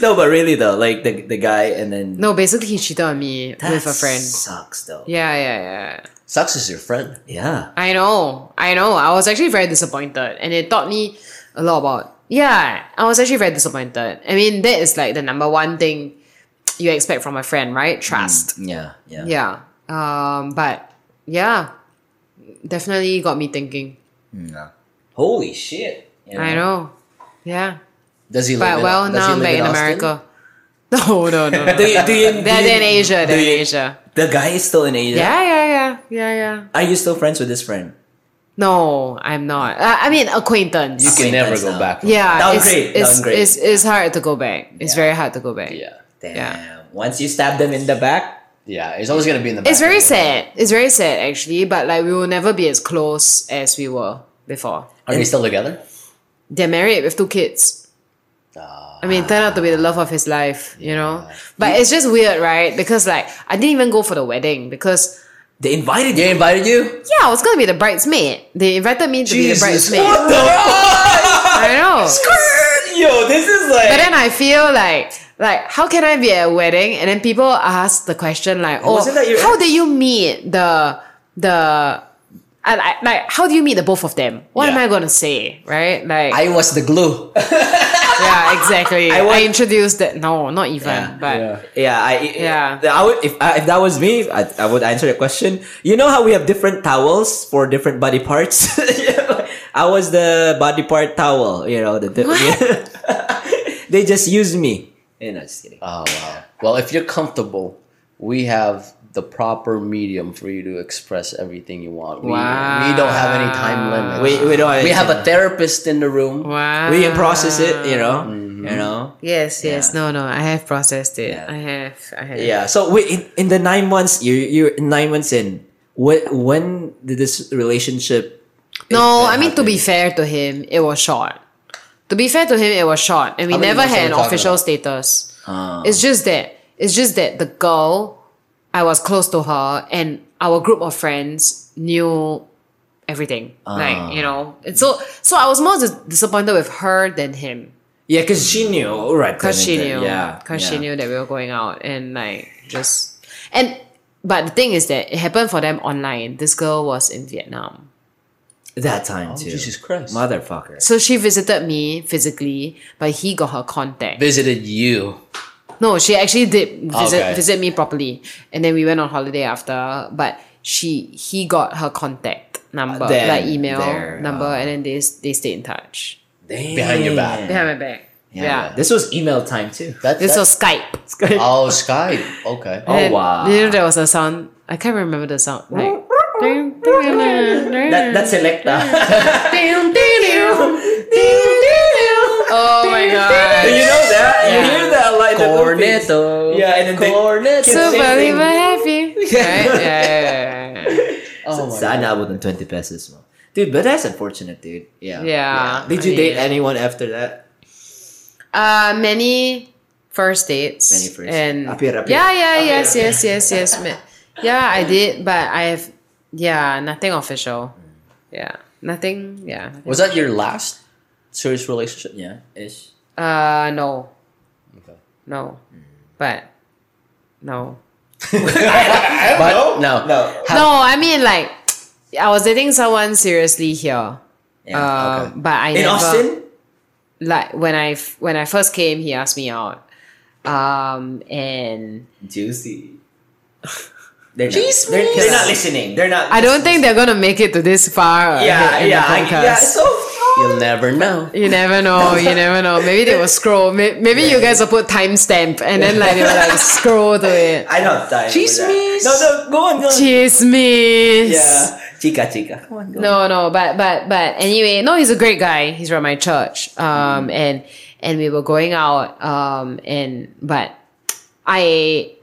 No, but really though, like the the guy and then No, basically he cheated on me That with a friend. Sucks though. Yeah, yeah, yeah. Sucks is your friend. Yeah. I know, I know. I was actually very disappointed, and it taught me a lot about. Yeah, I was actually very disappointed. I mean, that is like the number one thing you expect from a friend, right? Trust. Yeah. Yeah. Yeah. Um. But yeah, definitely got me thinking. Yeah. Holy shit. You I know. Yeah. Does he live But in, well, does he now I'm live back in, Austin? America. No, no, no. no. Do you, do you, do They're you- in Asia. do They're you- in Asia. The guy is still in Asia. Yeah, yeah, yeah, yeah, yeah. Are you still friends with this friend? No, I'm not. Uh, I mean, acquaintance. You can never go now. back. Yeah, Downgrade, it's, it's, downgrade. It's, it's hard to go back. It's Yeah. very hard to go back. Yeah. Damn. Yeah. Once you stab them in the back, Yeah. It's always gonna be in the. Back It's very of sad. head. It's very sad actually, but like we will never be as close as we were before. Are we still together? They're married with two kids. I mean, turned out to be the love of his life, you know? But it's just weird, right? Because like I didn't even go for the wedding because they invited you. They you. invited you. yeah, I was gonna be the bridesmaid. They invited me to be the bridesmaid. What I know. Yo, this is like. But then I feel like like how can I be at a wedding and then people ask the question like, oh, Wasn't that your how ex? did you meet the the I, I, like how do you meet the both of them? What am I gonna say, right? Like I was the glue. yeah, exactly. I I, introduced that. No, not even. Yeah, but yeah. Yeah, I, Yeah. I would, if, I, if that was me, I, I would answer the question. You know how we have different towels for different body parts? I was the body part towel, you know. The, the- they just used me. You know, just kidding. Oh wow. Well, if you're comfortable, we have the proper medium for you to express everything you want. We, we don't have any time limit. We, we don't. we have a therapist in the room. wow. We can process it, you know. You know. Yes, yes. Yeah. No, no. I have processed it. Yeah. I have. I have. Yeah. So wait, in, in the nine months, you you're nine months in. When when did this relationship? No, I event mean to be fair to him, it was short. To be fair to him, it was short, and we never had an official about? status. Ah. It's just that it's just that the girl, I was close to her, and our group of friends knew everything. Ah. Like you know, and so so I was more disappointed with her than him Yeah, because she knew, right? because she knew. Yeah, because yeah. she knew that we were going out, and like just and. But the thing is that it happened for them online. This girl was in Vietnam. That time Oh, too. Jesus Christ. motherfucker. So she visited me physically, but he got her contact. Visited you. No, she actually did visit Okay. visit me properly, and then we went on holiday after. But she he got her contact number, Then, like email there, number, uh, and then they they stayed in touch Damn. Behind your back. behind my back. Yeah. This was email time too. That, This that- was Skype. oh Skype. Okay. Oh, wow. You know there was a sound. I can't remember the sound. Like. That, that's Selecta. Oh my god. you know that? You hear that like the Philippines. Yeah, and then they- Cornetto. Kids Super super happy. Right? Yeah, yeah, yeah, yeah. Oh my Sana abot ng 20 pesos mo. Dude, but that's unfortunate, dude. Yeah. Yeah. Did you I date mean- anyone after that? Uh, many first dates. Many first- And ah, Apir, apir. Ah, yeah, yeah, ah, Apir, yes, yes, yes, yes. Ma- Yeah, I did, but I've yeah, nothing official. Mm. Yeah, nothing. Yeah. nothing. Was that your last serious relationship? Yeah, ish. Uh, no, Okay. no, but no. But no. No. No, I mean like I was dating someone seriously here. Yeah, uh, okay. but I In never Austin? like when I f- when I first came, he asked me out. Um and Juicy. They're not, Jeez, they're, they're not listening. They're not. I don't think they're gonna make it to this far. Yeah, in the yeah, I, yeah. So You'll never know. You never know. You never know. Maybe they will scroll. May- Maybe you guys will put timestamp and then like they will like scroll to it. I don't have time. for that. Chismis. No, no, go on, go on. Chismis. Yeah, chica, chica. Come on, go. No, no, but but but anyway, no, he's a great guy. He's from my church. Um, Mm. and and we were going out. Um, and but I,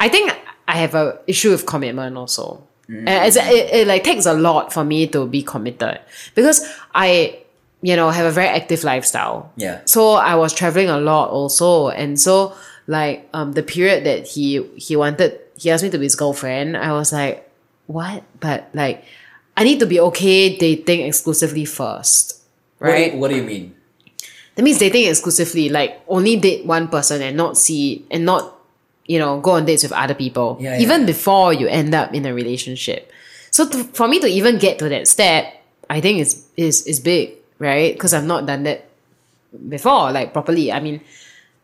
I think I have a issue with commitment also. Mm. And it, it like takes a lot for me to be committed because I, you know, have a very active lifestyle. Yeah. So I was traveling a lot also, and so like um the period that he he wanted he asked me to be his girlfriend, I was like, what? But like, I need to be okay dating exclusively first, What do you- right? What do you mean? That means dating exclusively, like only date one person and not see and not, you know, go on dates with other people, Yeah, yeah, even yeah. before you end up in a relationship. So to, for me to even get to that step, I think is is is big, right? Because I've not done that before, like properly. I mean,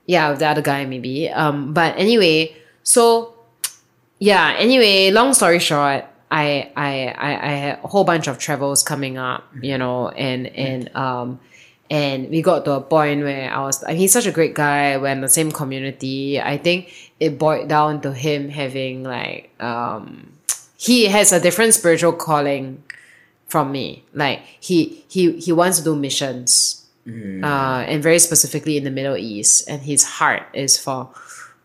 yeah, with the other guy maybe. Um, but anyway, so yeah. Anyway, long story short, I I I, I had a whole bunch of travels coming up, you know, and and um. And we got to a point where I was, I mean, he's such a great guy. We're in the same community. I think it boiled down to him having like, um, he has a different spiritual calling from me. Like he he he wants to do missions, uh, and very specifically in the Middle East. And his heart is for,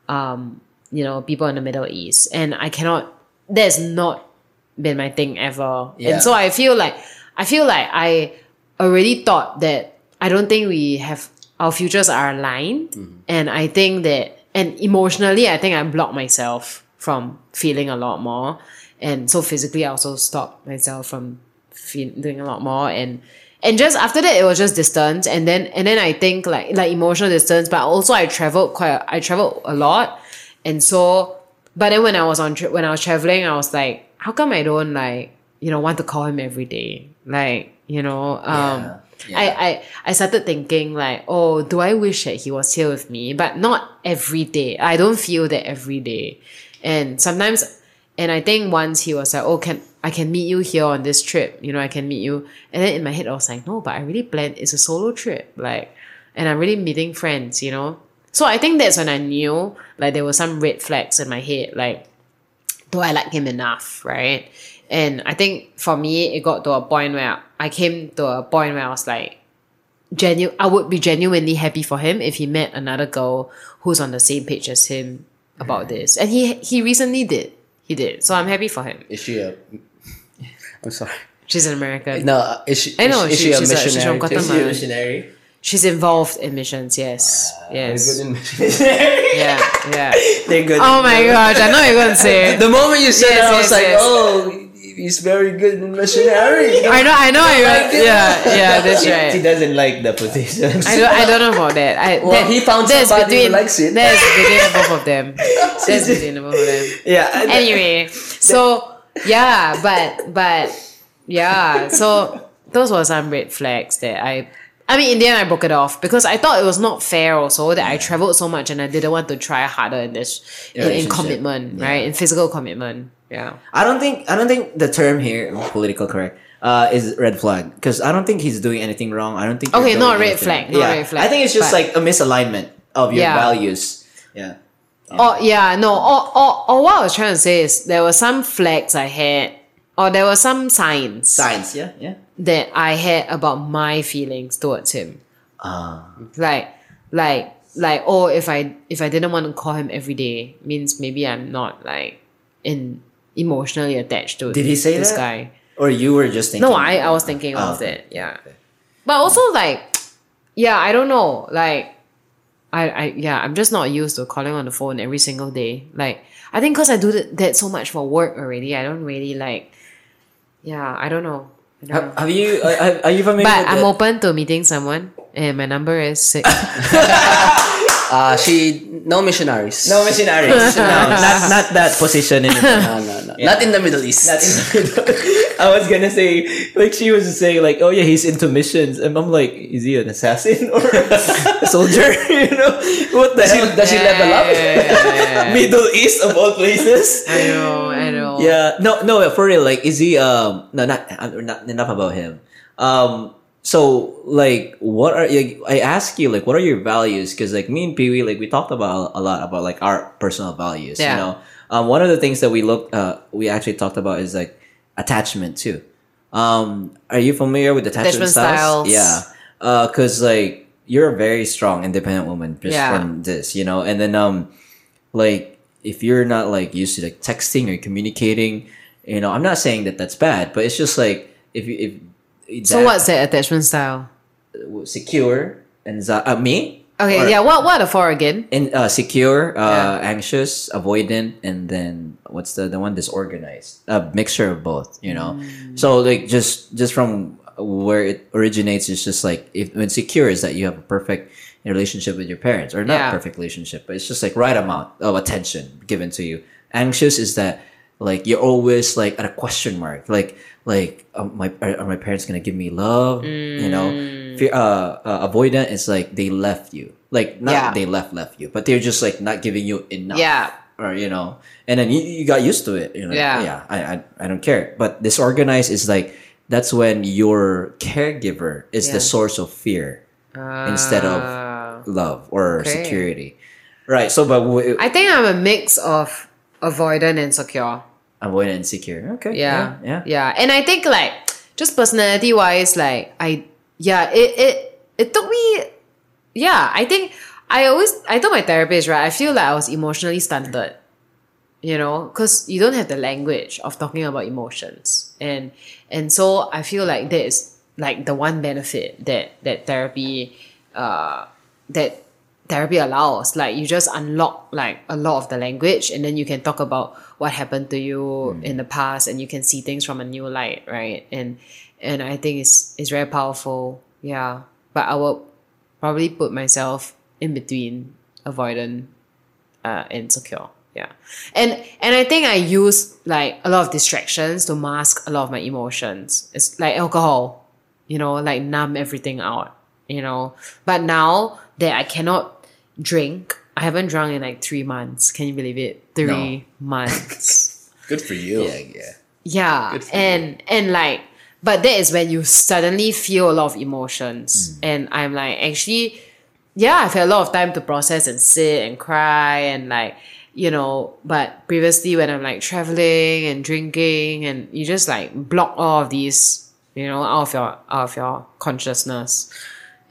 um, you know, people in the Middle East. And I cannot. That's not been my thing ever. Yeah. And so I feel like I feel like I already thought that I don't think we have our futures are aligned, and I think that and emotionally I think I blocked myself from feeling a lot more, and so physically I also stopped myself from feel, doing a lot more and and just after that it was just distance and then and then I think like like emotional distance but also I traveled quite I traveled a lot. And so but then when I was on tri- when I was traveling I was like how come I don't like you know want to call him every day? Like you know um Yeah, I. I I started thinking like oh do I wish that he was here with me? But not every day. I don't feel that every day. And sometimes and I think once he was like, "Oh, can I can meet you here on this trip? You know, I can meet you." And then in my head, I was like, "No, but I really planned. It's a solo trip, like, and I'm really meeting friends. You know." So I think that's when I knew like there were some red flags in my head. Like, do I like him enough, right? And I think for me, it got to a point where I came to a point where I was like, genu- I would be genuinely happy for him if he met another girl who's on the same page as him about mm. this. And he he recently did. He did. So I'm happy for him. Is she a? I'm sorry. She's an American. No, uh, is she? I know, Is, she- she, a she's a- she's missionary? from too? Guatemala. missionary. She's involved in missions, yes. yes. Very good in missionary. Yeah, yeah. They're good. Oh my gosh, I know you're gonna say it. the moment you said Yes, that, I yes, was like, yes. oh, he's very good in missionary. I know, I know. You're, yeah, yeah, that's She He doesn't like the position. I don't, I don't know about that. I, Well, he found that's somebody who between, likes it. That's between the both of them. That's between both of them. yeah. and- Anyway, so yeah, but but yeah, so those were some red flags that I. I mean, in the end, I broke it off because I thought it was not fair. Also, that I traveled so much and I didn't want to try harder in this in, in Relationship. commitment, right? In physical commitment. Yeah. I don't think I don't think the term here political correct. uh, is red flag because I don't think he's doing anything wrong. I don't think. Okay, not red flag, not yeah, red flag, I think it's just but- like a misalignment of your Yeah. values. Yeah. Oh yeah, no. Or, or, or what I was trying to say is there were some flags I had, or there were some signs Signs, Yeah. Yeah. that I had about my feelings towards him. Ah. Like, like, like. Oh, if I if I didn't want to call him every day, means maybe I'm not like in emotionally attached to. Did he say this that? guy? or you were just thinking. No, I, I was thinking Oh, of that. Yeah. But also like, yeah, I don't know. Like, I, I yeah, I'm just not used to calling on the phone every single day. Like, I think because I do that, so much for work already, I don't really like. Yeah, I don't know. I don't know. Have, uh, have you? Are, are you familiar? But I'm open to meeting someone, and my number is six. Uh, she no missionaries. No missionaries. no, not not that position in. no, no, no. Not in the Middle East. Not in the middle. I was gonna say, like she was saying, like, oh yeah, he's into missions, and I'm like, is he an assassin or a soldier? you know, what the hell? Does he level up? Middle East of all places. I know, I know. Yeah, no, no, for real. Like, is he? Um, no, not, uh, not enough about him. Um, so like, what are like, I ask you like, what are your values? Because like me and Pee Wee, like we talked about a lot about like our personal values. Yeah. You know, um, one of the things that we looked, uh, we actually talked about is like attachment too. Um, are you familiar with attachment, Attachment styles? styles. Yeah, uh, cause like you're a very strong, independent woman just Yeah. from this, you know, and then um, like if you're not like used to like texting or communicating, you know, I'm not saying that that's bad, but it's just like if you if So what's the attachment style? secure and za- uh, me Okay, Or- yeah. What what are the four again? and uh, secure, uh, Yeah. anxious, avoidant, and then what's the the one disorganized? A mixture of both, you know. Mm. So like just just from where it originates is just like if when secure is that you have a perfect relationship with your parents or not Yeah. perfect relationship, but it's just like right amount of attention given to you. Anxious is that like you're always like at a question mark, like like um, my are, are my parents gonna give me love? You know, Mm. Fear, uh, uh, avoidant is like they left you, like not Yeah. they left left you, but they're just like not giving you enough Yeah. or you know and then you, you got used to it you know Yeah. yeah I, I i don't care but disorganized is like that's when your caregiver is the source of fear instead of Ah. love or Okay. security right so but w- I think I'm a mix of avoidant and secure. Avoidant and secure okay Yeah. yeah, Yeah. And I think like just personality wise, like I yeah, it it it took me yeah, I think I always I told my therapist, right, I feel like I was emotionally stunted. You know, because you don't have the language of talking about emotions. And and so I feel like that is like the one benefit that that therapy uh that therapy allows like you just unlock like a lot of the language and then you can talk about what happened to you in the past and you can see things from a new light right? And and i think it's it's very powerful yeah. But i will probably put myself in between avoidant uh insecure yeah. And and i think i use like a lot of distractions to mask a lot of my emotions. It's like alcohol you know like numb everything out you know. But now that i cannot drink. I haven't drunk in like three months. Can you believe it? Three months. Good for you. yeah yeah. Yeah Good for and and like but that is when you suddenly feel a lot of emotions. Mm. and i'm like actually yeah i've had a lot of time to process and sit and cry and like you know but previously when i'm like traveling and drinking and you just like block all of these you know out of your out of your consciousness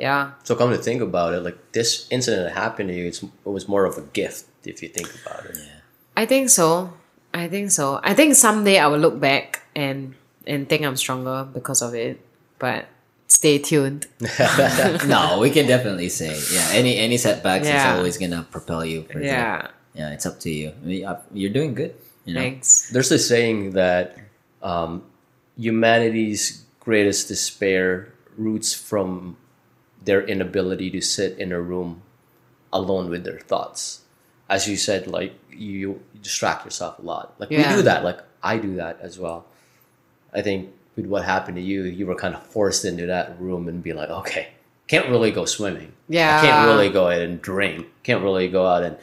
yeah So come to think about it, like this incident that happened to you, it's, it was more of a gift if you think about it. Yeah. I think so. I think so. I think someday I will look back and and think I'm stronger because of it. But stay tuned. no we can definitely say yeah any any setbacks Yeah. is always gonna propel you further. Yeah. yeah it's up to you I mean, uh, you're doing good you know Thanks. There's this saying that um, humanity's greatest despair roots from their inability to sit in a room alone with their thoughts. As you said, like you, distract yourself a lot. Like we do that. Like I do that as well. I think with what happened to you, you were kind of forced into that room and be like, okay, can't really go swimming. Yeah. I can't really go out and drink. Can't really go out and,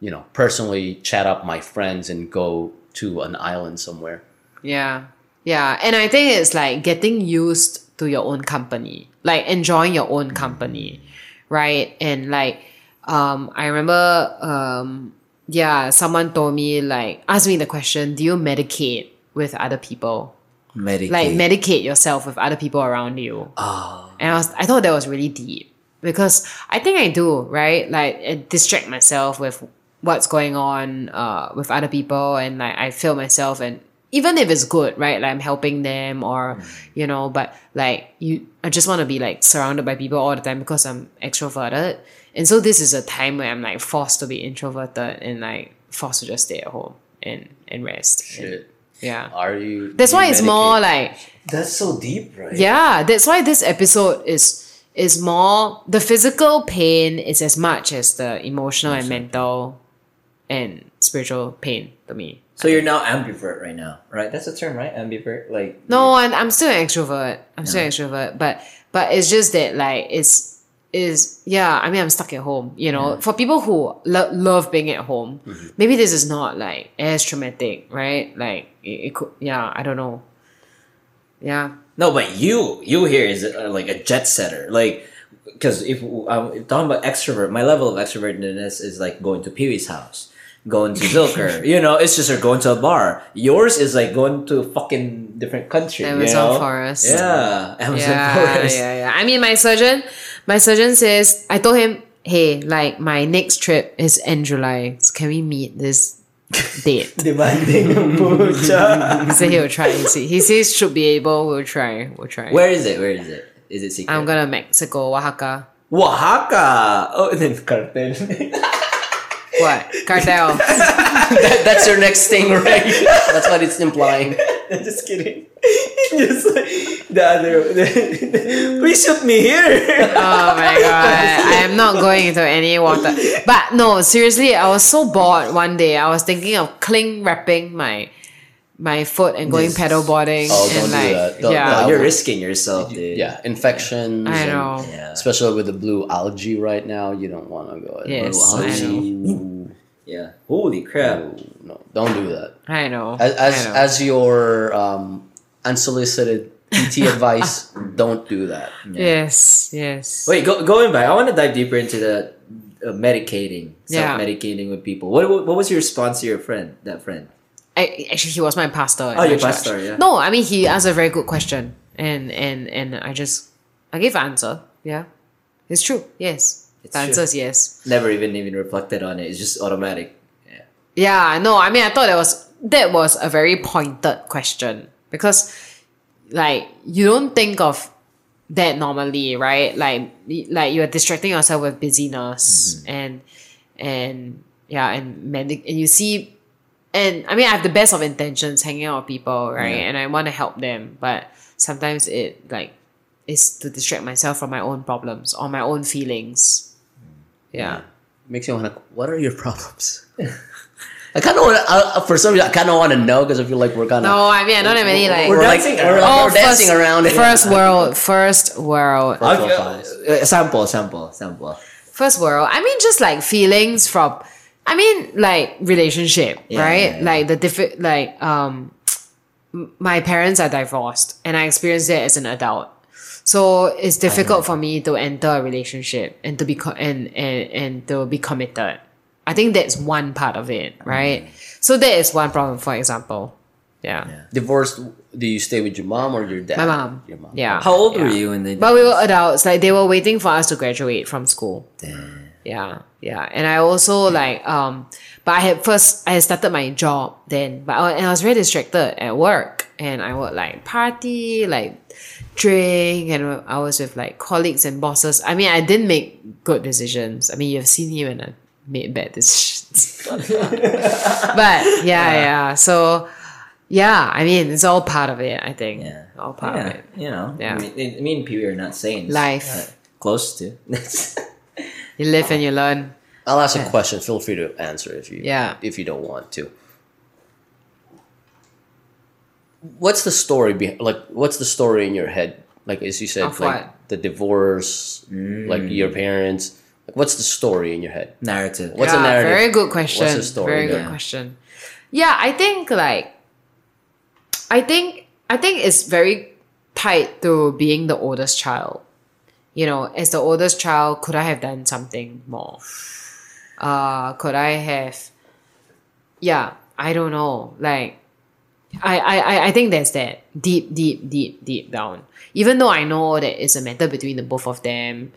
you know, personally chat up my friends and go to an island somewhere. Yeah. Yeah, and I think it's like getting used to your own company, like enjoying your own company, right? And like, um, I remember, um, yeah, someone told me like, ask me the question, do you medicate with other people? Medicate. Like medicate yourself with other people around you. oh, And I was, I thought that was really deep because I think I do, right? Like I distract myself with what's going on uh, with other people, and like I feel myself, and even if it's good, right? Like I'm helping them, or mm. you know, but like you, I just want to be like surrounded by people all the time because I'm extroverted, and so this is a time where I'm like forced to be introverted and like forced to just stay at home and and rest. And- Shit. yeah. Are you? That's do why you it's more like That's so deep, right? yeah, that's why this episode is is more the physical pain is as much as the emotional and mental and spiritual pain to me. So you're now ambivert right now, right? That's the term, right? Ambivert, like No, and I'm still an extrovert. I'm still an extrovert, but but it's just that like it's is yeah. I mean, I'm stuck at home. You know, for people who lo- love being at home, maybe this is not like as traumatic, right? Like it, it could. Yeah, I don't know. Yeah. No, but you, you here is uh, like a jet setter. Like, because if um, if talking about extrovert, my level of extrovertedness is like going to Pee Wee's house, going to Zilker. you know, it's just or going to a bar. Yours is like going to a fucking different country. Amazon you know? forest. Yeah, Amazon yeah, forest. Yeah, yeah. I mean, my surgeon, my surgeon says, I told him, hey, like my next trip is in July. So can we meet this date? Demanding pucha. he said he will try. He says, he says should be able. We'll try. We'll try. Where is it? Where is it? Is it secret? I'm gonna Mexico, Oaxaca. Oaxaca. Oh, and then cartel. What? Cartel. That- that's your next thing, right? that's what it's implying. Just kidding. Just like the other. Please shoot me here. oh my god. I am not going into any water. But no, seriously, I was so bored one day. I was thinking of cling wrapping my my foot and going This- pedal boarding. Oh, and don't do like, that. Don't- yeah. no, you're risking yourself, dude. Yeah, infections. I and- know. Yeah. Especially with the blue algae right now, you don't want to go. Yes, Blue I algae. know. Yeah. Holy crap. no, don't do that. I know. As as, I know. as your um, unsolicited PT advice, don't do that. yes, yes. Wait, go, going back, I want to dive deeper into the uh, medicating, Yeah. self-medicating with people. What, what what was your response to your friend, that friend? I, actually, he was my pastor. Oh, your church. pastor, yeah. No, I mean he asked a very good question, and and and I just I gave an answer. Yeah, it's true. Yes, It's the answer is yes. Never even even reflected on it. It's just automatic. Yeah. Yeah, no, I mean I thought that was that was a very pointed question because like you don't think of that normally, right? Like like you're distracting yourself with busyness mm-hmm. and and yeah, and medic and you see and I mean I have the best of intentions hanging out with people, right? Yeah. And I want to help them, but sometimes it like is to distract myself from my own problems or my own feelings. Yeah. Makes you want to. What are your problems? I kind of want to. For some reason, I kind of want to know because I feel like we're kind of. No, I mean I don't have any like we're, like dancing we're, around. like, Oh, we're dancing first- around. First world, first world, First world problems. uh, sample, sample, sample. first world. I mean, just like feelings from, I mean, like relationship, Yeah, right? yeah, yeah. Like the different, like um, my parents are divorced, and I experienced that as an adult. So it's difficult for me to enter a relationship and to be co- and, and and to be committed. I think that's one part of it, right? So that is one problem, for example. Yeah. Yeah. Divorced? Do you stay with your mom or your dad? My mom. Your mom. Yeah. How old were you when they? But we were adults. Like they were waiting for us to graduate from school. Yeah, yeah. And I also like um, but I had first I had started my job then, but I, and I was very distracted at work, and I would like party, like drink, and I was with like colleagues and bosses. I mean, I didn't make good decisions. I mean, you've seen me when I made bad decisions. but yeah, yeah. So yeah, I mean, it's all part of it. I think. Yeah. all part yeah, of it. you know. Yeah. I mean, I mean, people are not saying Life. close to. You live and you learn. I'll ask a question. Feel free to answer if you Yeah. if you don't want to. What's the story behind? Like, what's the story in your head? Like, as you said, Of like what? the divorce, mm. like your parents. Like, what's the story in your head? Narrative. What's the yeah, narrative? Very good question. What's the story Very good there? question. Yeah, I think like I think I think it's very tied to being the oldest child. You know, as the oldest child, could I have done something more? Uh, could I have? Yeah, I don't know. Like, I, I, I- think there's that deep, deep, deep, deep down. Even though I know that it's a matter between the both of them,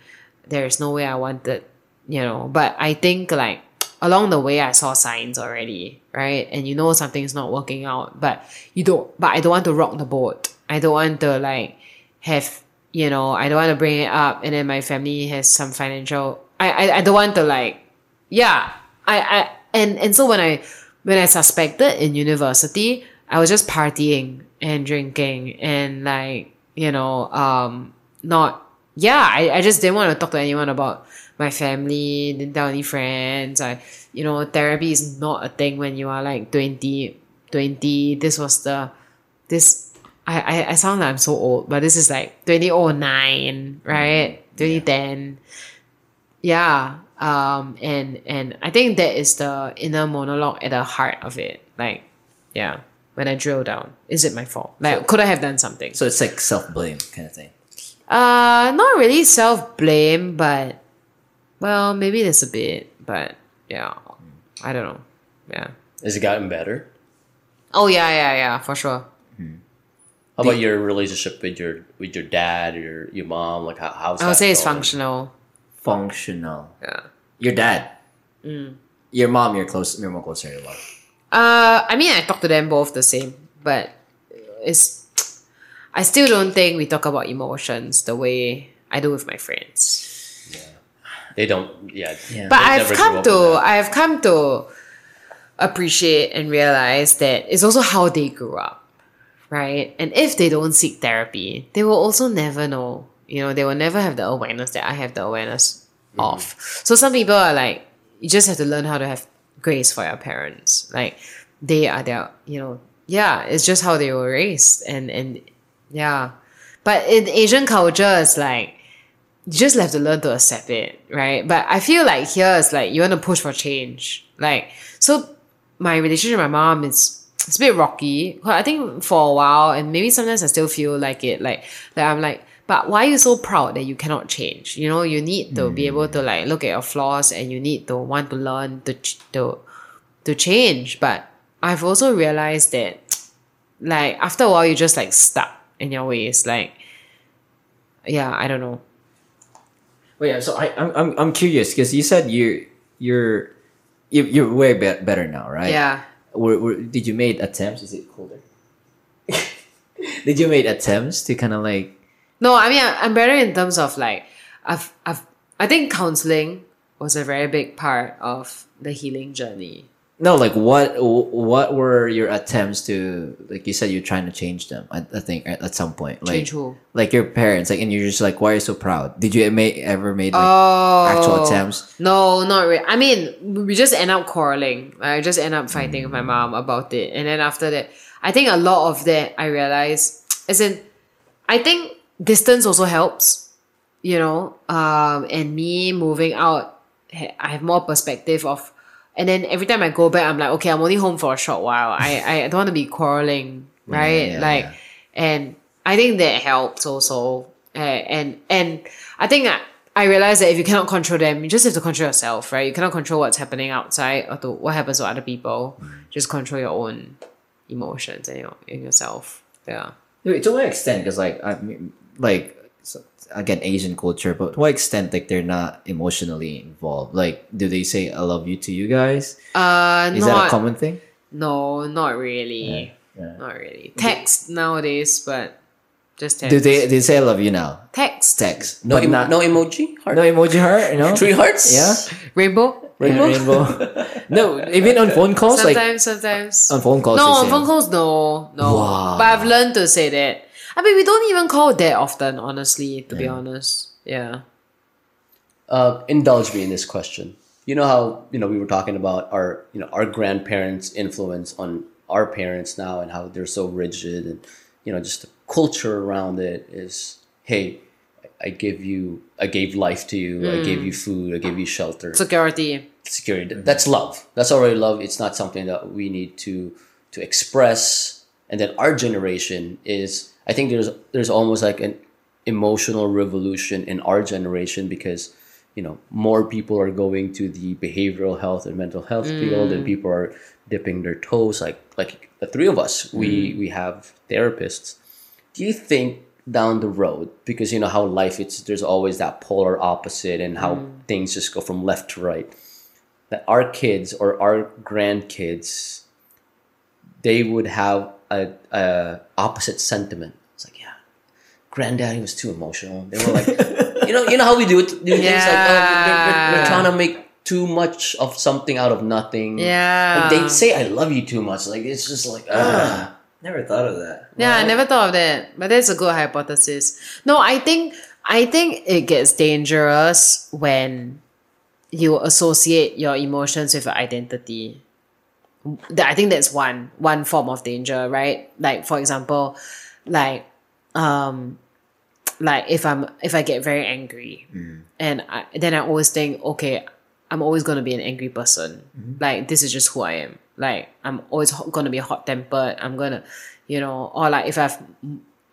there is no way I wanted, you know. But I think like along the way, I saw signs already, right? And you know something's not working out, but you don't. But I don't want to rock the boat. I don't want to like have, you know, I don't want to bring it up, and then my family has some financial. I, I, I don't want to like, yeah. I, I and and so when I when I suspected in university, I was just partying and drinking and like you know um not yeah I, I just didn't want to talk to anyone about my family didn't tell any friends I you know therapy is not a thing when you are like 20 20 this was the this I, I, I sound like I'm so old but this is like 2009 right? 2010 yeah. um and and i think that is the inner monologue at the heart of it. Like yeah when i drill down. Is it my fault? Like could i have done something? So it's like self blame kind of thing. uh not really self-blame but well maybe there's a bit but yeah. I don't know. Yeah. Has it gotten better? oh yeah yeah yeah for sure How about your relationship with your with your dad or your, your mom? Like how how's i would that say it's going? functional Functional. yeah Your dad. Mm. Your mom, you're close. You're more closer to love. Uh, I mean, I talk to them both the same, but it's. I still don't think we talk about emotions the way I do with my friends. Yeah, They don't. Yeah. Yeah. But I've come to. I've come to appreciate and realize that it's also how they grew up, right? And if they don't seek therapy, they will also never know. You know, they will never have the awareness that I have the awareness mm-hmm. of. So some people are like, you just have to learn how to have grace for your parents. Like they are their, you know, yeah, it's just how they were raised, and and yeah. But in Asian culture, it's like you just have to learn to accept it, right? But I feel like here it's like you want to push for change. Like so my relationship with my mom is it's a bit rocky. Well, I think for a while and maybe sometimes I still feel like it like that I'm like, but why are you so proud that you cannot change? You know, you need to be able to like look at your flaws and you need to want to learn to ch- to to change. But I've also realized that like after a while you're just like stuck in your ways. Like yeah, I don't know. Wait, yeah, so I, I'm, I'm, I'm curious because you said you, you're, you, you're way be- better now, right? Yeah. Were, were, did you made attempts? Is it colder? did you made attempts to kind of like? No, I mean I- I'm better in terms of like I've I've I think counseling was a very big part of the healing journey. No, like what? What were your attempts to? Like you said, you're trying to change them. I, I think at, at some point, like Change who? like your parents, like, and you're just like, why are you so proud? Did you ever made like Oh, actual attempts? No, not really. I mean, we just end up quarreling. I just end up fighting with my mom about it, and then after that, I think a lot of that I realized, as in, I think distance also helps. You know, um, and me moving out, I have more perspective of. And then every time I go back, I'm like, okay, I'm only home for a short while. I, I don't want to be quarreling, right? yeah, like, yeah. and I think that helps also. Uh, and and I think I, I realized that if you cannot control them, you just have to control yourself, right? You cannot control what's happening outside or to what happens to other people. Just control your own emotions and your in yourself. Yeah. To what extent? Because like I mean, like again, Asian culture, but to what extent like they're not emotionally involved? Like, do they say "I love you" to you guys? Uh, Is not that a common thing? no, not really, Yeah. not really. Text nowadays, but just text. Do they they say "I love you" now? text Text, No, but em- not no emoji. Heart. no emoji heart. You know, Three hearts. Yeah. rainbow? rainbow. rainbow. no, even on phone calls, like Sometimes, sometimes. on phone calls. No, on phone calls, no, no. Wow. But I've learned to say that. I mean, we don't even call that often, honestly. To be honest, yeah. uh, indulge me in this question. You know how you know we were talking about our you know our grandparents' influence on our parents now, and how they're so rigid, and you know just the culture around it is, hey, I gave you, I gave life to you, I gave you food, I gave you shelter, Security. security. That's love. That's already love. It's not something that we need to to express and then our generation is I think there's there's almost like an emotional revolution in our generation because you know more people are going to the behavioral health and mental health field and mm. people are dipping their toes like like the three of us we mm. we have therapists. Do you think down the road because you know how life it's there's always that polar opposite and how mm. things just go from left to right that our kids or our grandkids they would have a, a opposite sentiment it's like yeah granddaddy was too emotional they were like you know you know how we do it do things like oh, we're, we're, we're trying to make too much of something out of nothing Yeah. like, they say i love you too much like it's just like ah. Never thought of that. Yeah, I never thought of that. But that's a good hypothesis. No, I think I think it gets dangerous when you associate your emotions with your identity. I think that's one one form of danger, right? Like for example, like um like if I'm if I get very angry and I, then I always think, okay, I'm always gonna be an angry person. Like this is just who I am. Like I'm always ho- gonna be hot tempered. I'm gonna, you know, or like if I've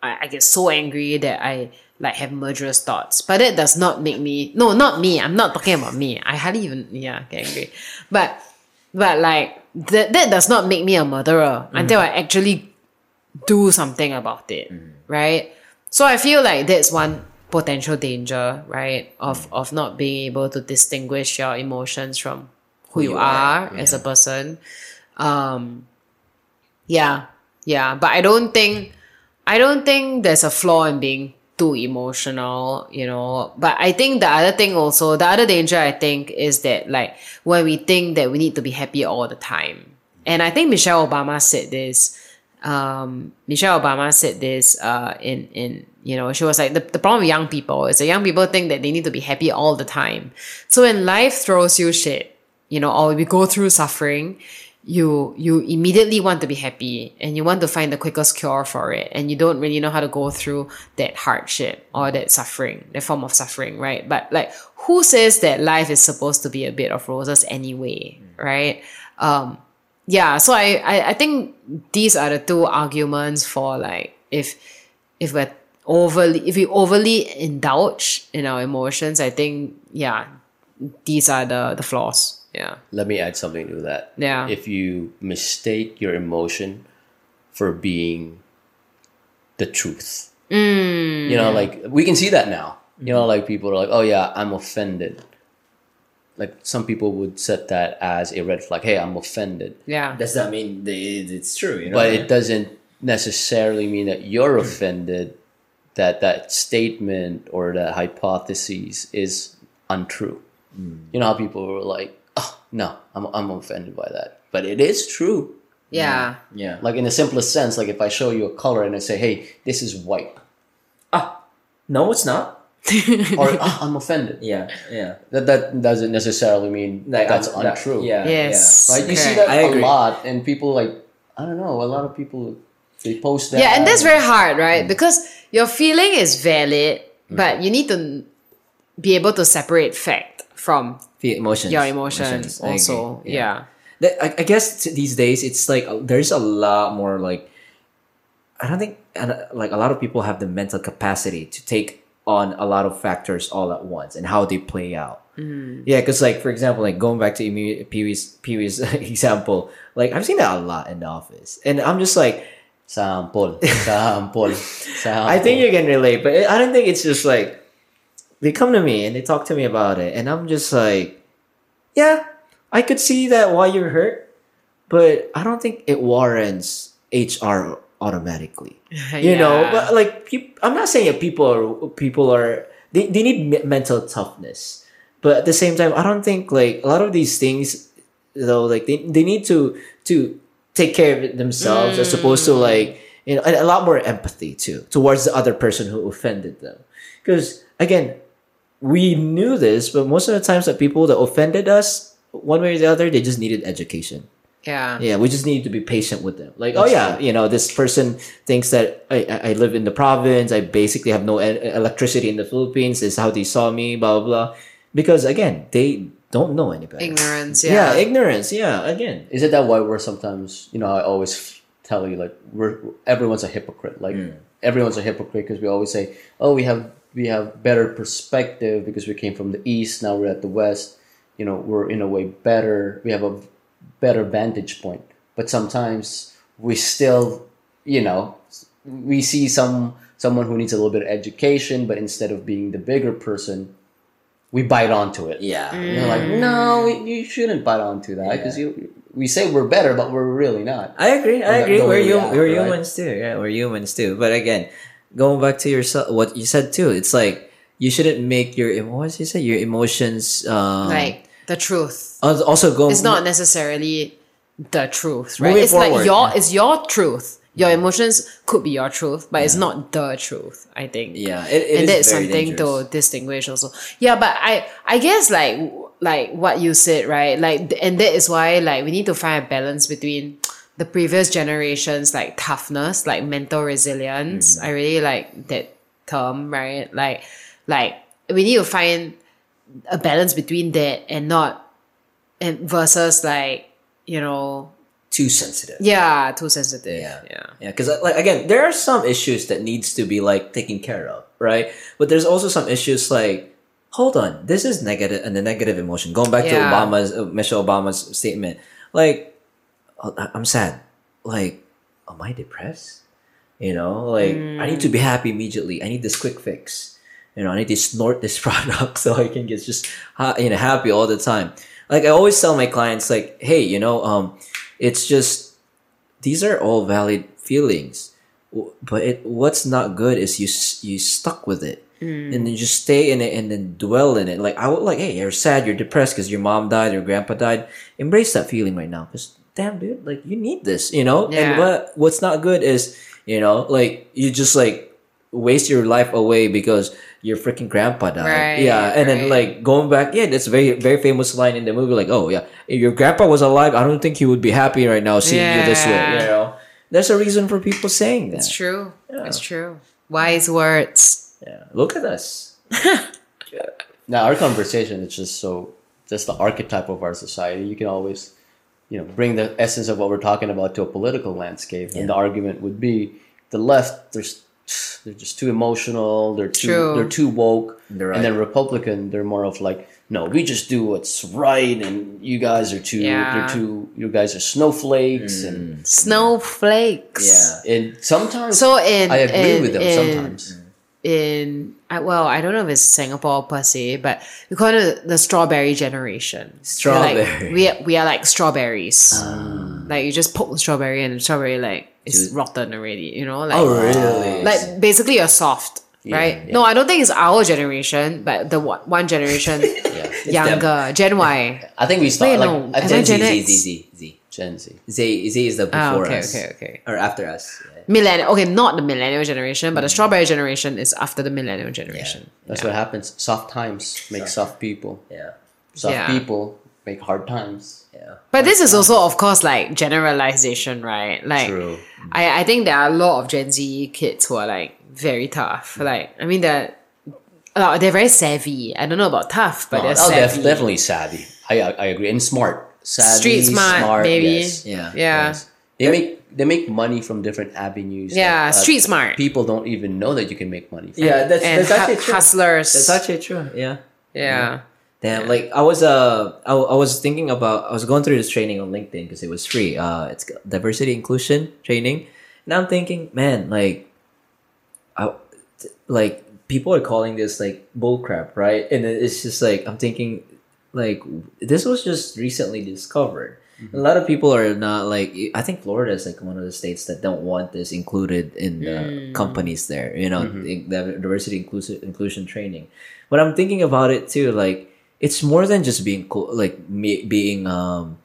I, I get so angry that I like have murderous thoughts. But that does not make me no, not me. I'm not talking about me. I hardly even yeah get angry. But but like that that does not make me a murderer until I actually do something about it, right? So I feel like that's one potential danger, right? Of of not being able to distinguish your emotions from who, you, you are, are, as a person. Um yeah. Yeah. But I don't think I don't think there's a flaw in being too emotional, you know. But I think the other thing also, the other danger I think is that like when we think that we need to be happy all the time. And I think Michelle Obama said this. Um, Michelle Obama said this uh, in in you know she was like the, the problem with young people is that young people think that they need to be happy all the time. So when life throws you shit, you know, or we go through suffering, you you immediately want to be happy and you want to find the quickest cure for it and you don't really know how to go through that hardship or that suffering that form of suffering right? But like who says that life is supposed to be a bit of roses anyway right? Um yeah so I, I i think these are the two arguments for like if if we're overly if we overly indulge in our emotions i think yeah these are the the flaws yeah. Let me add something to that. Yeah. if you mistake your emotion for being the truth. Mm. you know like we can see that now. You know mm-hmm. like people are like oh yeah i'm offended. Like some people would set that as a red flag. Hey i'm offended. Yeah. Does that mean they, it's true? You know? but it doesn't necessarily mean that you're hmm. offended that that statement or that hypothesis is untrue. Hmm. You know how people were like no i'm, I'm offended by that but it is true yeah yeah. like in the simplest sense like if i show you a color and i say hey this is white Ah, No, it's not. or "Ah, i'm offended Yeah, yeah. that that doesn't necessarily mean Like, that's that- untrue yeah, Yes. right you see that I a agree. lot and people like i don't know a lot of people they post that yeah and that's very hard Mm. right because your feeling is valid but you need to be able to separate fact from The emotions. your emotions, agree. also yeah. That- I, I guess these days it's like uh, there's a lot more like I don't think uh, like a lot of people have the mental capacity to take on a lot of factors all at once and how they play out. Yeah, because like for example, like going back to Pee-wee's Pee-wee's example, like I've seen that a lot in the office, and I'm just like, sample sample sample I think you can relate, but I don't think it's just like they come to me and they talk to me about it, and I'm just like, yeah, I could see that why you're hurt, but I don't think it warrants HR automatically. You know, but like I'm not saying that people are people are they, they need me- mental toughness, but at the same time, I don't think like a lot of these things though like they, they need to to take care of it themselves as opposed to mm. like you know a lot more empathy too towards the other person who offended them. Because again we knew this but most of the times that people that offended us one way or the other they just needed education yeah. yeah we just need to be patient with them like oh yeah you know this person thinks that I, I I live in the province i basically have no e- electricity in the philippines this is how they saw me blah blah blah because again they don't know any better Ignorance, yeah. yeah. ignorance. Yeah, again. Is it that why we're sometimes, you know, I always tell you like we're everyone's a hypocrite. Like mm. everyone's a hypocrite because we always say, oh, we have we have better perspective because we came from the east. Now we're at the west. You know, we're in a way better. We have a better vantage point. But sometimes we still, you know, we see some someone who needs a little bit of education, but instead of being the bigger person, we bite onto it. Yeah. You're like, mm. no, you shouldn't bite onto that because you. We say we're better, but we're really not. I agree. I The- agree. the We're, way we hum- act, we're right? humans too. Yeah, we're humans too. But again, going back to yourself, what you said too. It's like you shouldn't make your what did you say? Your emotions um, like the truth. also going. It's not necessarily the truth, right? It's forward. like your it's your truth. Your emotions could be your truth, but it's not the truth. I think. Yeah, it, it and is that's something dangerous. to distinguish also. Yeah, but I I guess like like what you said, right? Like and that is why like we need to find a balance between the previous generations like toughness, like mental resilience. Mm-hmm. I really like that term, right? Like like we need to find a balance between that and not and versus like, you know, too sensitive. yeah, too sensitive. Yeah. Yeah. Yeah, because like again, there are some issues that needs to be like taken care of, right? But there's also some issues like, hold on, this is negative and the negative emotion. Going back to Obama's uh, Michelle Obama's statement, like, I'm sad. Like, am I depressed? You know, like I need to be happy immediately. I need this quick fix. You know, I need to snort this product so I can get just ha- you know happy all the time. Like I always tell my clients, like, hey, you know, um, it's just these are all valid feelings but it what's not good is you you stuck with it and then just stay in it and then dwell in it like i would like hey you're sad you're depressed because your mom died your grandpa died embrace that feeling right now because damn dude like you need this you know yeah. and what what's not good is you know like you just like waste your life away because your freaking grandpa died Right, yeah and then like going back yeah that's a very very famous line in the movie like oh yeah if your grandpa was alive i don't think he would be happy right now seeing you this way you Yeah. know there's a reason for people saying that It's true. It's true. Wise words. yeah look at us Now our conversation is just so just the archetype of our society. You can always, you know, bring the essence of what we're talking about to a political landscape, and the argument would be the left. There's they're just too emotional. They're too True. they're too woke. They're And then. Republican, they're more of like, no, we just do what's right, and you guys are too. Yeah. They're too. You guys are snowflakes, and Snowflakes. yeah and sometimes So in I agree in- with them. in- sometimes in I, well, I don't know if it's Singapore per se, but we call it the strawberry generation. Strawberry. like, we are, we are like strawberries. Ah. Like you just poke the strawberry and the strawberry like is rotten already. You know, like oh really like basically you're soft. Right? No, I don't think it's our generation, but the one, one generation younger, Gen Y. I think we start Wait, like no, I am I think Gen Z? Z, Z, Z. Gen Z. Z, Z is the Ah, before okay, us. okay, okay. Okay. Or after us. Yeah. Millennial. Okay, not the millennial generation, but the strawberry generation is after the millennial generation. That's what happens. Soft times make soft people. Yeah. Soft Yeah. people make hard times. Yeah. But this is also, of course, like generalization, right? Like, True. I, I think there are a lot of Gen Z kids who are like very tough. Like, I mean, they're they're very savvy. I don't know about tough, but Oh, they're savvy. oh, savvy. def- definitely savvy. I, I I agree and smart. Savvy, Street smart, maybe. yes. Yeah. Yeah, Yes. They make they make money from different avenues. yeah, that, uh, street smart. People don't even know that you can make money. From. Yeah, that's, and that's hu- actually true. hustlers. That's actually true. Yeah. yeah. Damn, like I was uh I, I was thinking about I was going through this training on LinkedIn because it was free. Uh, it's diversity inclusion training, and I'm thinking, man, like, I like people are calling this like bullcrap, right? And it's just like I'm thinking, like this was just recently discovered. A lot of people are not like I think Florida is like one of the states that don't want this included in the companies there. You know, the the diversity inclusion inclusion training. But I'm thinking about it too, like it's more than just being cool, like me being um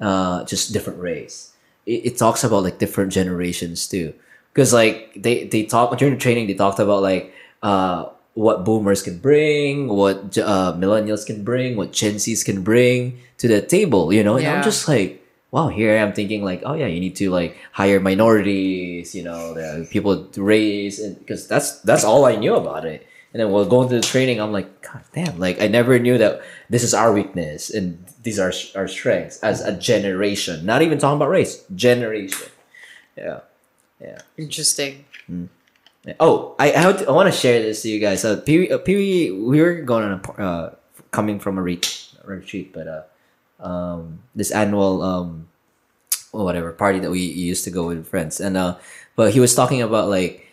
uh just different race. It, it talks about like different generations too, because like they they talk during the training they talked about like uh what boomers can bring, what uh, millennials can bring, what Gen Zs can bring to the table, you know. And I'm just like, wow, here I am thinking like, oh yeah, you need to like hire minorities, you know, the people to raise, and because that's that's all I knew about it. And then while going to the training, I'm like, God damn, like I never knew that this is our weakness and these are our strengths as a generation. Not even talking about race, generation. Yeah. Yeah. Interesting. Oh, I I, to- I want to share this to you guys. Uh, Pee uh, we were going on a uh, coming from a retreat, retreat, but uh, um, this annual um, or whatever party that we used to go with friends, and uh, but he was talking about like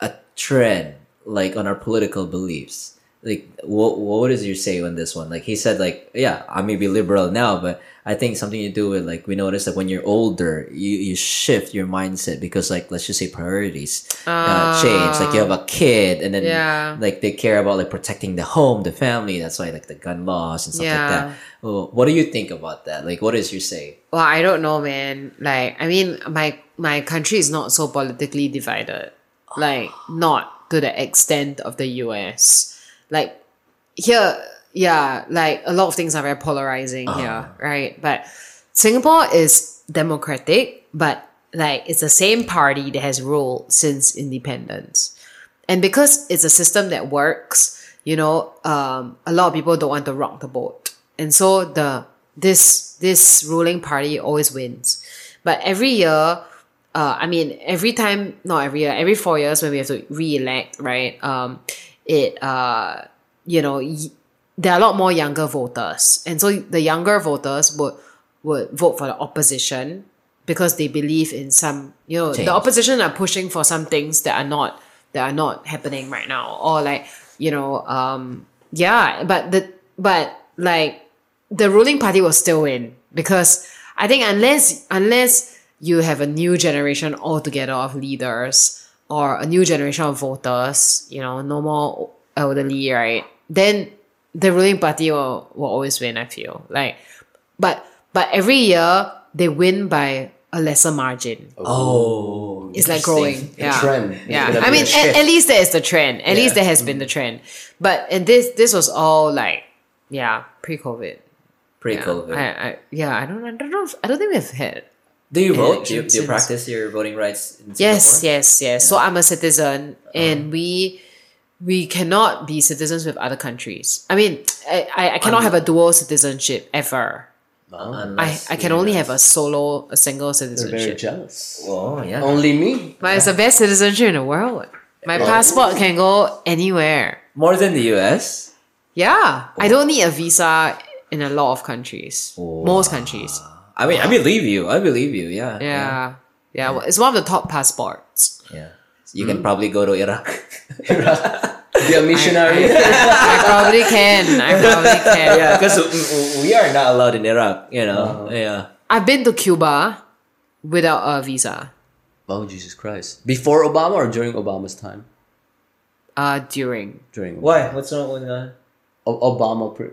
a trend, like on our political beliefs. Like, what what is your say on this one? Like he said, like yeah, I may be liberal now, but I think something to do with like we notice that when you're older, you, you shift your mindset because like let's just say priorities uh, change. Like you have a kid, and then Yeah. like they care about like protecting the home, the family. That's why like the gun laws and stuff like that. Well, what do you think about that? Like, what is your say? Well, I don't know, man. Like, I mean, my my country is not so politically divided. Like, not to the extent of the US. Like, here, yeah, like a lot of things are very polarizing here, right? But Singapore is democratic, but like it's the same party that has ruled since independence. And because it's a system that works, you know, um, a lot of people don't want to rock the boat. And so the this this ruling party always wins. But every year, uh, I mean, every time, not every year, every four years when we have to re-elect, right? Um, it, uh, you know, y- there are a lot more younger voters, and so the younger voters would would vote for the opposition because they believe in some, you know, Change. the opposition are pushing for some things that are not that are not happening right now, or like, you know, um, yeah, but the but like the ruling party will still win because I think unless unless you have a new generation altogether of leaders or a new generation of voters, you know, no more elderly, right? Then the ruling party will, will always win, I feel. Like but but every year they win by a lesser margin. Oh, It's like growing. A Yeah. trend. Yeah. I mean, at, at least there is the trend. At least there has been the trend. But and this this was all like yeah, pre COVID. pre-COVID. I, I yeah, I don't I don't know if, I don't think we've had do you vote? Do you, do you practice your voting rights? In Yes, yes, yes. So I'm a citizen Uh-huh. and we we cannot be citizens with other countries. I mean, I, I, I cannot have a dual citizenship ever. I, Unless I can only have a solo, a single They're very citizenship. jealous. Oh yeah. Only me. But it's the best citizenship in the world. My passport can go anywhere. More than the US. Yeah, I don't need a visa in a lot of countries. Most countries. I mean, I believe you. I believe you. Yeah. Yeah. Yeah, well, it's one of the top passports. Yeah. You can probably go to Iraq. Iraq. Be a missionary. I probably can. I probably can. yeah, because we are not allowed in Iraq. You know. Yeah. I've been to Cuba without a visa. oh Jesus Christ! Before Obama or during Obama's time? Uh, during. During Why? What's wrong with that? O- Obama. pre-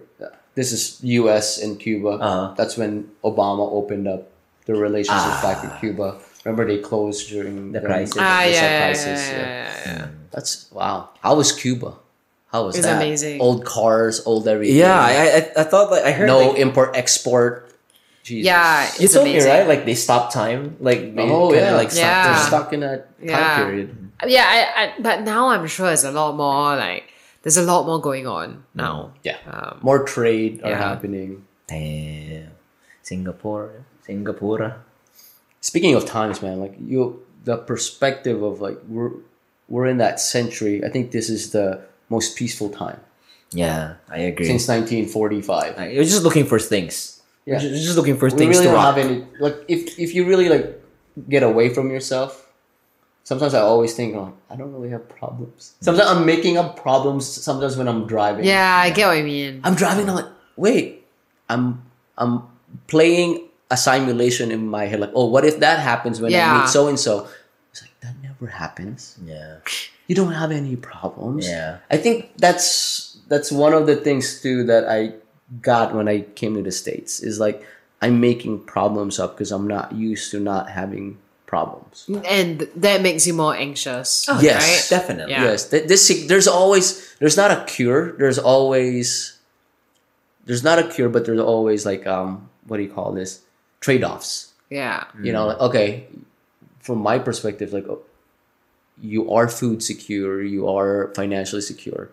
This is U.S. and Cuba. Uh-huh. That's when Obama opened up the relationship back with Cuba. Remember they closed during The crisis. Ah, missile yeah, yeah, crisis, yeah, yeah. yeah, yeah, yeah. That's wow. How was Cuba? How was It's that? amazing. Old cars, old everything. Yeah, I, I I thought like I heard no like, import export. Jesus. Yeah, you it's told amazing. me right like they stopped time like they Oh kinda, yeah, like stopped Yeah. They're stuck in that time Yeah. period. Yeah, I, I, but now I'm sure it's a lot more like there's a lot more going on now. Yeah. Um, More trade are happening. Damn, Singapore, Singapore. Speaking of times, man, like you, the perspective of like we're we're in that century. I think this is the most peaceful time Yeah, I agree. since 1945. Like, you're just looking for things. Yeah. You're just, just looking for we things really to don't rock. have any like if if you really like get away from yourself. Sometimes I always think, oh, I don't really have problems. Sometimes I'm making up problems. Sometimes when I'm driving, yeah, I get what you mean. I'm driving. I'm like, wait, I'm I'm playing a simulation in my head. Like, oh, what if that happens when I meet so and so? It's like that never happens. yeah, You don't have any problems. yeah. I think that's that's one of the things too that I got when I came to the states is like I'm making problems up because I'm not used to not having problems. And that makes you more anxious. Yes. right? Definitely. Yeah. Yes, th- this there's always there's not a cure. There's always there's not a cure, but there's always like um what do you call this trade offs. Yeah. You know, like, okay, from my perspective, like oh, you are food secure, you are financially secure.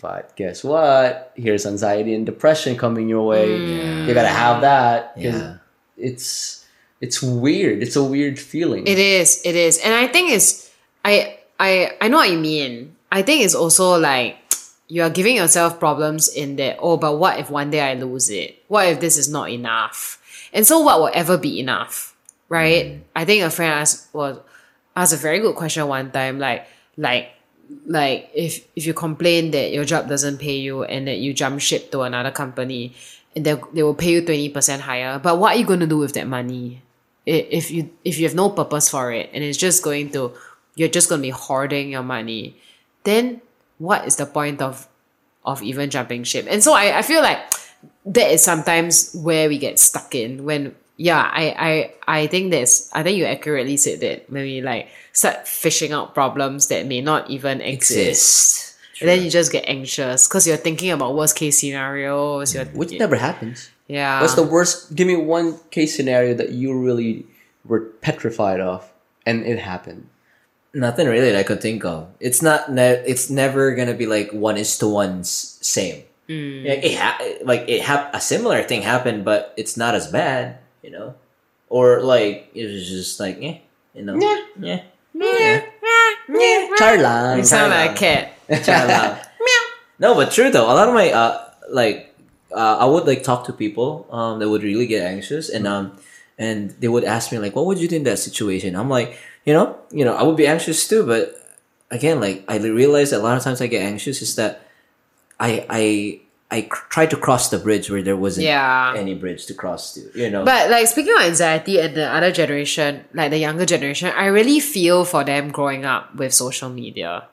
But guess what? Here's anxiety and depression coming your way. Mm. You gotta have that. 'cause Yeah. It's It's weird. It's a weird feeling. It is, it is. And I think it's I I I know what you mean. I think it's also like you are giving yourself problems in that, oh, but what if one day I lose it? What if this is not enough? And so what will ever be enough? Right? I think a friend asked was asked a very good question one time, like like like if if you complain that your job doesn't pay you and that you jump ship to another company and they they will pay you twenty percent higher, but what are you gonna do with that money? If you if you have no purpose for it and it's just going to you're just gonna be hoarding your money, then what is the point of of even jumping ship? And so I, I feel like that is sometimes where we get stuck in when yeah, I, I I think there's I think you accurately said that when we like start fishing out problems that may not even exist. Exist. And then you just get anxious because you're thinking about worst case scenarios. You're Which never happens. yeah. What's the worst? Give me one case scenario that you really were petrified of, and it happened. Nothing really that I could think of. It's not. Ne- it's never gonna be like one is to one's same. Like it ha- like it hap- a similar thing happened, but it's not as bad. You know, or like it was just like eh, you know, yeah, yeah, Charla. you sound like a cat. yeah. no, but true though. A lot of my uh like uh, I would like talk to people um that would really get anxious and um and they would ask me like what would you do in that situation? I'm like you know you know I would be anxious too, but again like I realize that a lot of times I get anxious is that I I I cr- tried to cross the bridge where there wasn't Yeah. any bridge to cross to. You know, But like speaking of anxiety and the other generation, like the younger generation, I really feel for them growing up with social media.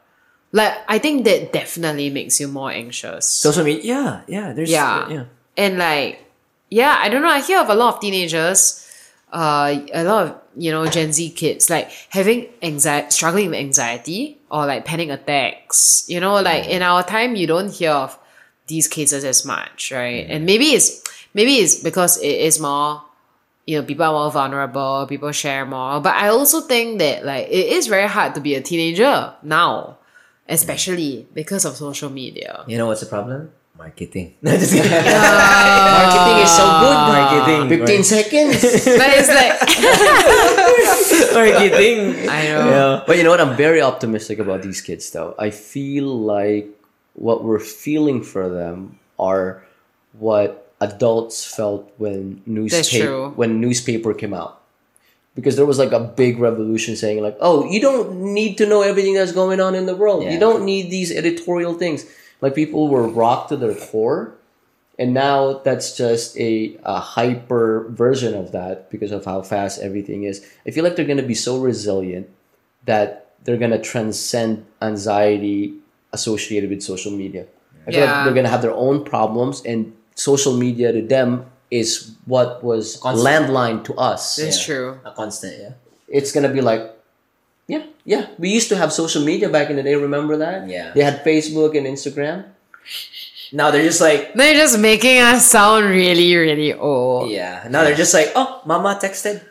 Like I think that definitely makes you more anxious. social media. Yeah, yeah. There's yeah. yeah. And like yeah, I don't know, I hear of a lot of teenagers, uh a lot of, you know, Gen Z kids like having anxiety struggling with anxiety or like panic attacks. You know, like mm. in our time you don't hear of these cases as much, right? Mm. And maybe it's maybe it's because it is more you know, people are more vulnerable, people share more. But I also think that like it is very hard to be a teenager now, especially because of social media. You know what's the problem? Marketing. No, just kidding. Marketing is so good. Marketing. Fifteen seconds. But it's like Marketing. I know. Yeah. But you know what? I'm very optimistic about these kids, though. I feel like what we're feeling for them are what adults felt when newspaper when newspaper came out. Because there was like a big revolution saying like, "Oh, you don't need to know everything that's going on in the world. You don't need these editorial things." Like people were rocked to their core, and now that's just a, a hyper version of that because of how fast everything is. I feel like they're going to be so resilient that they're going to transcend anxiety associated with social media. I feel like Yeah. they're going to have their own problems, and social media to them is what was Constant. landline to us. It's Yeah. true. A constant, yeah. It's going to be like, yeah, yeah. We used to have social media back in the day. Remember that? Yeah. They had Facebook and Instagram. Now they're just like, They're just making us sound really, really old. yeah. Now they're just like, oh, mama texted.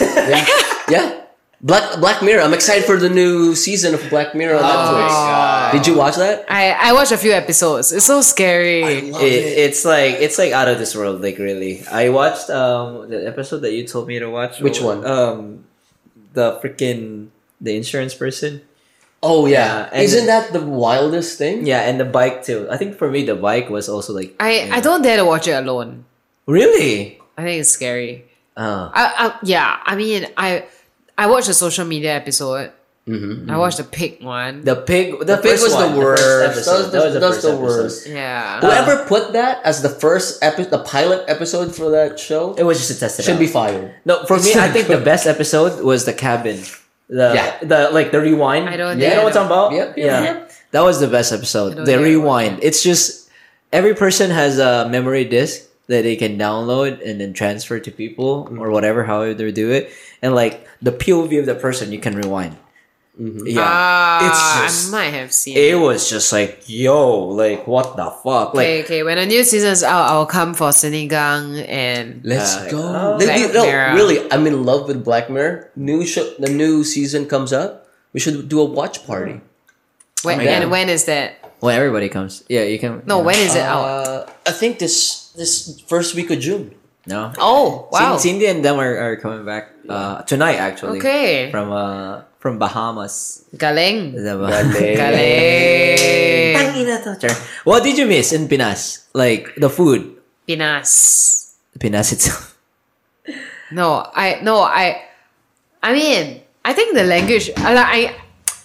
Yeah, yeah. Black Black Mirror. I'm excited for the new season of Black Mirror on Netflix. Did you watch that? I, I watched a few episodes. It's so scary. It, it's like it's like out of this world, like really. I watched um the episode that you told me to watch. Which one? Um, the freaking the insurance person. Oh Yeah, and- Isn't that the wildest thing? Yeah, and the bike too. I think for me the bike was also like I, I don't dare to watch it alone. really. I think it's scary. Oh, I, I, yeah, I mean, I I watched a social media episode. Mm-hmm. I watched the pig one. the pig. The, The pig first was the worst. first episode. That was the- That was that's the the first episode. worst. yeah. Whoever put that as the first episode, the pilot episode for that show, It was just a test it should out. be fired. No, for me, I not think the best episode was the cabin. The Yeah. the like the rewind. I don't You know I what I'm talking about? Yep, yep, yeah. yep. That was the best episode. The rewind. It's just every person has a memory disk that they can download and then transfer to people Mm-hmm. or whatever, however they do it. And like the POV of the person, you can rewind. Mm-hmm. Yeah. Ah, it's just I might have seen it was just like yo, like what the fuck? Like Okay, okay. When the new season's out, I'll come for Sinigang and Let's Uh, go. oh. Black no, Mirror. really, I'm in love with Black Mirror. New show, the new season comes up. We should do a watch party. when, yeah. and when is that? when everybody comes. Yeah, you can No, yeah. when is it out? Uh, I think this this first week of June. No. Oh, wow. Cindy and them are, are coming back uh, tonight actually. Okay. From uh from Bahamas. Galing. Is that Galing. Tangina to, Char. What did you miss in Pinas? Like the food. Pinas. Pinas itself. No, I no, I I mean, I think the language I like I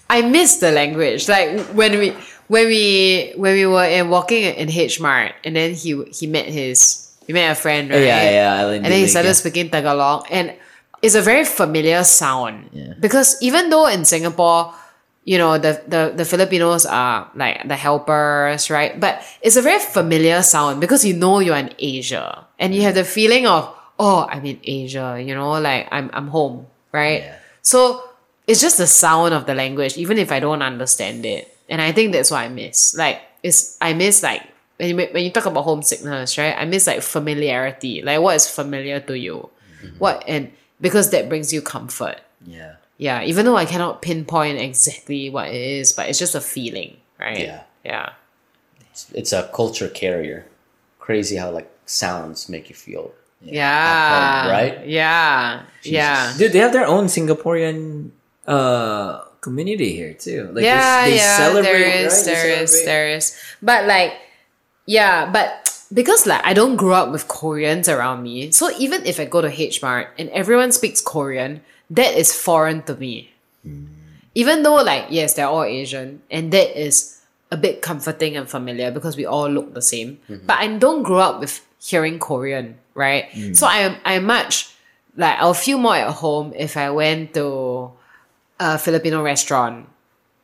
I miss the language. Like when we when we when we were in walking in H Mart and then he he met his he met a friend, right? Yeah, yeah, Island And then he started yeah. speaking Tagalog and it's a very familiar sound. Yeah. Because even though in Singapore, you know, the, the, the Filipinos are like the helpers, right? But it's a very familiar sound because you know you're in Asia. And you have the feeling of, oh, I'm in Asia, you know, like I'm I'm home, right? So it's just the sound of the language, even if I don't understand it. And I think that's what I miss. Like it's I miss like when you, when you talk about homesickness, right? I miss like familiarity. Like what is familiar to you? Mm-hmm. What and because that brings you comfort. Yeah. Yeah, even though I cannot pinpoint exactly what it is, but it's just a feeling, right? Yeah. Yeah. It's a culture carrier. Crazy how like sounds make you feel. Yeah. home, right? Yeah. Yeah. Dude, they have their own Singaporean uh community here too. Like yeah, they, they yeah, celebrate, There is, right? there is, there is. But like, yeah, but because like I don't grow up with Koreans around me, so even if I go to H Mart and everyone speaks Korean, that is foreign to me. Mm. Even though like yes, they're all Asian, and that is a bit comforting and familiar because we all look the same. Mm-hmm. But I don't grow up with hearing Korean, right? Mm. So I am I much like I'll feel more at home if I went to a Filipino restaurant,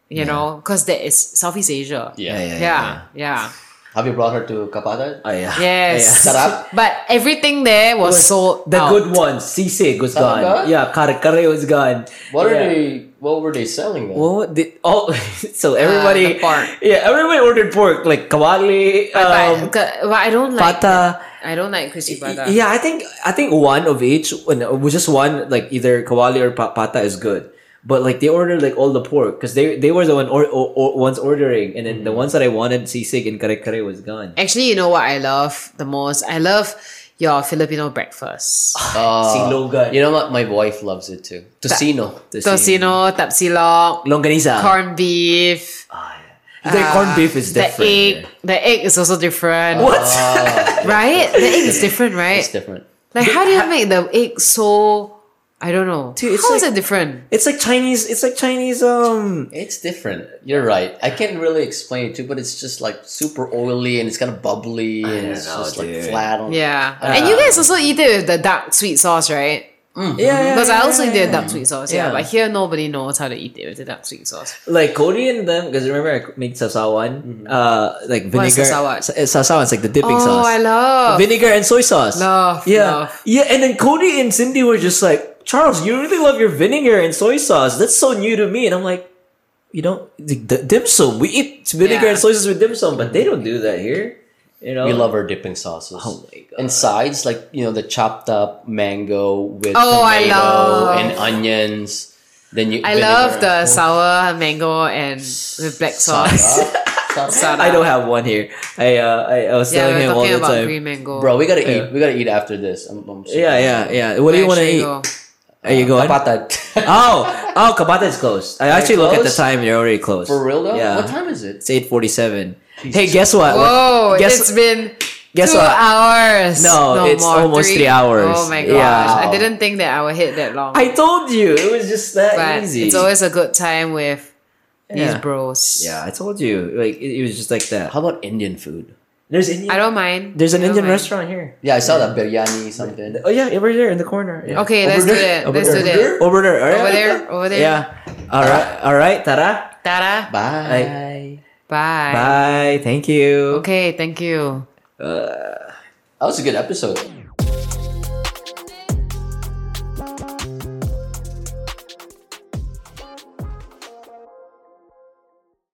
you know, because that is Southeast Asia. Yeah. Yeah, yeah, yeah, yeah. Have you brought her to Kapata? Oh yeah. Yes. Sarap? But everything there was, sold The out. good ones, sisig was gone. Talaga? Yeah, kare kare was gone. What are they? What were they selling then? What did oh so everybody the pork. Yeah, everybody ordered pork like kawali, um, but, but I don't like pata. I don't like crispy pata. Yeah, I think I think one of each, when with just one, like either kawali or pa- pata is good. But like they ordered like all the pork because they they were the one or, or, or ones ordering, and then the mm-hmm. ones that I wanted sisig and kare kare was gone. Actually, you know what I love the most? I love your Filipino breakfast. Uh, Silogan. You know what? My wife loves it too. Tocino. Tocino, tapsilog, Longanisa. corned beef. Ah, uh, the corned beef is different. The egg, yeah. the egg is also different. What? Ah. Right? The egg is different, right? It's different. Like, how do you make the egg so? I don't know. Dude, it's How is like- it different? It's like Chinese. It's like Chinese. Um. It's different. You're right. I can't really explain it too, but it's just like super oily and it's kind of bubbly and it's know, just like flat on. Yeah, and you guys also eat it with the dark sweet sauce, right? Yeah, yeah. Because I yeah, also yeah, eat it with yeah. dark sweet sauce. Yeah, Yeah. but here nobody knows how to eat it with the dark sweet sauce. like Cody and them because remember I made sawsawan, uh, like What is vinegar. sawsawan? Sa- Sawsawan is like the dipping Oh, sauce. I love. vinegar and soy sauce. Love, yeah, love. yeah. And then Cody and Cindy were just like, Charles, you really love your vinegar and soy sauce. That's so new to me. And I'm like, you don't the, the dim sum. We eat vinegar Yeah. and soy sauce with dim sum, but they don't do that here. You know, We love our dipping sauces. Oh my god. And sides like you know the chopped up mango with Oh, I tomato love- and onions. Then you. I love vinegar. the sour mango and with black sauce. Sarap. Sarap. I don't have one here. I uh, I, I was Yeah, telling we're him all the about time. green mango. Bro, we gotta Yeah. eat. We gotta eat after this. I'm, I'm so Yeah, yeah, yeah. What do you want to eat? go? Are you uh, going? Kapatad. Oh, oh, Kabata is closed. I actually look at the closed? time. You're already closed. For real though? Yeah. What time is it? It's eight forty-seven. Hey, guess what? Whoa, guess it's been guess two what? hours. No, it's more, almost three hours. Oh my gosh. Yeah. I didn't think that I would hit that long. I told you it was just that but easy. it's always a good time with these Yeah. bros. yeah, I told you. Like it, it was just like that. How about Indian food? There's Indian. I don't mind. there's an Indian mind. restaurant here. Yeah, I saw that biryani something. Oh yeah, over there in the corner. Yeah. Okay, Over let's do there? that. Over Let's there. do that. Over there. Oh, all right. Over there. Over there. Yeah. All right. All right. Tara. Tara. Bye. Bye. Bye. Thank you. Okay, thank you. Uh, that was a good episode.